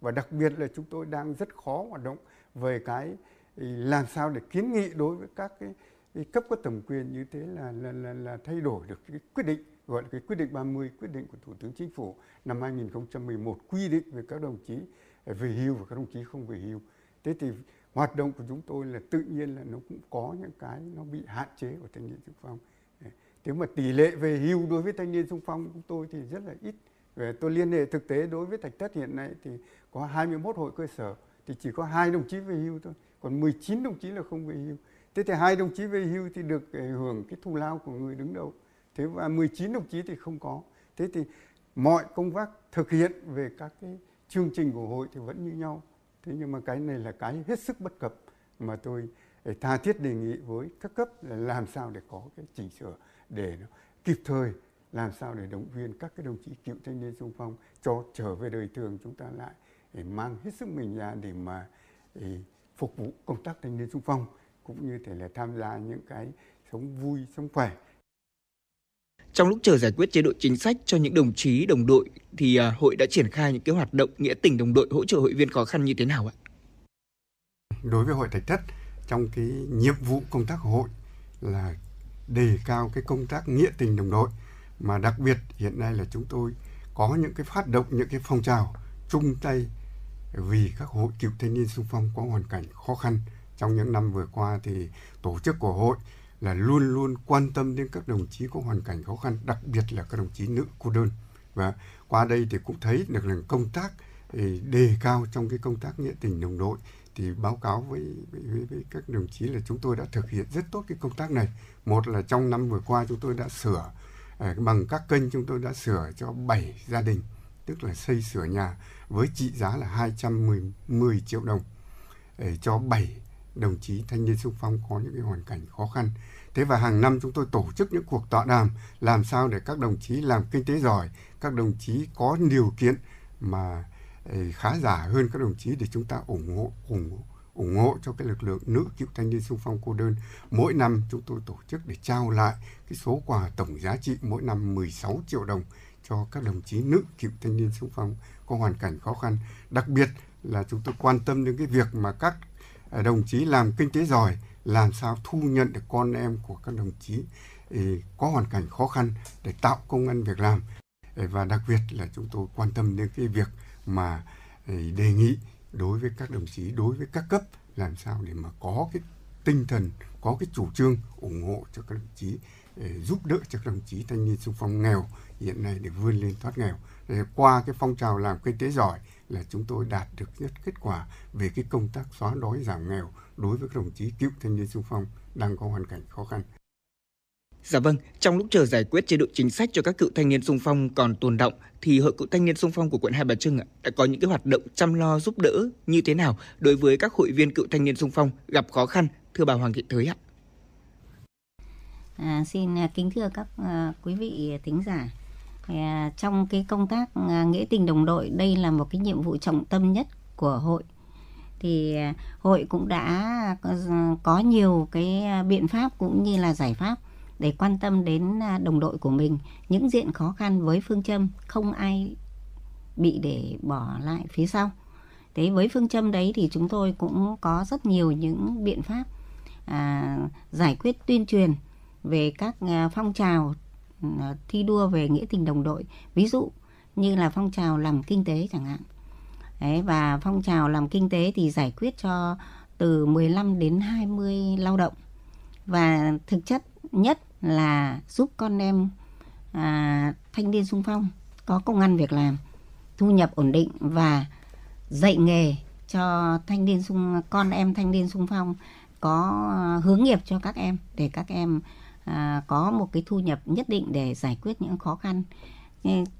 Và đặc biệt là chúng tôi đang rất khó hoạt động về cái làm sao để kiến nghị đối với các cái, cái cấp có thẩm quyền như thế là là, là là thay đổi được cái quyết định gọi là cái quyết định 30 quyết định của Thủ tướng Chính phủ năm 2011 quy định về các đồng chí à, về hưu và các đồng chí không về hưu. Thế thì hoạt động của chúng tôi là tự nhiên là nó cũng có những cái nó bị hạn chế của thanh niên xung phong. Thế mà tỷ lệ về hưu đối với thanh niên xung phong của chúng tôi thì rất là ít. Về tôi liên hệ thực tế đối với Thạch Thất hiện nay thì có 21 hội cơ sở thì chỉ có hai đồng chí về hưu thôi, còn 19 đồng chí là không về hưu. Thế thì hai đồng chí về hưu thì được ờ, hưởng cái thù lao của người đứng đầu. Thế và 19 đồng chí thì không có. Thế thì mọi công tác thực hiện về các cái chương trình của hội thì vẫn như nhau. Thế nhưng mà cái này là cái hết sức bất cập mà tôi ờ, tha thiết đề nghị với các cấp là làm sao để có cái chỉnh sửa để nó kịp thời, làm sao để động viên các cái đồng chí cựu thanh niên xung phong cho trở về đời thường chúng ta lại để mang hết sức mình ra để mà để phục vụ công tác thanh niên xung phong cũng như thể là tham gia những cái sống vui sống khỏe trong lúc chờ giải quyết chế độ chính sách cho những đồng chí đồng đội thì à, hội đã triển khai những cái hoạt động nghĩa tình đồng đội hỗ trợ hội viên khó khăn như thế nào ạ? Đối với hội Thạch Thất trong cái nhiệm vụ công tác của hội là đề cao cái công tác nghĩa tình đồng đội mà đặc biệt hiện nay là chúng tôi có những cái phát động những cái phong trào chung tay vì các hội cựu thanh niên xung phong có hoàn cảnh khó khăn trong những năm vừa qua thì tổ chức của hội là luôn luôn quan tâm đến các đồng chí có hoàn cảnh khó khăn, đặc biệt là các đồng chí nữ cô đơn. Và qua đây thì cũng thấy được là công tác ừ, đề cao trong cái công tác nghĩa tình đồng đội thì báo cáo với, với, với các đồng chí là chúng tôi đã thực hiện rất tốt cái công tác này. Một là trong năm vừa qua chúng tôi đã sửa à, bằng các kênh chúng tôi đã sửa cho 7 gia đình, tức là xây sửa nhà với trị giá là 210 triệu đồng để cho 7 đồng chí thanh niên sung phong có những cái hoàn cảnh khó khăn. Thế và hàng năm chúng tôi tổ chức những cuộc tọa đàm làm sao để các đồng chí làm kinh tế giỏi, các đồng chí có điều kiện mà ờ, khá giả hơn các đồng chí để chúng ta ủng hộ ủng hộ ủng hộ cho cái lực lượng nữ cựu thanh niên sung phong cô đơn. Mỗi năm chúng tôi tổ chức để trao lại cái số quà tổng giá trị mỗi năm 16 triệu đồng cho các đồng chí nữ cựu thanh niên sung phong có hoàn cảnh khó khăn. Đặc biệt là chúng tôi quan tâm đến cái việc mà các Ờ, đồng chí làm kinh tế giỏi, làm sao thu nhận được con em của các đồng chí ừ, có hoàn cảnh khó khăn để tạo công ăn việc làm. Ờ, và đặc biệt là chúng tôi quan tâm đến cái việc mà ừ, đề nghị đối với các đồng chí, đối với các cấp làm sao để mà có cái tinh thần, có cái chủ trương ủng hộ cho các đồng chí ừ, giúp đỡ cho các đồng chí thanh niên xung phong nghèo hiện nay để vươn lên thoát nghèo. Để qua cái phong trào làm kinh tế giỏi là chúng tôi đạt được rất kết quả về cái công tác xóa đói giảm nghèo đối với các đồng chí cựu thanh niên xung phong đang có hoàn cảnh khó khăn. Dạ vâng, trong lúc chờ giải quyết chế độ chính sách cho các cựu thanh niên xung phong còn tồn động thì Hội cựu thanh niên xung phong của quận Hai Bà Trưng đã có những cái hoạt động chăm lo giúp đỡ như thế nào đối với các hội viên cựu thanh niên xung phong gặp khó khăn thưa bà Hoàng Thị Thới ạ? À, xin à, kính thưa các uh, quý vị thính giả. À, trong cái công tác à, nghĩa tình đồng đội đây là một cái nhiệm vụ trọng tâm nhất của hội. Thì à, hội cũng đã có nhiều cái biện pháp cũng như là giải pháp để quan tâm đến đồng đội của mình. Những diện khó khăn với phương châm không ai bị để bỏ lại phía sau. Thế với phương châm đấy thì chúng tôi cũng có rất nhiều những biện pháp à, giải quyết tuyên truyền về các phong trào Ờ, thi đua về nghĩa tình đồng đội ví dụ như là phong trào làm kinh tế chẳng hạn. Đấy, và phong trào làm kinh tế thì giải quyết cho từ 15 đến 20 lao động. Và thực chất nhất là giúp con em à, thanh niên sung phong có công ăn việc làm thu nhập ổn định và dạy nghề cho thanh niên sung con em thanh niên sung phong có hướng nghiệp cho các em để các em à, có một cái thu nhập nhất định để giải quyết những khó khăn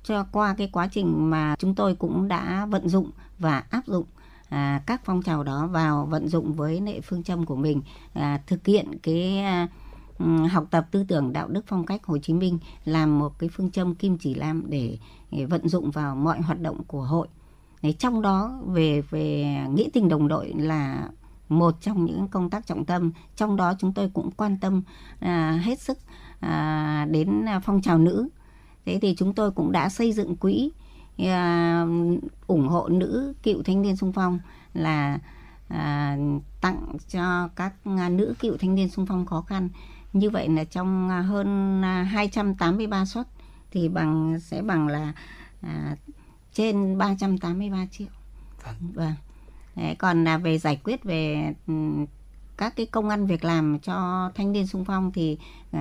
cho qua cái quá trình mà chúng tôi cũng đã vận dụng và áp dụng à, các phong trào đó vào vận dụng với nệ phương châm của mình à, thực hiện cái à, học tập tư tưởng đạo đức phong cách Hồ Chí Minh làm một cái phương châm kim chỉ lam để, để vận dụng vào mọi hoạt động của hội. Đấy, trong đó về về nghĩa tình đồng đội là một trong những công tác trọng tâm. Trong đó chúng tôi cũng quan tâm à, hết sức à, đến phong trào nữ. Thế thì chúng tôi cũng đã xây dựng quỹ à, ủng hộ nữ cựu thanh niên sung phong là à, tặng cho các nữ cựu thanh niên sung phong khó khăn. Như vậy là trong hơn à, 283 suất thì bằng sẽ bằng là à, trên 383 triệu. Vâng Đấy, còn là về giải quyết về ừm, các cái công ăn việc làm cho thanh niên sung phong thì ờ,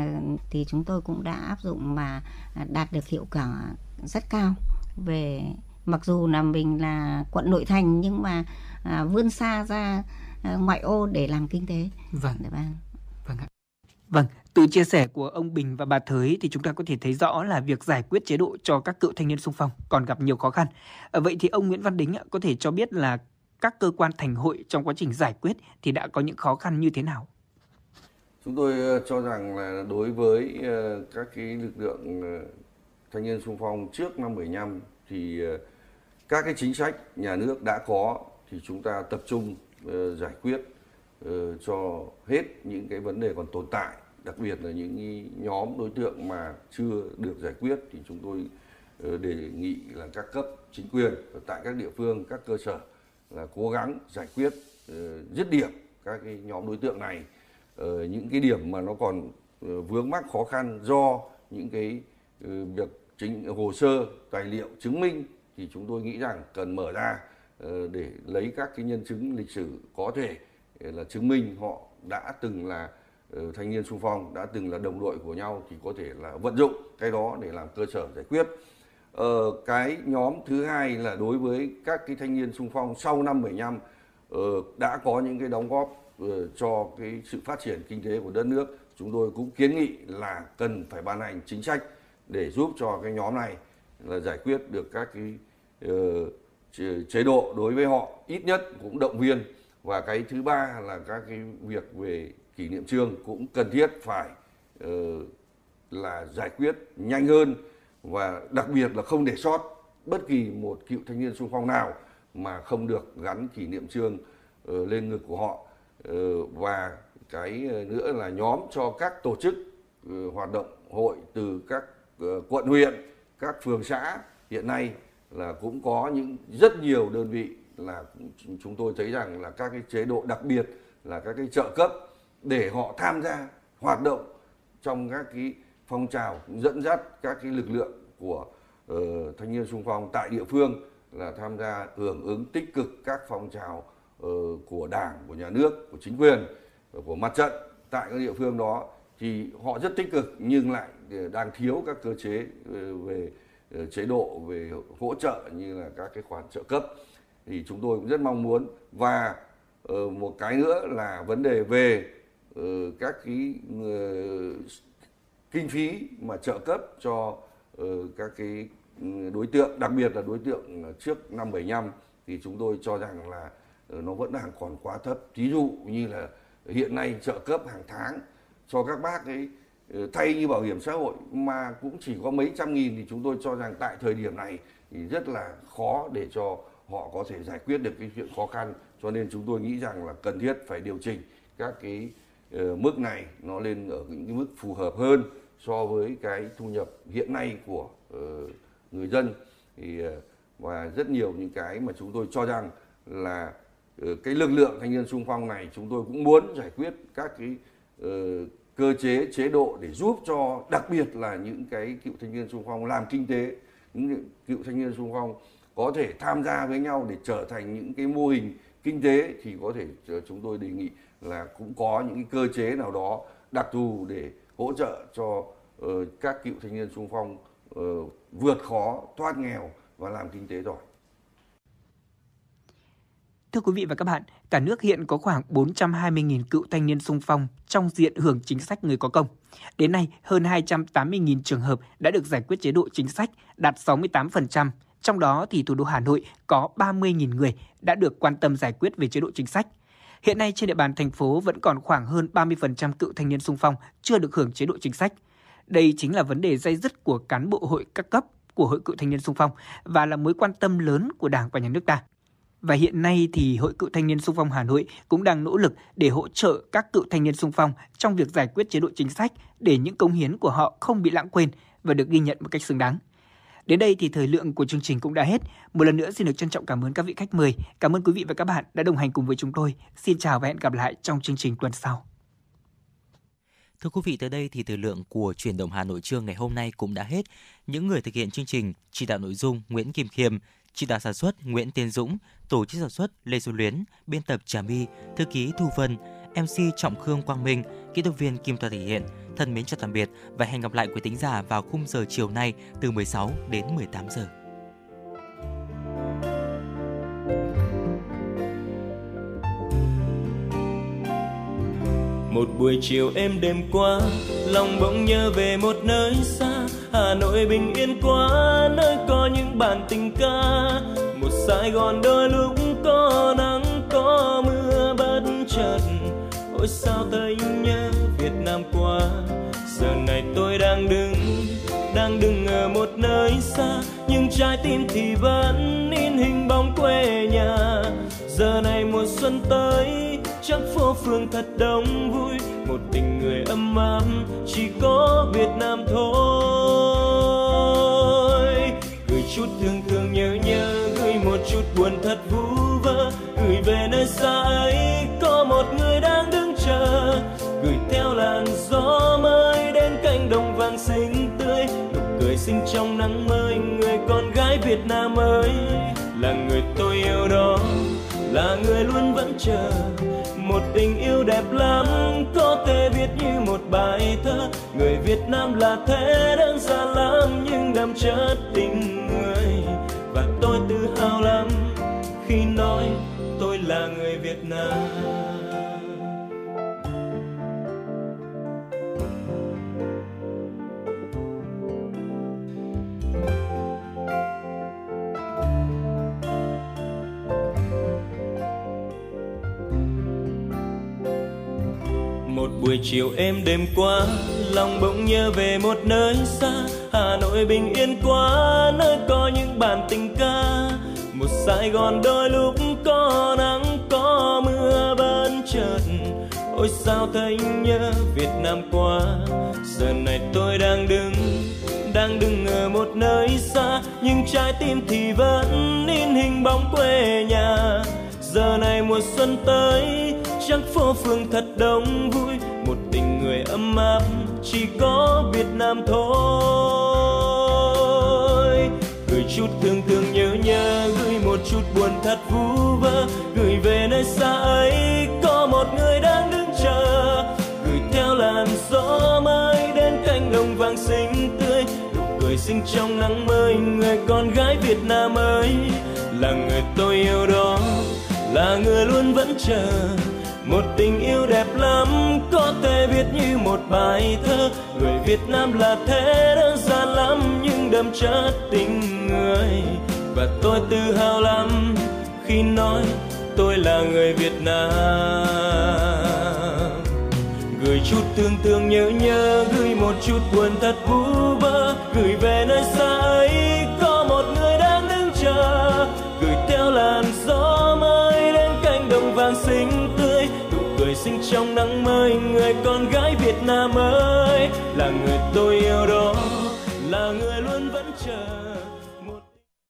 thì chúng tôi cũng đã áp dụng mà à, đạt được hiệu quả rất cao về mặc dù là mình là quận nội thành nhưng mà à, vươn xa ra à, ngoại ô để làm kinh tế Vâng. Dạ vâng. Vâng ạ. Vâng, từ chia sẻ của ông Bình và bà Thới thì chúng ta có thể thấy rõ là việc giải quyết chế độ cho các cựu thanh niên sung phong còn gặp nhiều khó khăn. Ờ, Vậy thì ông Nguyễn Văn Đính có thể cho biết là các cơ quan thành hội trong quá trình giải quyết thì đã có những khó khăn như thế nào? Chúng tôi ờ, cho rằng là đối với ờ, các cái lực lượng ờ, thanh niên sung phong trước năm 75 thì các cái chính sách nhà nước đã có thì chúng ta tập trung giải quyết cho hết những cái vấn đề còn tồn tại, đặc biệt là những nhóm đối tượng mà chưa được giải quyết thì chúng tôi đề nghị là các cấp chính quyền tại các địa phương, các cơ sở là cố gắng giải quyết ờ, dứt điểm các cái nhóm đối tượng này. Ờ, những cái điểm mà nó còn ờ, vướng mắc khó khăn do những cái ờ, việc chính hồ sơ tài liệu chứng minh thì chúng tôi nghĩ rằng cần mở ra ờ, để lấy các cái nhân chứng lịch sử có thể là chứng minh họ đã từng là thanh niên sung phong đã từng là đồng đội của nhau thì có thể là vận dụng cái đó để làm cơ sở giải quyết. Ờ, cái nhóm thứ hai là đối với các cái thanh niên sung phong sau năm 75 ờ, đã có những cái đóng góp ờ, cho cái sự phát triển kinh tế của đất nước. Chúng tôi cũng kiến nghị là cần phải ban hành chính sách để giúp cho cái nhóm này là giải quyết được các cái uh, chế- độ đối với họ ít nhất cũng động viên. Và cái thứ ba là các cái việc về kỷ niệm trương cũng cần thiết phải uh, là giải quyết nhanh hơn và đặc biệt là không để sót bất kỳ một cựu thanh niên sung phong nào mà không được gắn kỷ niệm trương ờ, lên ngực của họ. Ờ, và cái ờ, nữa là nhóm cho các tổ chức hoạt động hội từ các quận, huyện, các phường, xã. Hiện nay là cũng có những rất nhiều đơn vị là chúng tôi thấy rằng là các cái chế độ đặc biệt là các cái trợ cấp để họ tham gia hoạt động trong các cái phong trào dẫn dắt các cái lực lượng của uh, thanh niên sung phong tại địa phương là tham gia hưởng ứng tích cực các phong trào uh, của đảng của nhà nước của chính quyền ờ, của mặt trận tại các địa phương đó thì họ rất tích cực nhưng lại đang thiếu các cơ chế về chế độ về hỗ trợ như là các cái khoản trợ cấp. Thì chúng tôi cũng rất mong muốn và một cái nữa là vấn đề về các cái kinh phí mà trợ cấp cho ờ, các cái ừ, đối tượng, đặc biệt là đối tượng trước năm 75 thì chúng tôi cho rằng là ờ, nó vẫn đang còn quá thấp. Ví dụ như là hiện nay trợ cấp hàng tháng cho các bác ấy ờ, thay như bảo hiểm xã hội mà cũng chỉ có mấy trăm nghìn thì chúng tôi cho rằng tại thời điểm này thì rất là khó để cho họ có thể giải quyết được cái chuyện khó khăn cho nên chúng tôi nghĩ rằng là cần thiết phải điều chỉnh các cái mức này nó lên ở những cái mức phù hợp hơn so với cái thu nhập hiện nay của ờ, người dân thì ờ, và rất nhiều những cái mà chúng tôi cho rằng là ờ, cái lực lượng thanh niên sung phong này chúng tôi cũng muốn giải quyết các cái cơ chế chế độ để giúp cho đặc biệt là những cái cựu thanh niên sung phong làm kinh tế, những cựu thanh niên sung phong có thể tham gia với nhau để trở thành những cái mô hình kinh tế thì có thể chúng tôi đề nghị là cũng có những cái cơ chế nào đó đặc thù để hỗ trợ cho ờ, các cựu thanh niên sung phong ờ, vượt khó thoát nghèo và làm kinh tế giỏi Thưa quý vị và các bạn, cả nước hiện có khoảng 420.000 cựu thanh niên sung phong trong diện hưởng chính sách người có công. Đến nay, hơn 280.000 trường hợp đã được giải quyết chế độ chính sách, đạt 68%. Trong đó thì thủ đô Hà Nội có 30.000 người đã được quan tâm giải quyết về chế độ chính sách. Hiện nay trên địa bàn thành phố vẫn còn khoảng hơn 30% cựu thanh niên sung phong chưa được hưởng chế độ chính sách. Đây chính là vấn đề dây dứt của cán bộ hội các cấp của Hội Cựu Thanh niên Sung phong và là mối quan tâm lớn của Đảng và Nhà nước ta. Và hiện nay thì Hội Cựu Thanh niên Sung phong Hà Nội cũng đang nỗ lực để hỗ trợ các cựu thanh niên sung phong trong việc giải quyết chế độ chính sách để những công hiến của họ không bị lãng quên và được ghi nhận một cách xứng đáng. Đến đây thì thời lượng của chương trình cũng đã hết. Một lần nữa xin được trân trọng cảm ơn các vị khách mời. Cảm ơn quý vị và các bạn đã đồng hành cùng với chúng tôi. Xin chào và hẹn gặp lại trong chương trình tuần sau. Thưa quý vị, tới đây thì thời lượng của truyền động Hà Nội trưa ngày hôm nay cũng đã hết. Những người thực hiện chương trình, chỉ đạo nội dung Nguyễn Kim Khiêm, chỉ đạo sản xuất Nguyễn Tiến Dũng, tổ chức sản xuất Lê Xuân Luyến, biên tập Trà My, thư ký Thu Vân, MC Trọng Khương Quang Minh, kỹ thuật viên Kim Thoa thể hiện. Thân mến chào tạm biệt và hẹn gặp lại quý tính giả vào khung giờ chiều nay từ 16 đến 18 giờ. một buổi chiều êm đêm qua lòng bỗng nhớ về một nơi xa hà nội bình yên quá nơi có những bản tình ca một sài gòn đôi lúc có nắng có mưa bất chợt ôi sao thấy nhớ việt nam quá giờ này tôi đang đứng đang đứng ở một nơi xa, nhưng trái tim thì vẫn in hình bóng quê nhà. Giờ này mùa xuân tới, chắc phố phường thật đông vui. Một tình người ấm áp, chỉ có Việt Nam thôi. Gửi chút thương thương nhớ nhớ, gửi một chút buồn thật vu vơ. Gửi về nơi xa ấy, có một người Sáng xinh tươi, nụ cười xinh trong nắng mới, người con gái Việt Nam ơi, là người tôi yêu đó, là người luôn vẫn chờ. Một tình yêu đẹp lắm, có thể viết như một bài thơ. Người việt nam là thế đơn giản lắm, nhưng đậm chất tình người. Và tôi tự hào lắm khi nói tôi là người việt nam. Buổi chiều êm đêm qua lòng bỗng nhớ về một nơi xa. Hà nội bình yên quá, nơi có những bản tình ca. Một sài gòn đôi lúc có nắng, có mưa bên chợt. Ôi sao thấy nhớ việt nam quá. Giờ này tôi đang đứng đang đứng ở một nơi xa. Nhưng trái tim thì vẫn in hình bóng quê nhà giờ này mùa xuân tới chắc phố phường thật đông vui. Một tình người ấm áp, chỉ có Việt Nam thôi. Gửi chút thương thương nhớ nhớ, gửi một chút buồn thật vu vơ. Gửi về nơi xa ấy, có một người đang đứng chờ. Gửi theo làn gió mới đến cánh đồng vàng xinh tươi. Nụ cười xinh trong nắng mới, người con gái Việt Nam ơi, là người tôi yêu đó là người luôn vẫn chờ. Một tình yêu đẹp lắm, có thể viết như một bài thơ. Người việt nam là thế đơn giản lắm, nhưng đậm chất tình người. Và tôi tự hào lắm khi nói tôi là người việt nam. Gửi chút thương thương nhớ nhớ, gửi một chút buồn thật vu vơ. Gửi về nơi xa ấy, có một người đang đứng chờ. Gửi theo làn gió cánh xinh tươi, nụ cười xinh trong nắng mới, người con gái Việt Nam ơi, là người tôi yêu đó, là người luôn vẫn chờ.